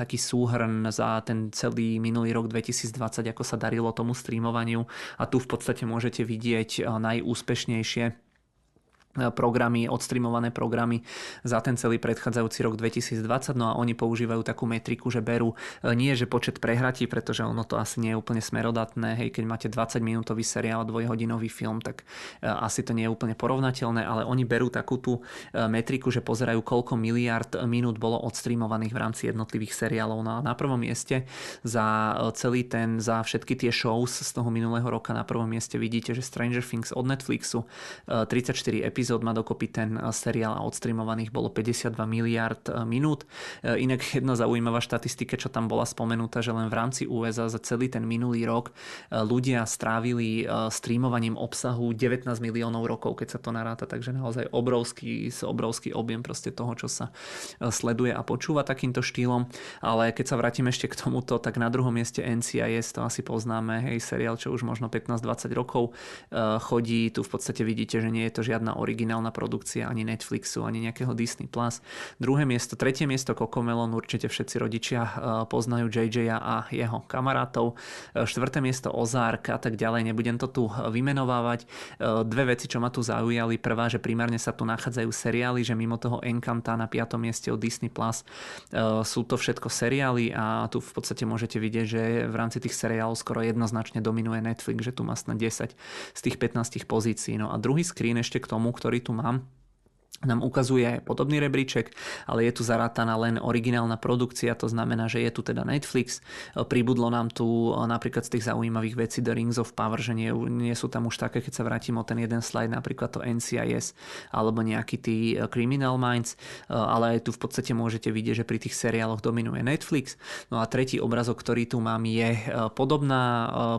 taký súhrn za ten celý minulý rok 2020, ako sa darilo tomu streamovaniu a tu v podstate môžete vidieť najúspešnejšie programy, odstreamované programy za ten celý predchádzajúci rok 2020. No a oni používajú takú metriku, že berú e, nie, že počet prehratí, pretože ono to asi nie je úplne smerodatné. Hej, keď máte 20 minútový seriál, dvojhodinový film, tak e, asi to nie je úplne porovnateľné, ale oni berú takú tú e, metriku, že pozerajú, koľko miliard minút bolo odstreamovaných v rámci jednotlivých seriálov. No a na prvom mieste za celý ten, za všetky tie shows z toho minulého roka na prvom mieste vidíte, že Stranger Things od Netflixu 34 epizód epizód má dokopy ten eh, seriál a odstreamovaných bolo 52 miliard eh, minút. Eh, inak jedna zaujímavá štatistika, čo tam bola spomenutá, že len v rámci USA za celý ten minulý rok ľudia strávili streamovaním obsahu 19 miliónov rokov, keď sa to naráta, takže naozaj obrovský, obrovský objem proste toho, čo sa sleduje a počúva takýmto štýlom. Ale keď sa vrátim ešte k tomuto, tak na druhom mieste NCIS, to asi poznáme, hej, seriál, čo už možno 15-20 rokov chodí. Tu v podstate vidíte, že nie je to žiadna originálna produkcia ani Netflixu, ani nejakého Disney+. Plus. Druhé miesto, tretie miesto Cocomelon, určite všetci rodičia eh, poznajú JJ a jeho kamarátov. Eh, štvrté miesto Ozark a tak ďalej, nebudem to tu vymenovávať. Eh, dve veci, čo ma tu zaujali. Prvá, že primárne sa tu nachádzajú seriály, že mimo toho Encanta na piatom mieste od Disney Plus sú to všetko seriály a tu v podstate môžete vidieť, že v rámci tých seriálov skoro jednoznačne dominuje Netflix, že tu má snad 10 z tých 15 pozícií. No a druhý screen ešte k tomu, ktorý tu mám, nám ukazuje podobný rebríček, ale je tu zarátaná len originálna produkcia, to znamená, že je tu teda Netflix. Pribudlo nám tu napríklad z tých zaujímavých vecí The Rings of Power, že nie, nie sú tam už také, keď sa vrátim o ten jeden slide, napríklad to NCIS alebo nejaký tí eh, Criminal Minds, eh, ale aj tu v podstate môžete vidieť, že pri tých seriáloch dominuje Netflix. No a tretí obrazok, ktorý tu mám, je eh, podobná,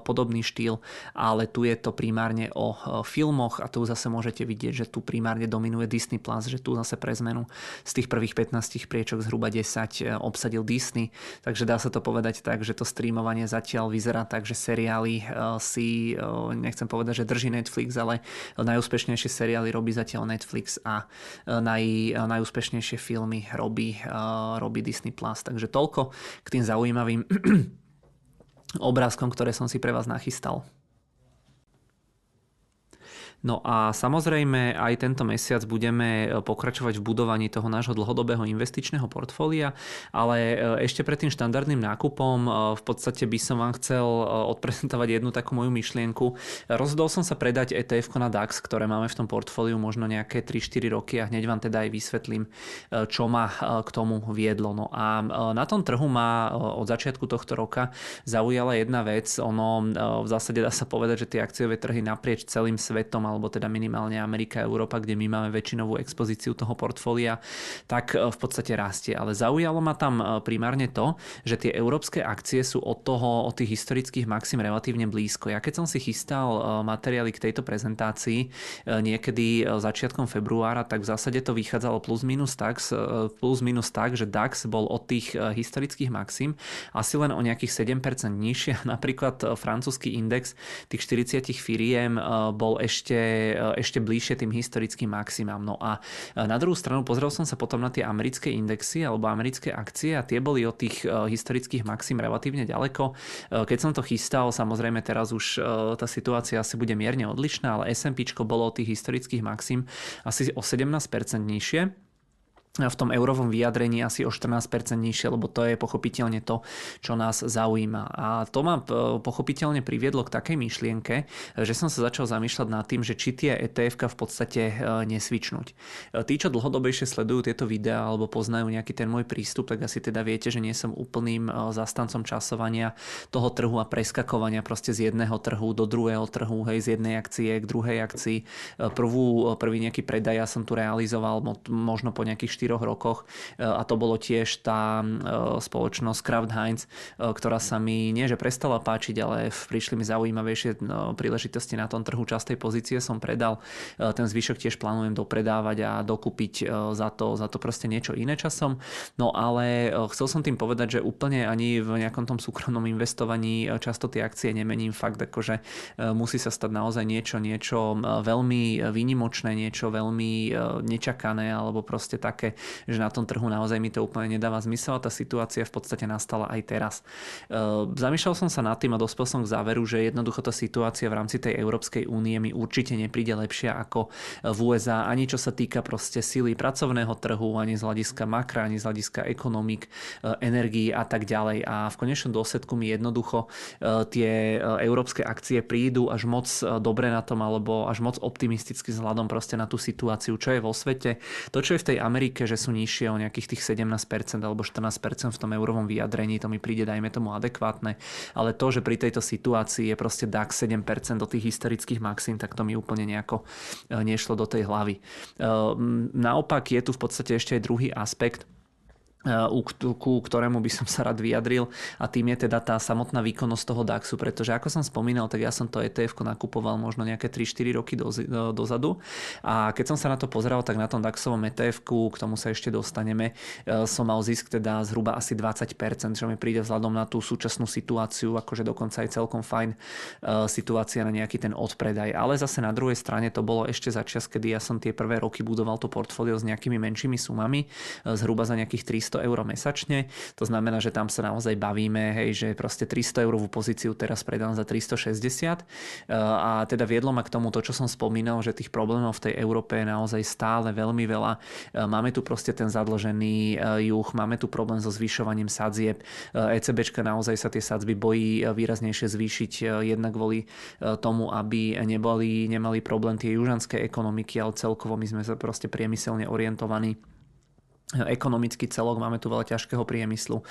podobný štýl, ale tu je to primárne o filmoch a tu zase môžete vidieť, že tu primárne dominuje Disney Plus, že tu zase pre zmenu z tých prvých 15 priečok zhruba 10 e, obsadil Disney, takže dá sa to povedať tak, že to streamovanie zatiaľ vyzerá tak, že seriály e, si, e, nechcem povedať, že drží Netflix, ale najúspešnejšie seriály robí zatiaľ Netflix a naj, najúspešnejšie filmy robí, robí Disney+. Plus. Takže toľko k tým zaujímavým obrázkom, ktoré som si pre vás nachystal. No a samozrejme aj tento mesiac budeme e, pokračovať v budovaní toho nášho dlhodobého investičného portfólia, ale e, ešte pred tým štandardným nákupom e, v podstate by som vám chcel odprezentovať jednu takú moju myšlienku. Rozhodol som sa predať ETF na DAX, ktoré máme v tom portfóliu možno nejaké 3-4 roky a hneď vám teda aj vysvetlím, čo ma k tomu viedlo. No a na tom trhu ma od začiatku tohto roka zaujala jedna vec. Ono v zásade dá sa povedať, že tie akciové trhy naprieč celým svetom alebo teda minimálne Amerika a Európa, kde my máme väčšinovú expozíciu toho portfólia, tak e, v podstate rastie. Ale zaujalo ma tam e, primárne to, že tie európske akcie sú od toho, od tých historických maxim relatívne blízko. Ja keď som si chystal e, materiály k tejto prezentácii niekedy začiatkom februára, tak v zásade to vychádzalo plus minus tak, plus minus tak, že DAX bol od tých historických maxim asi len o nejakých 7% nižšie. Napríklad francúzsky index tých 40 firiem bol ešte ešte, bližšie tým historickým maximám. No a na druhú stranu pozrel som sa potom na tie americké indexy alebo americké akcie a tie boli od tých e, historických maxim relatívne ďaleko. E, keď som to chystal, samozrejme teraz už e, tá situácia asi bude mierne odlišná, ale S&P bolo od tých historických maxim asi o 17% nižšie v tom eurovom vyjadrení asi o 14% nižšie, lebo to je pochopiteľne to, čo nás zaujíma. A to ma e, pochopiteľne priviedlo k takej myšlienke, že som sa začal zamýšľať nad tým, že či tie ETF v podstate e, nesvičnúť. E, tí, čo dlhodobejšie sledujú tieto videá alebo poznajú nejaký ten môj prístup, tak asi teda viete, že nie som úplným zastancom časovania toho trhu a preskakovania proste z jedného trhu do druhého trhu, hej, z jednej akcie k druhej akcii. Prvú, prvý nejaký predaj ja som tu realizoval možno po nejakých 4 rokoch e, a to bolo tiež tá e, spoločnosť Kraft Heinz, e, ktorá sa mi nie že prestala páčiť, ale prišli mi zaujímavejšie príležitosti na tom trhu častej pozície som predal. Ten zvyšok tiež plánujem dopredávať a dokúpiť za to, za to proste niečo iné časom. No ale chcel som tým povedať, že úplne ani v nejakom tom súkromnom investovaní často tie akcie nemením. Fakt akože musí sa stať naozaj niečo, niečo veľmi výnimočné, niečo veľmi nečakané alebo proste také, že na tom trhu naozaj mi to úplne nedáva zmysel a tá situácia v podstate nastala aj teraz. E, zamýšľal som sa nad tým a dospel som k záveru, že jednoducho tá situácia v rámci tej Európskej únie mi určite nepríde lepšia ako v USA, ani čo sa týka proste sily pracovného trhu, ani z hľadiska makra, ani z hľadiska ekonomik, e, energií a tak ďalej. A v konečnom dôsledku mi jednoducho e, tie európske akcie prídu až moc dobre na tom alebo až moc optimisticky vzhľadom proste na tú situáciu, čo je vo svete. To, čo je v tej Amerike Amerike, že sú nižšie o nejakých tých 17% alebo 14% v tom eurovom vyjadrení, to mi príde, dajme tomu, adekvátne. Ale to, že pri tejto situácii je proste DAX 7% do tých historických maxín, tak to mi úplne nejako e, nešlo do tej hlavy. E, naopak je tu v podstate ešte aj druhý aspekt, ku ktorému by som sa rád vyjadril a tým je teda tá samotná výkonnosť toho DAXu, pretože ako som spomínal, tak ja som to ETF nakupoval možno nejaké 3-4 roky do, dozadu a keď som sa na to pozeral, tak na tom DAXovom ETF, k tomu sa ešte dostaneme, e, som mal zisk teda zhruba asi 20%, čo mi príde vzhľadom na tú súčasnú situáciu, akože dokonca aj celkom fajn situácia na nejaký ten odpredaj. Ale zase na druhej strane to bolo ešte za čas, kedy ja som tie prvé roky budoval to portfólio s nejakými menšími sumami, zhruba za nejakých 300 300 eur mesačne. To znamená, že tam sa naozaj bavíme, hej, že proste 300 eurovú pozíciu teraz predám za 360. E, a teda viedlo ma k tomu to, čo som spomínal, že tých problémov v tej Európe je naozaj stále veľmi veľa. E, máme tu proste ten zadlžený e, juh, máme tu problém so zvyšovaním sadzieb. ECBčka naozaj sa tie sadzby bojí výraznejšie zvýšiť jednak kvôli tomu, aby neboli, nemali problém tie južanské ekonomiky, ale celkovo my sme sa proste priemyselne orientovaní ekonomický celok, máme tu veľa ťažkého priemyslu, e,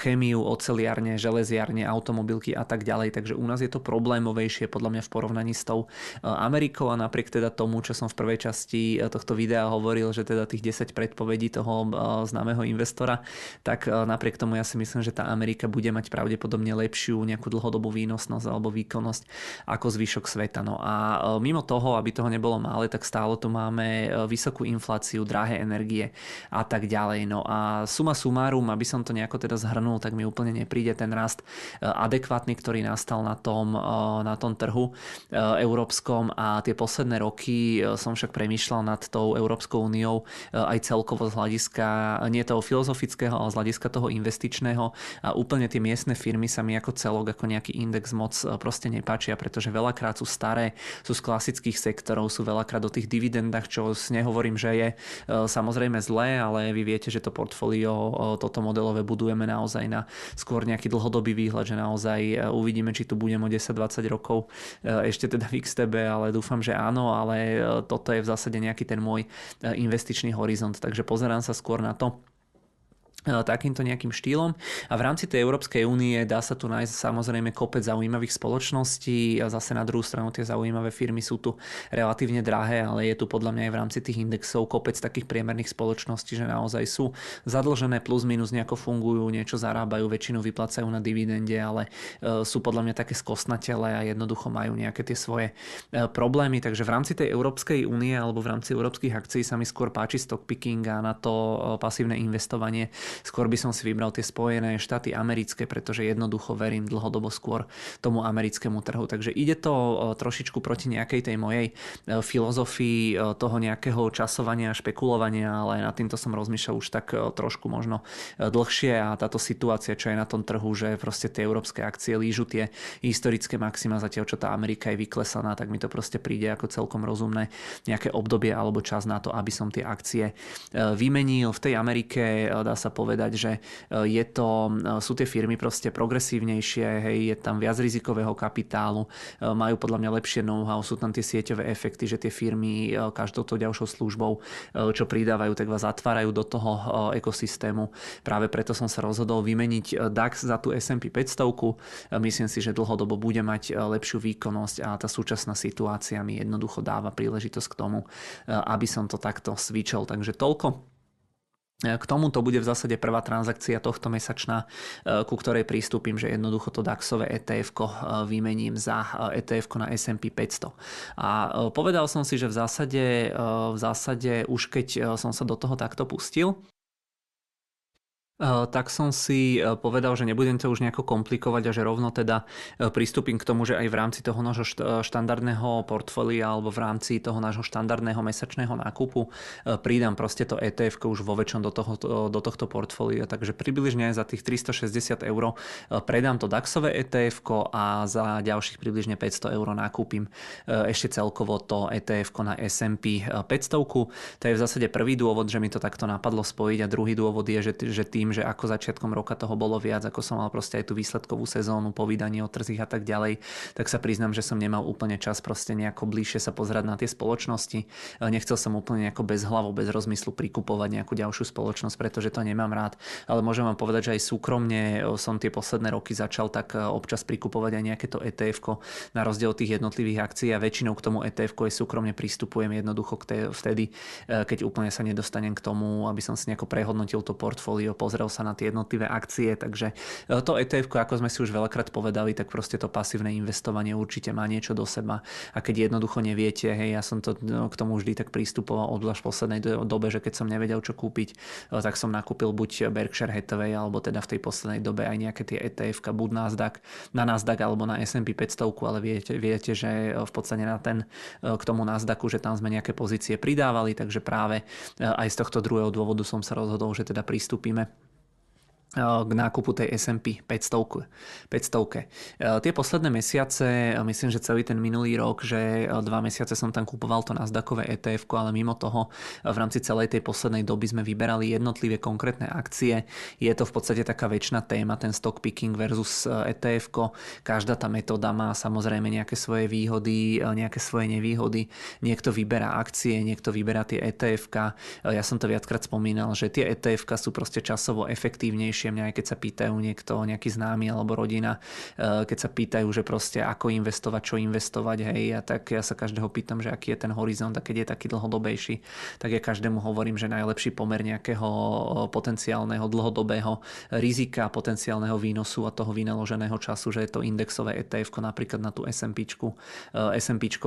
chémiu, oceliarne, železiarne, automobilky a tak ďalej, takže u nás je to problémovejšie podľa mňa v porovnaní s tou e, Amerikou a napriek teda tomu, čo som v prvej časti e, tohto videa hovoril, že teda tých 10 predpovedí toho známeho investora, tak napriek tomu ja si myslím, že tá Amerika bude mať pravdepodobne lepšiu nejakú dlhodobú výnosnosť alebo výkonnosť ako zvyšok sveta. No a mimo toho, aby toho nebolo mále, tak stále tu máme vysokú infláciu, drahé energie a tak tak ďalej. No a suma sumárum, aby som to nejako teda zhrnul, tak mi úplne nepríde ten rast e, adekvátny, ktorý nastal na tom, e, na tom trhu e, európskom a tie posledné roky som však premýšľal nad tou Európskou úniou aj celkovo z hľadiska nie toho filozofického, ale z hľadiska toho investičného a úplne tie miestne firmy sa mi ako celok, ako nejaký index moc proste nepáčia, pretože veľakrát sú staré, sú z klasických sektorov, sú veľakrát o tých dividendách, čo nehovorím, že je samozrejme zlé, ale vy viete, že to portfólio, toto modelové budujeme naozaj na skôr nejaký dlhodobý výhľad, že naozaj e, uvidíme, či tu budem o 10-20 rokov e, ešte teda v XTB, ale dúfam, že áno, ale e, toto je v zásade nejaký ten môj investičný horizont, takže pozerám sa skôr na to, takýmto nejakým štýlom. A v rámci tej Európskej únie dá sa tu nájsť samozrejme kopec zaujímavých spoločností a zase na druhú stranu tie zaujímavé firmy sú tu relatívne drahé, ale je tu podľa mňa aj v rámci tých indexov kopec takých priemerných spoločností, že naozaj sú zadlžené plus minus nejako fungujú, niečo zarábajú, väčšinu vyplácajú na dividende, ale e, sú podľa mňa také skosnatele a jednoducho majú nejaké tie svoje e, problémy. Takže v rámci tej Európskej únie alebo v rámci európskych akcií sa mi skôr páči stock picking a na to pasívne investovanie skôr by som si vybral tie Spojené štáty americké, pretože jednoducho verím dlhodobo skôr tomu americkému trhu. Takže ide to trošičku proti nejakej tej mojej filozofii toho nejakého časovania a špekulovania, ale nad týmto som rozmýšľal už tak trošku možno dlhšie a táto situácia, čo je na tom trhu, že proste tie európske akcie lížu tie historické maxima, zatiaľ čo tá Amerika je vyklesaná, tak mi to proste príde ako celkom rozumné nejaké obdobie alebo čas na to, aby som tie akcie e, vymenil. V tej Amerike e, dá sa povedať, že e, je to, sú tie firmy proste progresívnejšie, hej, je tam viac rizikového kapitálu, majú podľa mňa lepšie know-how, sú tam tie sieťové efekty, že tie firmy každou to ďalšou službou, čo pridávajú, tak vás zatvárajú do toho ekosystému. Práve preto som sa rozhodol vymeniť DAX za tú S&P 500. Myslím si, že dlhodobo bude mať lepšiu výkonnosť a tá súčasná situácia mi jednoducho dáva príležitosť k tomu, aby som to takto switchol. Takže toľko k tomuto bude v zásade prvá transakcia tohto mesačná, ku ktorej prístupím, že jednoducho to DAXové ETF vymením za ETF na S&P 500. A povedal som si, že v zásade, v zásade už keď som sa do toho takto pustil, tak som si e, povedal, že nebudem to už nejako komplikovať a že rovno teda e, pristúpim k tomu, že aj v rámci toho nášho štandardného portfólia alebo v rámci toho nášho štandardného mesačného nákupu pridám proste to ETF už vo väčšom do, toho, do tohto portfólia. Takže približne za tých 360 eur predám to DAXové ETF a za ďalších približne 500 eur nakúpim ešte celkovo to ETF na S&P 500. To je v zásade prvý dôvod, že mi to takto napadlo spojiť a druhý dôvod je, že, že tým tým, že ako začiatkom roka toho bolo viac, ako som mal proste aj tú výsledkovú sezónu, povídanie o trzích a tak ďalej, tak sa priznám, že som nemal úplne čas proste nejako bližšie sa pozerať na tie spoločnosti. Nechcel som úplne nejako bez hlavu, bez rozmyslu prikupovať nejakú ďalšiu spoločnosť, pretože to nemám rád. Ale môžem vám povedať, že aj súkromne som tie posledné roky začal tak občas prikupovať aj nejaké to ETF na rozdiel od tých jednotlivých akcií a väčšinou k tomu ETF aj súkromne pristupujem jednoducho vtedy, keď úplne sa nedostanem k tomu, aby som si nejako prehodnotil to portfólio, pozrel pozrel sa na tie jednotlivé akcie, takže e, to ETF, ako sme si už veľakrát povedali, tak proste to pasívne investovanie určite má niečo do seba. A keď jednoducho neviete, hej, ja som to no, k tomu vždy tak prístupoval odvlášť v poslednej dobe, že keď som nevedel, čo kúpiť, e, tak som nakúpil buď Berkshire Hathaway, alebo teda v tej poslednej dobe aj nejaké tie ETF, buď Nasdaq, na Nasdaq alebo na S&P 500, ale viete, viete, že e, v podstate na ten, k tomu Nasdaqu, že tam sme nejaké pozície pridávali, takže práve aj z tohto druhého dôvodu som sa rozhodol, že teda pristúpime k nákupu tej S&P 500. 500. Tie posledné mesiace, myslím, že celý ten minulý rok, že dva mesiace som tam kupoval to Nasdaqové ETF, ale mimo toho v rámci celej tej poslednej doby sme vyberali jednotlivé konkrétne akcie. Je to v podstate taká väčšina téma, ten stock picking versus ETF. Každá tá metóda má samozrejme nejaké svoje výhody, nejaké svoje nevýhody. Niekto vyberá akcie, niekto vyberá tie ETF. Ja som to viackrát spomínal, že tie ETF sú proste časovo efektívnejšie riešia mňa, aj keď sa pýtajú niekto, nejaký známy alebo rodina, e, keď sa pýtajú, že proste ako investovať, čo investovať, hej, a tak ja sa každého pýtam, že aký je ten horizont a keď je taký dlhodobejší, tak ja každému hovorím, že najlepší pomer nejakého e, potenciálneho dlhodobého rizika, potenciálneho výnosu a toho vynaloženého času, že je to indexové ETF napríklad na tú SMP. SMP e,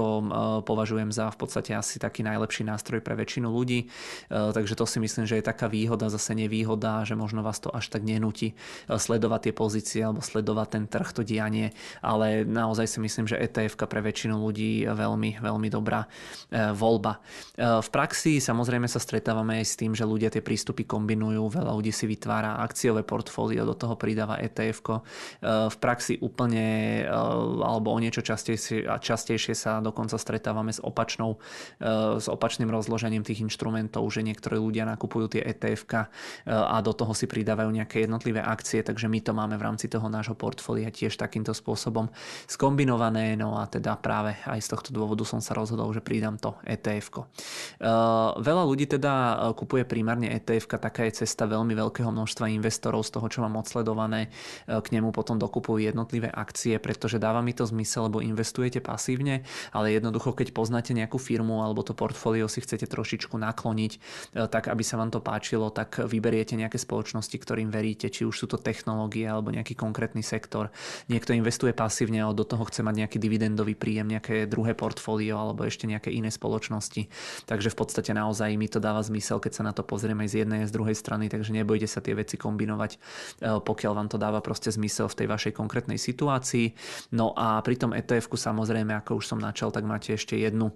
považujem za v podstate asi taký najlepší nástroj pre väčšinu ľudí, takže to si myslím, že je taká výhoda, zase nevýhoda, že možno vás to až tak nenúti eh, sledovať tie pozície alebo sledovať ten trh, to dianie, ale naozaj si myslím, že ETF pre väčšinu ľudí veľmi, veľmi dobrá eh, voľba. Eh, v praxi samozrejme sa stretávame aj s tým, že ľudia tie prístupy kombinujú, veľa ľudí si vytvára akciové portfólio, do toho pridáva ETF. V praxi úplne alebo o niečo častejšie, častejšie sa dokonca stretávame s, opačnou, s opačným rozložením tých inštrumentov, že niektorí ľudia nakupujú tie ETF a do toho si pridávajú nejaké nejaké jednotlivé akcie, takže my to máme v rámci toho nášho portfólia tiež takýmto spôsobom skombinované, no a teda práve aj z tohto dôvodu som sa rozhodol, že pridám to ETF. Uh, veľa ľudí teda uh, kupuje primárne ETF, taká je cesta veľmi veľkého množstva investorov z toho, čo mám odsledované, uh, k nemu potom dokupujú jednotlivé akcie, pretože dáva mi to zmysel, lebo investujete pasívne, ale jednoducho, keď poznáte nejakú firmu alebo to portfólio si chcete trošičku nakloniť, tak aby sa vám to páčilo, tak vyberiete nejaké spoločnosti, ktorým veríte, či už sú to technológie alebo nejaký konkrétny sektor. Niekto investuje pasívne a do toho chce mať nejaký dividendový príjem, nejaké druhé portfólio alebo ešte nejaké iné spoločnosti. Takže v podstate naozaj mi to dáva zmysel, keď sa na to pozrieme z jednej a z druhej strany, takže nebojte sa tie veci kombinovať, pokiaľ vám to dáva proste zmysel v tej vašej konkrétnej situácii. No a pri tom ETF-ku samozrejme, ako už som načal, tak máte ešte jednu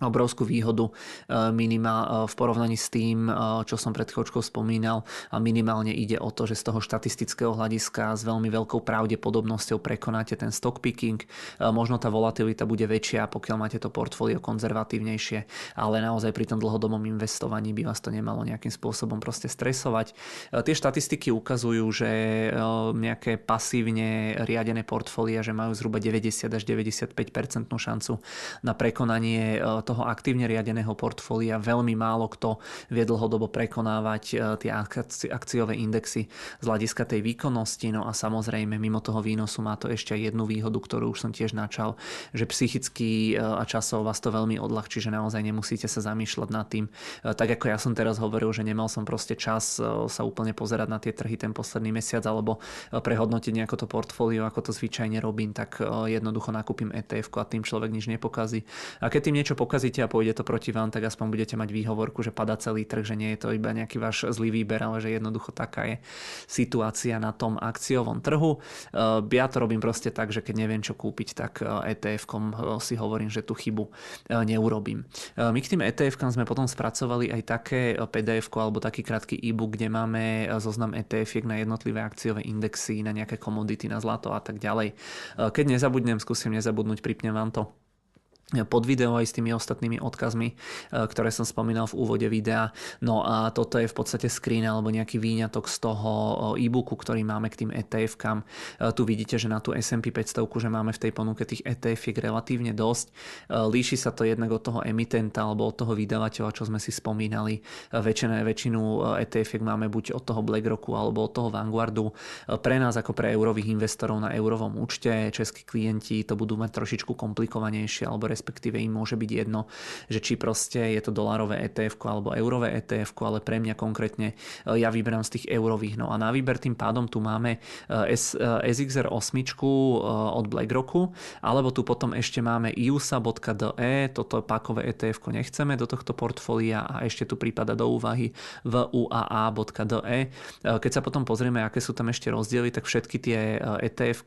obrovskú výhodu eh, minimál, eh, v porovnaní s tým, eh, čo som pred chvíľočkou spomínal a minimálne ide o to, že z toho štatistického hľadiska s veľmi veľkou pravdepodobnosťou prekonáte ten stock picking. Možno tá volatilita bude väčšia, pokiaľ máte to portfólio konzervatívnejšie, ale naozaj pri tom dlhodobom investovaní by vás to nemalo nejakým spôsobom proste stresovať. Tie štatistiky ukazujú, že nejaké pasívne riadené portfólia, že majú zhruba 90 až 95% šancu na prekonanie toho aktívne riadeného portfólia veľmi málo kto vie dlhodobo prekonávať e, tie akciové indexy z hľadiska tej výkonnosti. No a samozrejme mimo toho výnosu má to ešte jednu výhodu, ktorú už som tiež načal, že psychicky e, a časov vás to veľmi odľahčí, že naozaj nemusíte sa zamýšľať nad tým. E, tak ako ja som teraz hovoril, že nemal som proste čas sa úplne pozerať na tie trhy ten posledný mesiac alebo prehodnotiť nejako to portfólio, ako to zvyčajne robím, tak jednoducho nakúpim ETF a tým človek nič nepokazí. A keď tým niečo pokazí, pokazíte a pôjde to proti vám, tak aspoň budete mať výhovorku, že pada celý trh, že nie je to iba nejaký váš zlý výber, ale že jednoducho taká je situácia na tom akciovom trhu. Eh, ja to robím proste tak, že keď neviem čo kúpiť, tak ETF-kom e eh, si hovorím, že tú chybu neurobím. My k tým ETF-kam sme potom spracovali aj také pdf alebo taký krátky e-book, kde máme zoznam etf na jednotlivé akciové indexy, na nejaké komodity, na zlato a tak ďalej. Keď nezabudnem, skúsim nezabudnúť, pripnem vám to pod video aj s tými ostatnými odkazmi, e, ktoré som spomínal v úvode videa. No a toto je v podstate screen alebo nejaký výňatok z toho e, e-booku, ktorý máme k tým ETF-kam. E, tu vidíte, že na tú S&P 500, že máme v tej ponuke tých ETF relatívne dosť. Líši sa to jednak od toho emitenta alebo od toho vydavateľa, čo sme si spomínali. Väčšinu, väčšinu ETF máme buď od toho BlackRocku alebo od toho Vanguardu. Pre nás ako pre eurových investorov na eurovom účte, českí klienti to budú mať trošičku komplikovanejšie alebo respektíve im môže byť jedno, že či proste je to dolárové ETF alebo eurové ETF, ale pre mňa konkrétne e, ja vyberám z tých eurových. No a na výber tým pádom tu máme e, SXR 8 e, od BlackRocku, alebo tu potom ešte máme iusa.de, toto pakové ETF nechceme do tohto portfólia a ešte tu prípada do úvahy v uaa.de. Keď sa potom pozrieme, aké sú tam ešte rozdiely, tak všetky tie ETF,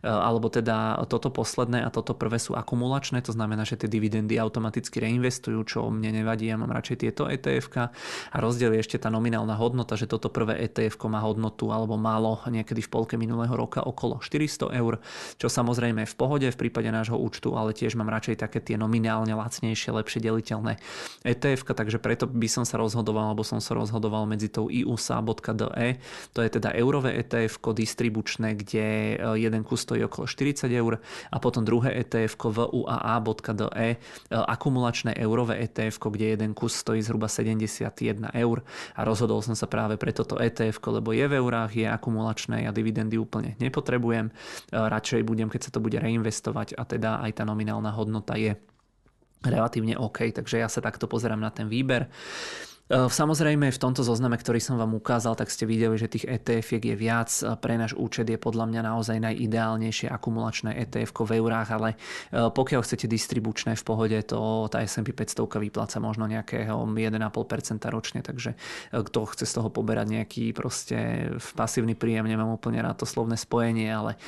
alebo teda toto posledné a toto prvé sú akumulačné, to znamená znamená, že tie dividendy automaticky reinvestujú, čo mne nevadí, ja mám radšej tieto etf a rozdiel je ešte tá nominálna hodnota, že toto prvé etf má hodnotu alebo málo niekedy v polke minulého roka okolo 400 eur, čo samozrejme je v pohode v prípade nášho účtu, ale tiež mám radšej také tie nominálne lacnejšie, lepšie deliteľné etf takže preto by som sa rozhodoval, alebo som sa rozhodoval medzi tou iusa.de, to je teda eurové etf distribučné, kde jeden kus stojí okolo 40 eur a potom druhé etf v UAA e, akumulačné eurové ETF, kde jeden kus stojí zhruba 71 eur a rozhodol som sa práve pre toto ETF, lebo je v eurách, je akumulačné, ja dividendy úplne nepotrebujem, e, radšej budem, keď sa to bude reinvestovať a teda aj tá nominálna hodnota je relatívne OK, takže ja sa takto pozerám na ten výber. Ehm, samozrejme v tomto zozname, ktorý som vám ukázal, tak ste videli, že tých etf je viac. Pre náš účet je podľa mňa naozaj najideálnejšie akumulačné ETF v eurách, ale ehm, pokiaľ chcete distribučné v pohode, to tá S&P 500 vypláca možno nejakého 1,5% ročne, takže kto chce z toho poberať nejaký proste pasívny príjem, nemám úplne rád to slovné spojenie, ale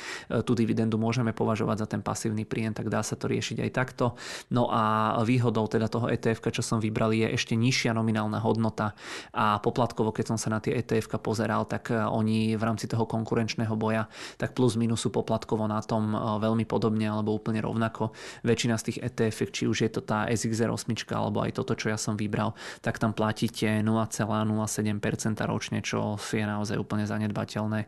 tú dividendu môžeme považovať za ten pasívny príjem, tak dá sa to riešiť aj takto. No a výhodou teda toho ETF, čo som vybral, je ešte nižšia nominálna hodnota hodnota a poplatkovo, keď som sa na tie ETF pozeral, tak e, oni v rámci toho konkurenčného boja tak plus minus sú poplatkovo na tom e, veľmi podobne alebo úplne rovnako. Väčšina z tých ETF, či už je to tá SXR 8 alebo aj toto, čo ja som vybral, tak tam platíte 0,07% ročne, čo je naozaj úplne zanedbateľné, e,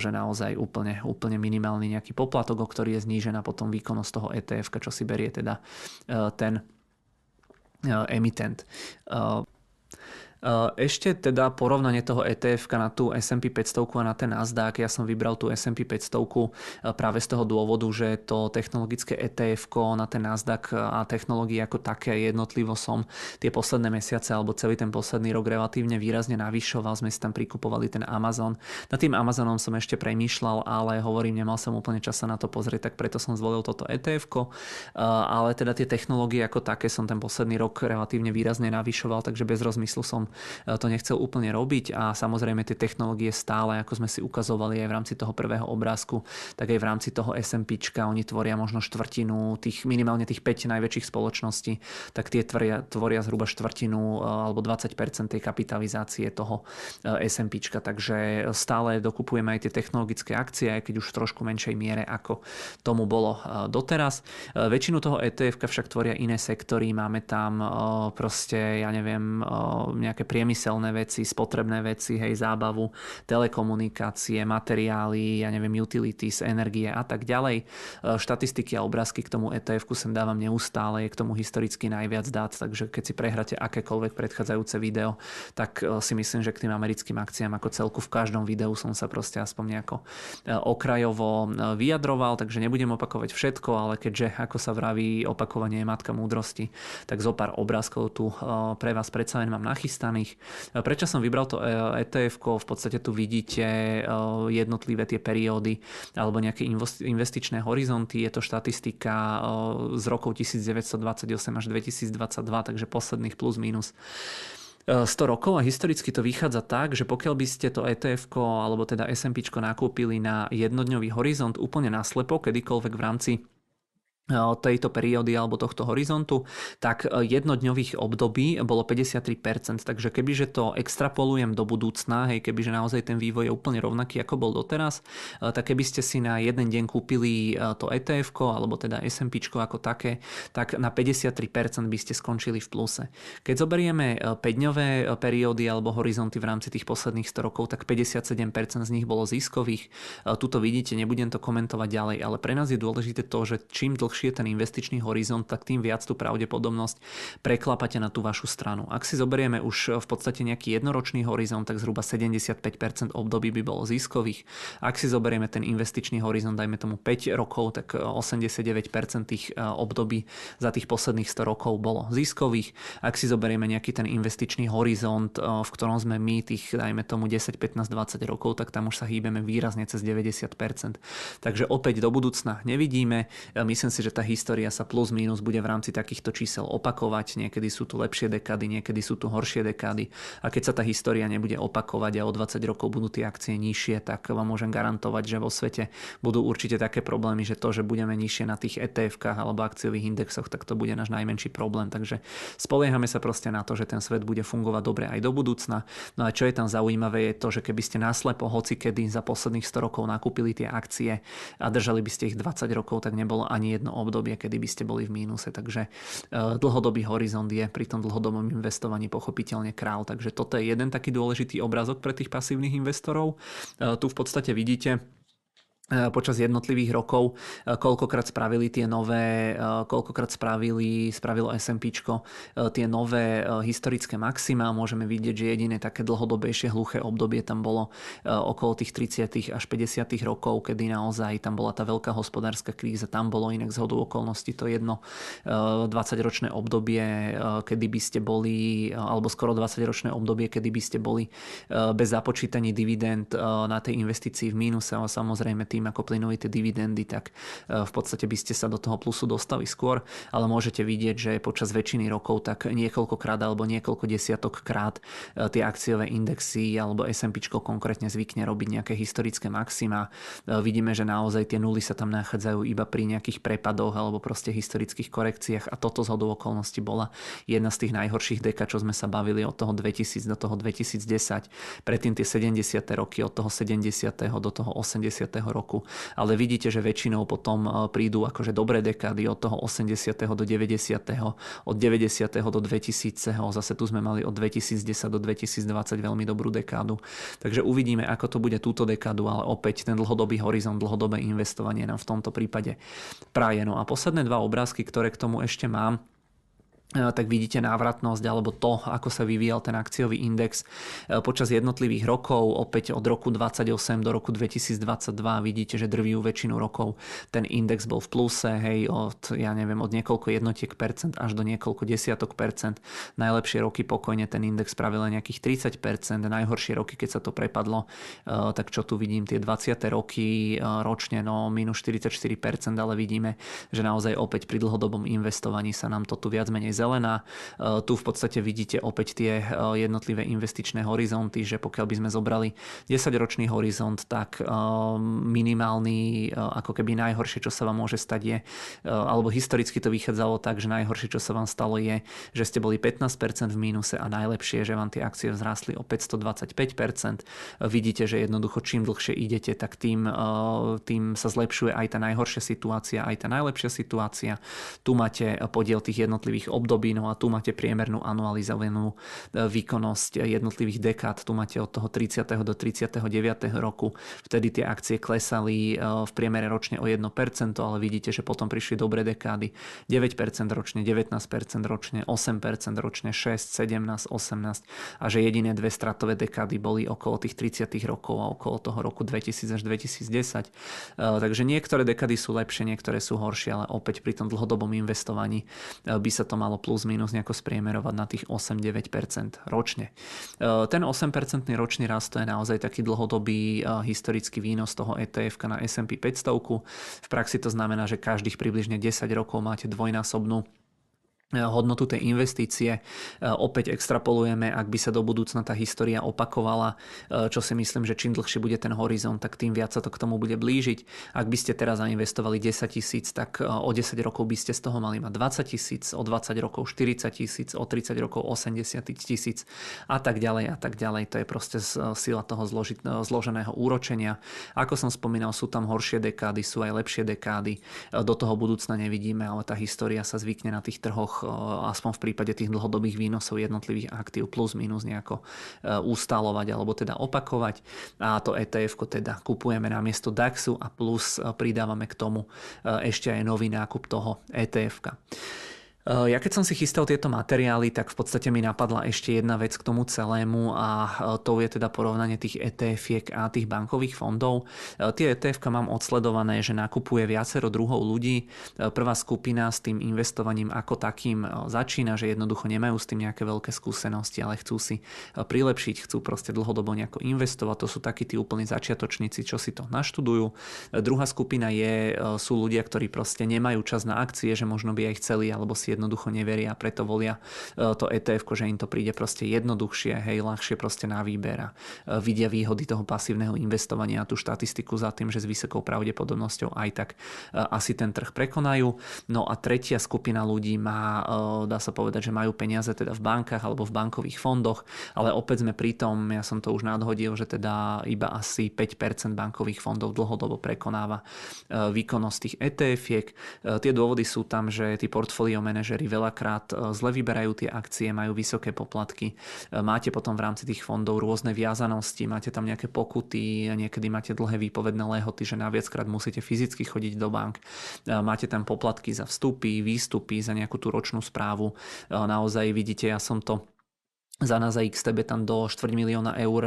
že naozaj úplne, úplne minimálny nejaký poplatok, o ktorý je znížená potom výkonnosť toho ETF, čo si berie teda ten emitent. Ešte teda porovnanie toho ETF na tú S&P 500 a na ten Nasdaq. Ja som vybral tú S&P 500 práve z toho dôvodu, že to technologické ETF na ten Nasdaq a technológie ako také jednotlivo som tie posledné mesiace alebo celý ten posledný rok relatívne výrazne navyšoval. Sme si tam prikupovali ten Amazon. Na tým Amazonom som ešte premýšľal, ale hovorím, nemal som úplne čas sa na to pozrieť, tak preto som zvolil toto ETF. Ale teda tie technológie ako také som ten posledný rok relatívne výrazne navyšoval, takže bez rozmyslu som to nechcel úplne robiť a samozrejme tie technológie stále, ako sme si ukazovali aj v rámci toho prvého obrázku, tak aj v rámci toho SMP, oni tvoria možno štvrtinu tých minimálne tých 5 najväčších spoločností, tak tie tvoria, tvoria zhruba štvrtinu e, alebo 20% tej kapitalizácie toho e, SMP, takže stále dokupujeme aj tie technologické akcie, aj keď už v trošku menšej miere ako tomu bolo doteraz. Väčšinu toho ETF však tvoria iné sektory, máme tam proste, ja neviem, nejaké nejaké priemyselné veci, spotrebné veci, hej, zábavu, telekomunikácie, materiály, ja neviem, utilities, energie a tak ďalej. E, štatistiky a obrázky k tomu ETF-ku sem dávam neustále, je k tomu historicky najviac dát, takže keď si prehráte akékoľvek predchádzajúce video, tak e, si myslím, že k tým americkým akciám ako celku v každom videu som sa proste aspoň nejako e, okrajovo vyjadroval, takže nebudem opakovať všetko, ale keďže, ako sa vraví, opakovanie je matka múdrosti, tak zo pár obrázkov tu pre vás predsa len mám nachystané daných. Prečo som vybral to ETF? V podstate tu vidíte e, jednotlivé tie periódy alebo nejaké investičné horizonty. Je to štatistika e, z rokov 1928 až 2022, takže posledných plus minus 100 e, rokov a historicky to vychádza tak, že pokiaľ by ste to ETF alebo teda SMP nakúpili na jednodňový horizont úplne naslepo, kedykoľvek v rámci tejto periódy alebo tohto horizontu, tak e, jednodňových období bolo 53%, takže kebyže to extrapolujem do budúcna, hej, kebyže naozaj ten vývoj je úplne rovnaký ako bol doteraz, e, tak keby ste si na jeden deň kúpili e, to ETF alebo teda SMP ako také, tak na 53% by ste skončili v pluse. Keď zoberieme 5-dňové periódy alebo horizonty v rámci tých posledných 100 rokov, tak 57% z nich bolo ziskových. Tuto vidíte, nebudem to komentovať ďalej, ale pre nás je dôležité to, že čím dlhšie dlhšie ten investičný horizont, tak tým viac tú pravdepodobnosť preklapate na tú vašu stranu. Ak si zoberieme už v podstate nejaký jednoročný horizont, tak zhruba 75% období by bolo ziskových. Ak si zoberieme ten investičný horizont, dajme tomu 5 rokov, tak 89% tých e, období za tých posledných 100 rokov bolo ziskových. Ak si zoberieme nejaký ten investičný horizont, v ktorom sme my, tých dajme tomu 10, 15, 20 rokov, tak tam už sa hýbeme výrazne cez 90%. Takže opäť do budúcna nevidíme. Myslím si, že tá história sa plus minus bude v rámci takýchto čísel opakovať. Niekedy sú tu lepšie dekády, niekedy sú tu horšie dekády. A keď sa tá história nebude opakovať a o 20 rokov budú tie akcie nižšie, tak vám môžem garantovať, že vo svete budú určite také problémy, že to, že budeme nižšie na tých ETF-kách alebo akciových indexoch, tak to bude náš najmenší problém. Takže spoliehame sa proste na to, že ten svet bude fungovať dobre aj do budúcna. No a čo je tam zaujímavé je to, že keby ste náslepo hoci kedy za posledných 100 rokov nakúpili tie akcie a držali by ste ich 20 rokov, tak nebolo ani jedno obdobie, kedy by ste boli v mínuse. Takže e, dlhodobý horizont je pri tom dlhodobom investovaní pochopiteľne král. Takže toto je jeden taký dôležitý obrazok pre tých pasívnych investorov. E, tu v podstate vidíte počas jednotlivých rokov, e, koľkokrát spravili tie nové, e, koľkokrát spravili, spravilo SMP tie nové historické maxima. Môžeme vidieť, že jediné také dlhodobejšie hluché obdobie tam bolo okolo tých 30. až 50. rokov, kedy naozaj tam bola tá veľká hospodárska kríza. Tam bolo inak z hodu okolností to jedno 20-ročné obdobie, kedy by ste boli, alebo skoro 20-ročné obdobie, kedy by ste boli bez započítaní dividend na tej investícii v mínuse, samozrejme tým, ako plynuli tie dividendy, tak e, v podstate by ste sa do toho plusu dostali skôr, ale môžete vidieť, že počas väčšiny rokov tak niekoľkokrát alebo niekoľko desiatok krát e, tie akciové indexy alebo S&P konkrétne zvykne robiť nejaké historické maxima. E, vidíme, že naozaj tie nuly sa tam nachádzajú iba pri nejakých prepadoch alebo proste historických korekciách a toto z hodou okolností bola jedna z tých najhorších deka, čo sme sa bavili od toho 2000 do toho 2010. Predtým tie 70. roky od toho 70. do toho 80. roku roku. Ale vidíte, že väčšinou potom e, prídu akože dobré dekády od toho 80. do 90. od 90. do 2000. Zase tu sme mali od 2010 do 2020 veľmi dobrú dekádu. Takže uvidíme, ako to bude túto dekádu, ale opäť ten dlhodobý horizont, dlhodobé investovanie nám v tomto prípade praje. No a posledné dva obrázky, ktoré k tomu ešte mám, tak vidíte návratnosť alebo to, ako sa vyvíjal ten akciový index počas jednotlivých rokov. Opäť od roku 28 do roku 2022 vidíte, že drvivú väčšinu rokov ten index bol v pluse, hej, od, ja neviem, od niekoľko jednotiek percent až do niekoľko desiatok percent. Najlepšie roky pokojne ten index spravil nejakých 30 percent, najhoršie roky, keď sa to prepadlo, tak čo tu vidím, tie 20. roky ročne, no minus 44 percent, ale vidíme, že naozaj opäť pri dlhodobom investovaní sa nám to tu viac menej zelená. E, tu v podstate vidíte opäť tie e, jednotlivé investičné horizonty, že pokiaľ by sme zobrali 10-ročný horizont, tak e, minimálny, ako keby najhoršie, čo sa vám môže stať je, alebo historicky to vychádzalo tak, že najhoršie, čo sa vám stalo je, že ste boli 15% v mínuse a najlepšie, že vám tie akcie vzrástli o 525%. Vidíte, že jednoducho čím dlhšie idete, tak tým, tým sa zlepšuje aj tá najhoršia situácia, aj tá najlepšia situácia. Tu máte podiel tých jednotlivých období období, no a tu máte priemernú anualizovanú e, výkonnosť jednotlivých dekád, tu máte od toho 30. do 39. roku, vtedy tie akcie klesali e, v priemere ročne o 1%, ale vidíte, že potom prišli dobré dekády 9% ročne, 19% ročne, 8% ročne, 6, 17, 18 a že jediné dve stratové dekády boli okolo tých 30 rokov a okolo toho roku 2000 až 2010. E, takže niektoré dekády sú lepšie, niektoré sú horšie, ale opäť pri tom dlhodobom investovaní by sa to malo plus minus nejako spriemerovať na tých 8-9% ročne. E, ten 8% ročný rast to je naozaj taký dlhodobý e, historický výnos toho ETF na S&P 500. V praxi to znamená, že každých približne 10 rokov máte dvojnásobnú hodnotu tej investície. E, opäť extrapolujeme, ak by sa do budúcna tá história opakovala, e, čo si myslím, že čím dlhšie bude ten horizont, tak tým viac sa to k tomu bude blížiť. Ak by ste teraz zainvestovali 10 tisíc, tak e, o 10 rokov by ste z toho mali mať 20 tisíc, o 20 rokov 40 tisíc, o 30 rokov 80 tisíc a tak ďalej a tak ďalej. To je proste sila toho zložit, zloženého úročenia. Ako som spomínal, sú tam horšie dekády, sú aj lepšie dekády. Do toho budúcna nevidíme, ale tá história sa zvykne na tých trhoch aspoň v prípade tých dlhodobých výnosov jednotlivých aktív plus minus nejako ustalovať alebo teda opakovať. A to ETF teda kupujeme na miesto DAXu a plus pridávame k tomu ešte aj nový nákup toho ETF. -ka. Eh, ja keď som si chystal tieto materiály, tak v podstate mi napadla ešte jedna vec k tomu celému a eh, to je teda porovnanie tých etf a tých bankových fondov. Eh, tie etf mám odsledované, že nakupuje viacero druhov ľudí. Prvá skupina s tým investovaním ako takým začína, že jednoducho nemajú s tým nejaké veľké skúsenosti, ale chcú si prilepšiť, chcú proste dlhodobo nejako investovať. To sú takí tí úplní začiatočníci, čo si to naštudujú. Druhá skupina je, sú ľudia, ktorí proste nemajú čas na akcie, že možno by aj chceli alebo si jednoducho neveria a preto volia e, to ETF, že im to príde proste jednoduchšie, hej, ľahšie proste na výber a e, vidia výhody toho pasívneho investovania a tú štatistiku za tým, že s vysokou pravdepodobnosťou aj tak e, asi ten trh prekonajú. No a tretia skupina ľudí má, dá sa povedať, že majú peniaze teda v bankách alebo v bankových fondoch, ale opäť sme pri tom, ja som to už nadhodil, že teda iba asi 5% bankových fondov dlhodobo prekonáva výkonnosť tých ETF-iek. Tie dôvody sú tam, že tí portfólio veľakrát e, zle vyberajú tie akcie, majú vysoké poplatky. E, máte potom v rámci tých fondov rôzne viazanosti, máte tam nejaké pokuty, niekedy máte dlhé výpovedné lehoty, že naviackrát musíte fyzicky chodiť do bank. E, máte tam poplatky za vstupy, výstupy, za nejakú tú ročnú správu. Naozaj vidíte, ja som to za nás a XTB tam do 4 milióna eur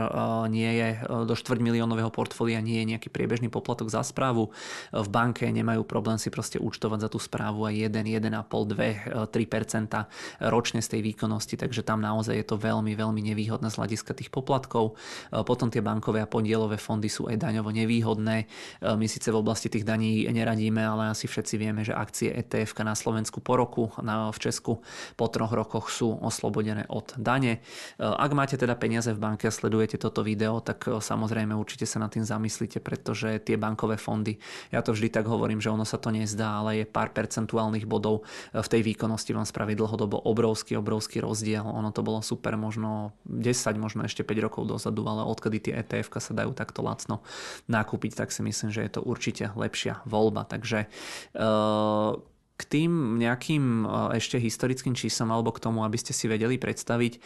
nie je, do 4 miliónového portfólia nie je nejaký priebežný poplatok za správu. V banke nemajú problém si proste účtovať za tú správu aj 1, 1,5, 2, 3% ročne z tej výkonnosti, takže tam naozaj je to veľmi, veľmi nevýhodné z hľadiska tých poplatkov. Potom tie bankové a podielové fondy sú aj daňovo nevýhodné. My síce v oblasti tých daní neradíme, ale asi všetci vieme, že akcie ETF na Slovensku po roku, v Česku po troch rokoch sú oslobodené od dane. Eh, ak máte teda peniaze v banke a sledujete toto video, tak eh, samozrejme určite sa nad tým zamyslíte, pretože tie bankové fondy, ja to vždy tak hovorím, že ono sa to nezdá, ale je pár percentuálnych bodov eh, v tej výkonnosti vám spraví dlhodobo obrovský, obrovský rozdiel. Ono to bolo super možno 10, možno ešte 5 rokov dozadu, ale odkedy tie ETF sa dajú takto lacno nakúpiť, tak si myslím, že je to určite lepšia voľba. Takže K tým nejakým e, ešte historickým číslom alebo k tomu, aby ste si vedeli predstaviť, e,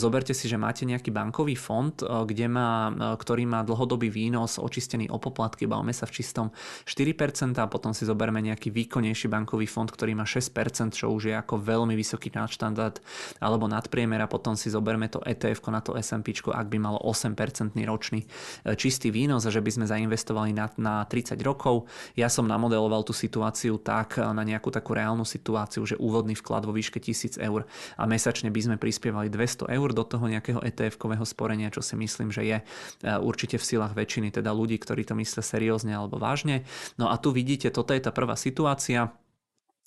zoberte si, že máte nejaký bankový fond, e, kde má, ktorý má dlhodobý výnos očistený o poplatky, bavme sa v čistom 4% a potom si zoberme nejaký výkonnejší bankový fond, ktorý má 6%, čo už je ako veľmi vysoký nadštandard alebo nadpriemer a potom si zoberme to ETF na to S&P, ak by malo 8% ročný čistý výnos a že by sme zainvestovali na, na 30 rokov. Ja som namodeloval tú situáciu tak na nejakú takú reálnu situáciu, že úvodný vklad vo výške 1000 eur a mesačne by sme prispievali 200 eur do toho nejakého ETF-kového sporenia, čo si myslím, že je e, určite v silách väčšiny teda ľudí, ktorí to myslia seriózne alebo vážne. No a tu vidíte, toto je tá prvá situácia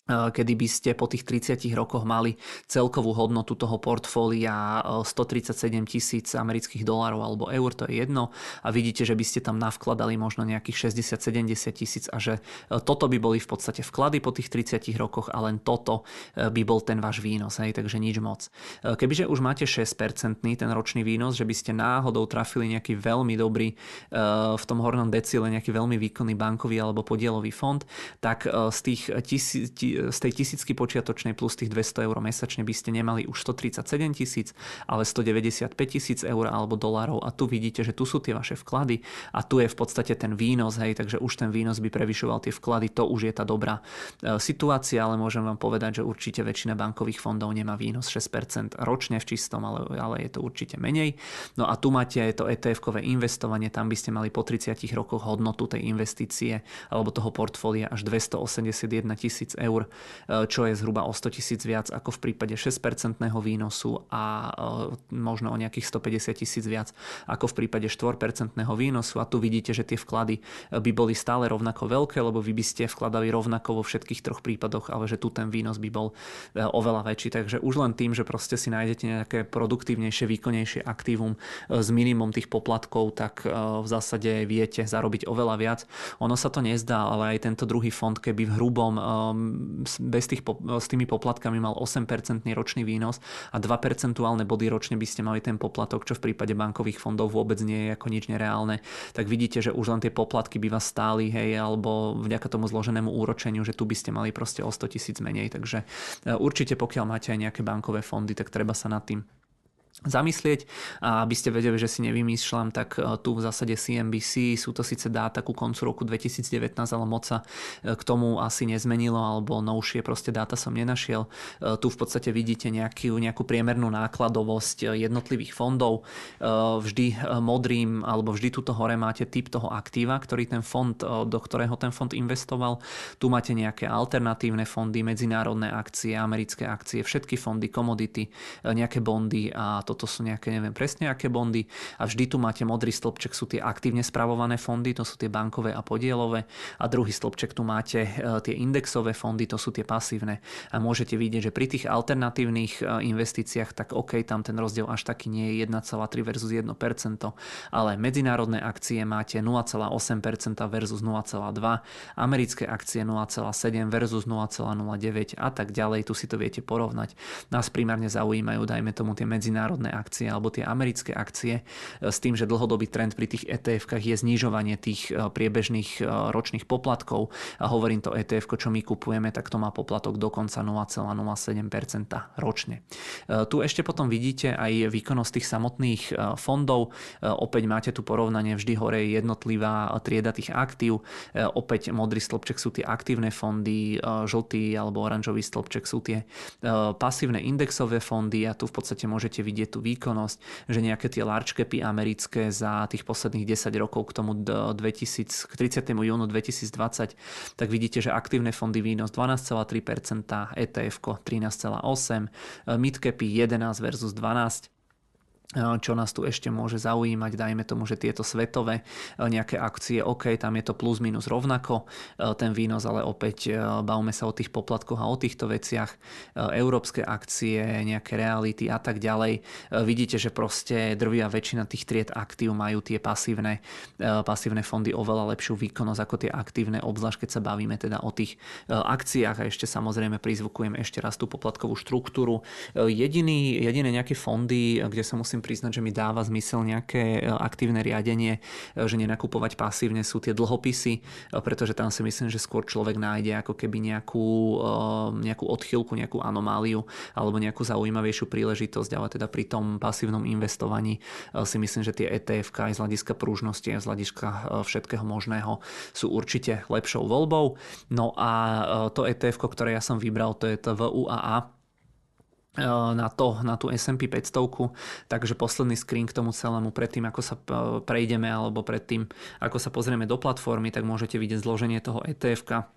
kedy by ste po tých 30 rokoch mali celkovú hodnotu toho portfólia 137 tisíc amerických dolárov alebo eur, to je jedno a vidíte, že by ste tam navkladali možno nejakých 60-70 tisíc a že toto by boli v podstate vklady po tých 30 rokoch a len toto by bol ten váš výnos, hej, takže nič moc. Kebyže už máte 6% ten ročný výnos, že by ste náhodou trafili nejaký veľmi dobrý v tom hornom decile, nejaký veľmi výkonný bankový alebo podielový fond, tak z tých tisíc z tej tisícky počiatočnej plus tých 200 eur mesačne by ste nemali už 137 tisíc, ale 195 tisíc eur alebo dolárov a tu vidíte, že tu sú tie vaše vklady a tu je v podstate ten výnos, hej, takže už ten výnos by prevyšoval tie vklady, to už je tá dobrá e, situácia, ale môžem vám povedať, že určite väčšina bankových fondov nemá výnos 6% ročne v čistom, ale, ale je to určite menej. No a tu máte to ETF-kové investovanie, tam by ste mali po 30 rokoch hodnotu tej investície alebo toho portfólia až 281 tisíc eur eur, čo je zhruba o 100 tisíc viac ako v prípade 6% výnosu a e, možno o nejakých 150 tisíc viac ako v prípade 4% výnosu. A tu vidíte, že tie vklady by boli stále rovnako veľké, lebo vy by ste vkladali rovnako vo všetkých troch prípadoch, ale že tu ten výnos by bol oveľa väčší. Takže už len tým, že proste si nájdete nejaké produktívnejšie, výkonnejšie aktívum s minimum tých poplatkov, tak v zásade viete zarobiť oveľa viac. Ono sa to nezdá, ale aj tento druhý fond, keby v hrubom bez tých, s tými poplatkami mal 8% ročný výnos a 2 percentuálne body ročne by ste mali ten poplatok, čo v prípade bankových fondov vôbec nie je ako nič nereálne, tak vidíte, že už len tie poplatky by vás stáli, hej, alebo vďaka tomu zloženému úročeniu, že tu by ste mali proste o 100 tisíc menej. Takže e, určite pokiaľ máte aj nejaké bankové fondy, tak treba sa nad tým zamyslieť. Aby ste vedeli, že si nevymýšľam, tak e, tu v zásade CNBC sú to síce dáta ku koncu roku 2019, ale moc sa e, k tomu asi nezmenilo, alebo novšie proste dáta som nenašiel. E, tu v podstate vidíte nejakú, nejakú priemernú nákladovosť jednotlivých fondov. Vždy modrým, alebo vždy tuto hore máte typ toho aktíva, ktorý ten fond, do ktorého ten fond investoval. Tu máte nejaké alternatívne fondy, medzinárodné akcie, americké akcie, všetky fondy, komodity, nejaké bondy a toto sú nejaké, neviem presne aké bondy. A vždy tu máte modrý stĺpček, sú tie aktívne spravované fondy, to sú tie bankové a podielové. A druhý stĺpček tu máte e, tie indexové fondy, to sú tie pasívne. A môžete vidieť, že pri tých alternatívnych e, investíciách tak OK, tam ten rozdiel až taký nie je 1,3 versus 1%, ale medzinárodné akcie máte 0,8% versus 0,2, americké akcie 0,7 versus 0,09 a tak ďalej, tu si to viete porovnať. Nás primárne zaujímajú, dajme tomu tie medzinárodné národné akcie alebo tie americké akcie e, s tým, že dlhodobý trend pri tých ETF-kách je znižovanie tých e, priebežných e, ročných poplatkov. A hovorím to ETF, čo my kupujeme, tak to má poplatok dokonca 0,07% ročne. Tu ešte potom vidíte aj výkonnosť tých samotných fondov. Opäť máte tu porovnanie vždy hore jednotlivá trieda tých aktív. Opäť modrý stĺpček sú tie aktívne fondy, žltý alebo oranžový stĺpček sú tie pasívne indexové fondy a tu v podstate môžete vidieť vidieť tú výkonnosť, že nejaké tie large capy americké za tých posledných 10 rokov k tomu 2000, k 30. júnu 2020, tak vidíte, že aktívne fondy výnos 12,3%, ETF 13,8%, midcapy 11 versus 12%, čo nás tu ešte môže zaujímať, dajme tomu, že tieto svetové e, nejaké akcie, OK, tam je to plus minus rovnako, e, ten výnos, ale opäť e, bavme sa o tých poplatkoch a o týchto veciach, európske akcie, nejaké reality a tak ďalej. Vidíte, že proste drvia väčšina tých tried aktív majú tie pasívne, pasívne fondy oveľa lepšiu výkonnosť ako tie aktívne, obzvlášť keď sa bavíme teda o tých akciách a ešte samozrejme prizvukujem ešte raz tú poplatkovú štruktúru. Jediný, jediné nejaké fondy, kde sa musím priznať, že mi dáva zmysel nejaké aktívne riadenie, že nenakupovať pasívne sú tie dlhopisy, pretože tam si myslím, že skôr človek nájde ako keby nejakú, nejakú odchylku, nejakú anomáliu alebo nejakú zaujímavejšiu príležitosť, ale teda pri tom pasívnom investovaní si myslím, že tie ETF aj z hľadiska prúžnosti a z hľadiska všetkého možného sú určite lepšou voľbou. No a to ETF, ktoré ja som vybral, to je to VUAA, na, to, na tú S&P 500, takže posledný screen k tomu celému predtým, ako sa prejdeme alebo predtým, ako sa pozrieme do platformy, tak môžete vidieť zloženie toho ETF-ka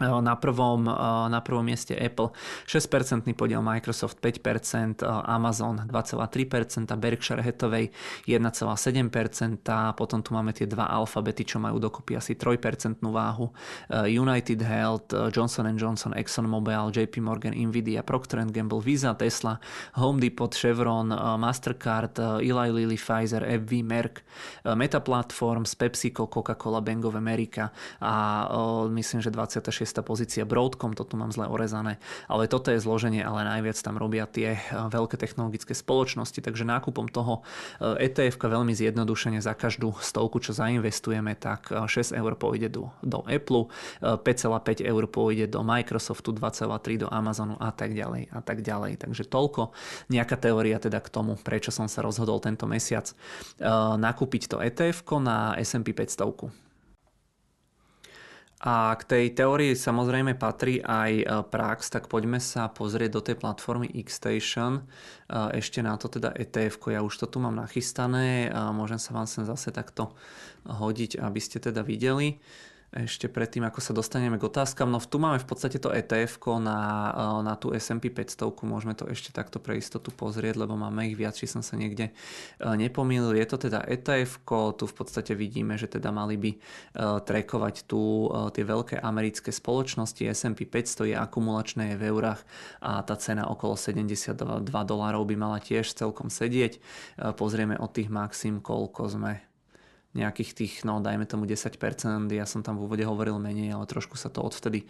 na prvom, na prvom mieste Apple. 6% podiel, Microsoft 5%, Amazon 2,3%, Berkshire Hathaway 1,7%, potom tu máme tie dva alfabety, čo majú dokopy asi 3% váhu, United Health, Johnson Johnson, ExxonMobil, JP Morgan, Nvidia, Procter Gamble, Visa, Tesla, Home Depot, Chevron, Mastercard, Eli Lilly, Pfizer, FV, Merck, Meta Platforms, PepsiCo, Coca-Cola, Bank of America a myslím, že 26 6. pozícia Broadcom, to tu mám zle orezané, ale toto je zloženie, ale najviac tam robia tie eh, veľké technologické spoločnosti, takže nákupom toho ETF eh, e veľmi zjednodušene za každú stovku, čo zainvestujeme, tak 6 eh, eur pôjde do, do Apple, 5,5 eur pôjde do Microsoftu, 2,3 do Amazonu a tak ďalej a tak ďalej. Takže toľko nejaká teória teda k tomu, prečo som sa rozhodol tento mesiac nakúpiť to ETF na S&P 500. A k tej teórii samozrejme patrí aj e, prax, tak poďme sa pozrieť do tej platformy Xstation. E, ešte na to teda ETF, ja už to tu mám nachystané, môžem sa vám sem zase takto hodiť, aby ste teda videli ešte predtým, ako sa dostaneme k otázkam. No tu máme v podstate to ETF na, e, na tú S&P 500, môžeme to ešte takto pre istotu pozrieť, lebo máme ich viac, či som sa niekde e, nepomýlil. Je to teda ETF, tu v podstate vidíme, že teda mali by e, trekovať tu tie veľké americké spoločnosti. S&P 500 je akumulačné, je v eurách a tá cena okolo 72 dolárov by mala tiež celkom sedieť. Pozrieme od tých maxim, koľko sme nejakých tých, no dajme tomu 10%, ja som tam v úvode hovoril menej, ale trošku sa to odvtedy e,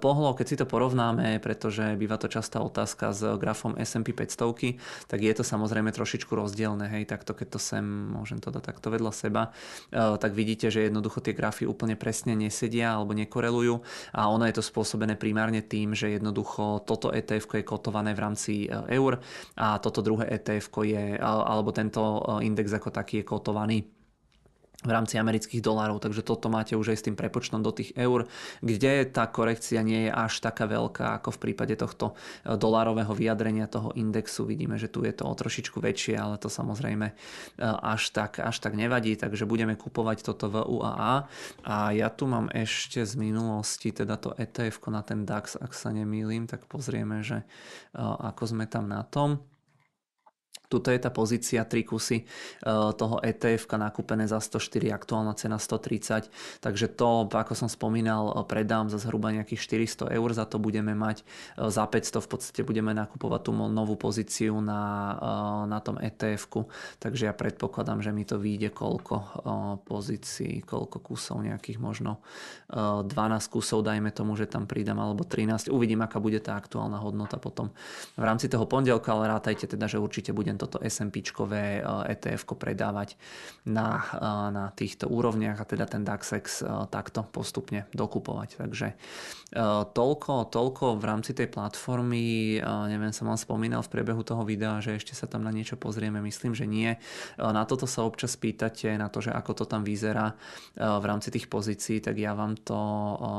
pohlo. Keď si to porovnáme, pretože býva to častá otázka s grafom S&P 500, tak je to samozrejme trošičku rozdielne, hej, takto keď to sem, môžem to dať takto vedľa seba, e, tak vidíte, že jednoducho tie grafy úplne presne nesedia alebo nekorelujú a ono je to spôsobené primárne tým, že jednoducho toto ETF je kotované v rámci e, eur a toto druhé ETF je, alebo tento index ako taký je kotovaný v rámci amerických dolárov, takže toto máte už aj s tým prepočtom do tých eur, kde tá korekcia nie je až taká veľká ako v prípade tohto e, dolárového vyjadrenia toho indexu. Vidíme, že tu je to o trošičku väčšie, ale to samozrejme e, až tak, až tak nevadí, takže budeme kupovať toto v UAA. A ja tu mám ešte z minulosti teda to ETF na ten DAX, ak sa nemýlim, tak pozrieme, že e, ako sme tam na tom. Tuto je tá pozícia, tri kusy eh, toho ETF nakúpené za 104, aktuálna cena 130, takže to, ako som spomínal, eh, predám za zhruba nejakých 400 eur, za to budeme mať eh, za 500 v podstate budeme nakupovať tú novú pozíciu na, na tom etf takže ja predpokladám, že mi to vyjde koľko pozícií, koľko kusov, nejakých možno 12 kusov, dajme tomu, že tam pridám, alebo 13, uvidím, aká bude tá aktuálna hodnota potom. V rámci toho pondelka, ale rátajte teda, že určite budem toto SMP-čkové ETF eh, e predávať na, eh, na týchto úrovniach a teda ten DAXEX eh, takto postupne dokupovať. Takže toľko, toľko v rámci tej platformy, neviem, som vám spomínal v priebehu toho videa, že ešte sa tam na niečo pozrieme, myslím, že nie. Na toto sa občas pýtate, na to, že ako to tam vyzerá v rámci tých pozícií, tak ja vám to,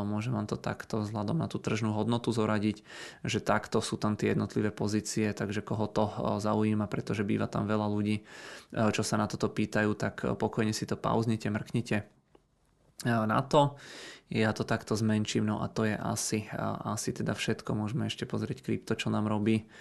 môžem vám to takto vzhľadom na tú tržnú hodnotu zoradiť, že takto sú tam tie jednotlivé pozície, takže koho to zaujíma, pretože býva tam veľa ľudí, e, čo sa na toto pýtajú, tak pokojne si to pauznite, mrknite e, na to. Ja to takto zmenším, no a to je asi, asi teda všetko. Môžeme ešte pozrieť krypto, čo nám robí.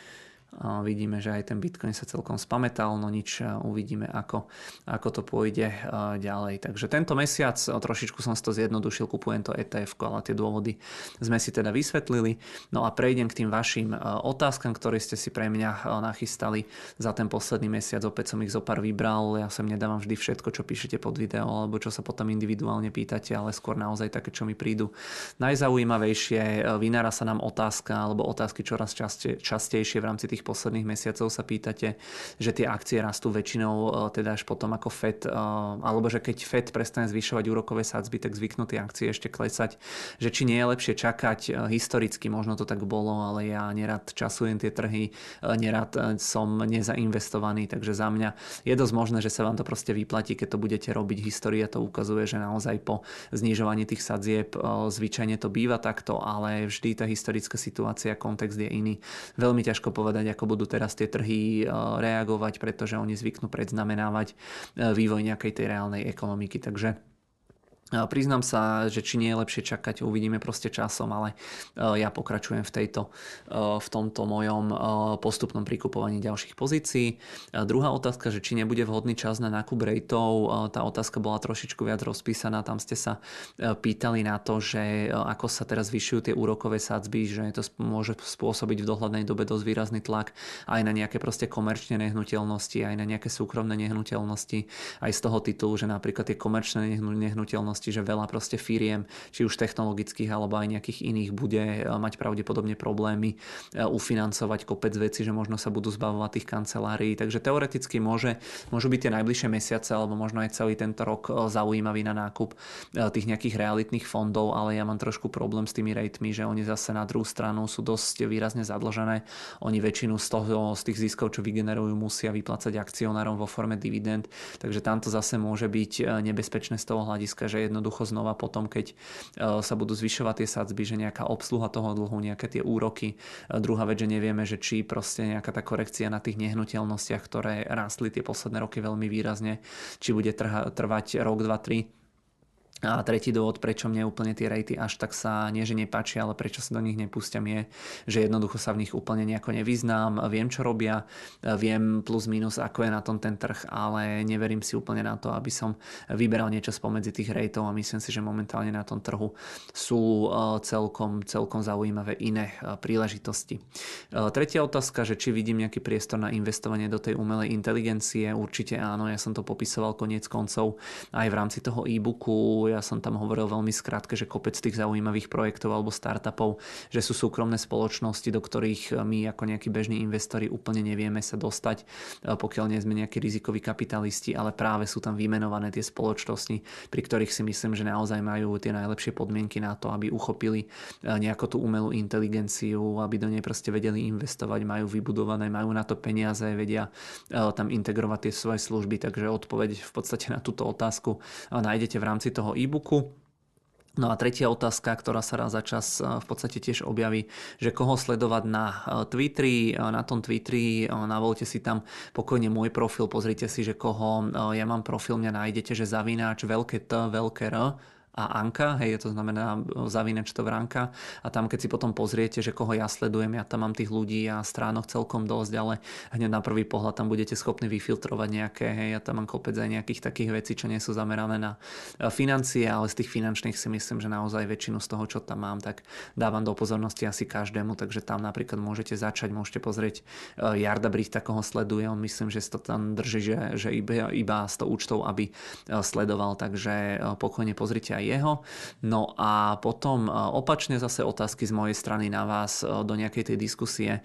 Vidíme, že aj ten Bitcoin sa celkom spametal, no nič, uvidíme, ako, ako to pôjde ďalej. Takže tento mesiac, trošičku som si to zjednodušil, kupujem to ETF, ale tie dôvody sme si teda vysvetlili. No a prejdem k tým vašim otázkam, ktoré ste si pre mňa nachystali za ten posledný mesiac. Opäť som ich zo pár vybral, ja sem nedávam vždy všetko, čo píšete pod video, alebo čo sa potom individuálne pýtate, ale skôr naozaj také, čo mi prídu najzaujímavejšie. Vynára sa nám otázka, alebo otázky čoraz častejšie v rámci tých posledných mesiacov sa pýtate, že tie akcie rastú väčšinou teda až potom ako FED, alebo že keď FED prestane zvyšovať úrokové sadzby, tak zvyknú tie akcie ešte klesať, že či nie je lepšie čakať historicky, možno to tak bolo, ale ja nerad časujem tie trhy, nerad som nezainvestovaný, takže za mňa je dosť možné, že sa vám to proste vyplatí, keď to budete robiť. História to ukazuje, že naozaj po znižovaní tých sadzieb zvyčajne to býva takto, ale vždy tá historická situácia, kontext je iný. Veľmi ťažko povedať, ako budú teraz tie trhy e, reagovať, pretože oni zvyknú predznamenávať e, vývoj nejakej tej reálnej ekonomiky. Takže Priznám sa, že či nie je lepšie čakať, uvidíme proste časom, ale e, ja pokračujem v, tejto, e, v tomto mojom e, postupnom prikupovaní ďalších pozícií. Druhá otázka, že či nebude vhodný čas na nákup rejtov, tá otázka bola trošičku viac rozpísaná, tam ste sa pýtali na to, že ako sa teraz vyšujú tie úrokové sadzby, že to môže spôsobiť v dohľadnej dobe dosť výrazný tlak aj na nejaké proste komerčné nehnuteľnosti, aj na nejaké súkromné nehnuteľnosti, aj z toho titulu, že napríklad tie komerčné nehnuteľnosti budúcnosti, že veľa proste firiem, či už technologických alebo aj nejakých iných bude eh, mať pravdepodobne problémy eh, ufinancovať kopec veci, že možno sa budú zbavovať tých kancelárií. Takže teoreticky môže, môžu byť tie najbližšie mesiace alebo možno aj celý tento rok eh, zaujímavý na nákup tých nejakých realitných fondov, ale ja mám trošku problém s tými rejtmi, že oni zase na druhú stranu sú dosť výrazne zadlžené. Oni väčšinu z, toho, z tých ziskov, čo vygenerujú, musia vyplácať akcionárom vo forme dividend. Takže tamto zase môže byť nebezpečné z toho hľadiska, že jednoducho znova potom, keď e, sa budú zvyšovať tie sadzby, že nejaká obsluha toho dlhu, nejaké tie úroky. E, druhá vec, že nevieme, že či proste nejaká tá korekcia na tých nehnuteľnostiach, ktoré rástli tie posledné roky veľmi výrazne, či bude trvať rok, dva, tri a tretí dôvod, prečo mne úplne tie rejty až tak sa nie, že nepáčia, ale prečo sa do nich nepúšťam je, že jednoducho sa v nich úplne nejako nevyznám, viem čo robia, viem plus minus ako je na tom ten trh, ale neverím si úplne na to, aby som vyberal niečo spomedzi tých rejtov a myslím si, že momentálne na tom trhu sú e, celkom, celkom zaujímavé iné e, príležitosti. E, tretia otázka, že či vidím nejaký priestor na investovanie do tej umelej inteligencie, určite áno, ja som to popisoval koniec koncov aj v rámci toho e-booku, ja som tam hovoril veľmi skrátke, že kopec tých zaujímavých projektov alebo startupov, že sú súkromné spoločnosti, do ktorých my ako nejakí bežní investori úplne nevieme sa dostať, e, pokiaľ nie sme nejakí rizikoví kapitalisti, ale práve sú tam vymenované tie spoločnosti, pri ktorých si myslím, že naozaj majú tie najlepšie podmienky na to, aby uchopili e, nejakú tú umelú inteligenciu, aby do nej proste vedeli investovať, majú vybudované, majú na to peniaze, vedia e, tam integrovať tie svoje služby, takže odpoveď v podstate na túto otázku nájdete v rámci toho e-booku. No a tretia otázka, ktorá sa raz za čas e, v podstate tiež objaví, že koho sledovať na e, Twitteri. E, na tom Twitteri navolte si tam pokojne môj profil, pozrite si, že koho ja mám profil, mňa nájdete, že zavináč veľké T, veľké R a Anka, hej, to znamená zavinač to vránka a tam keď si potom pozriete, že koho ja sledujem, ja tam mám tých ľudí a stránok celkom dosť, ale hneď na prvý pohľad tam budete schopní vyfiltrovať nejaké, hej, ja tam mám kopec aj nejakých takých vecí, čo nie sú zamerané na e, financie, ale z tých finančných si myslím, že naozaj väčšinu z toho, čo tam mám, tak dávam do pozornosti asi každému, takže tam napríklad môžete začať, môžete pozrieť e, Jarda Brichta, koho sleduje, on myslím, že to tam drží, že, že iba, iba 100 účtov, aby e, sledoval, takže pokojne pozrite aj jeho. No a potom e, opačne zase otázky z mojej strany na vás e, do nejakej tej diskusie. E,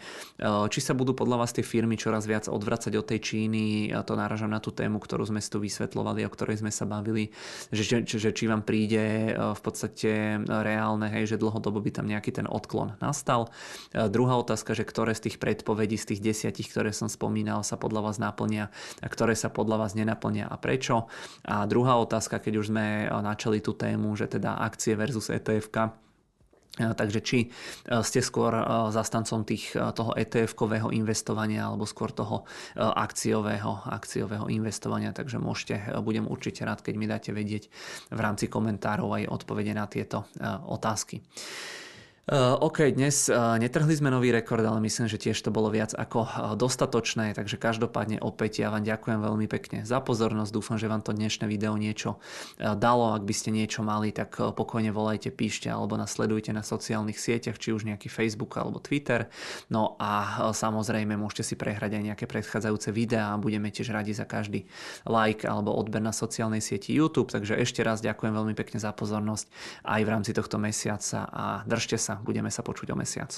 či sa budú podľa vás tie firmy čoraz viac odvracať od tej Číny, to náražam na tú tému, ktorú sme tu vysvetlovali, o ktorej sme sa bavili, že, že, že či vám príde v podstate reálne, hej, že dlhodobo by tam nejaký ten odklon nastal. Druhá otázka, že ktoré z tých predpovedí, z tých desiatich, ktoré som spomínal, sa podľa vás naplnia a ktoré sa podľa vás nenaplnia a prečo. A druhá otázka, keď už sme načali tú tému, tému, že teda akcie versus etf Takže či ste skôr zastancom tých, toho ETF-kového investovania alebo skôr toho akciového, akciového investovania, takže môžete, budem určite rád, keď mi dáte vedieť v rámci komentárov aj odpovede na tieto otázky. Eh, OK, dnes eh, netrhli sme nový rekord, ale myslím, že tiež to bolo viac ako eh, dostatočné, takže každopádne opäť ja vám ďakujem veľmi pekne za pozornosť. Dúfam, že vám to dnešné video niečo dalo. Ak by ste niečo mali, tak pokojne volajte, píšte alebo nás sledujte na sociálnych sieťach, či už nejaký Facebook alebo Twitter. No a samozrejme môžete si prehrať aj nejaké predchádzajúce videá a budeme tiež radi za každý like alebo odber na sociálnej sieti YouTube. Takže ešte raz ďakujem veľmi pekne za pozornosť aj v rámci tohto mesiaca a držte sa budeme sa počuť o mesiac.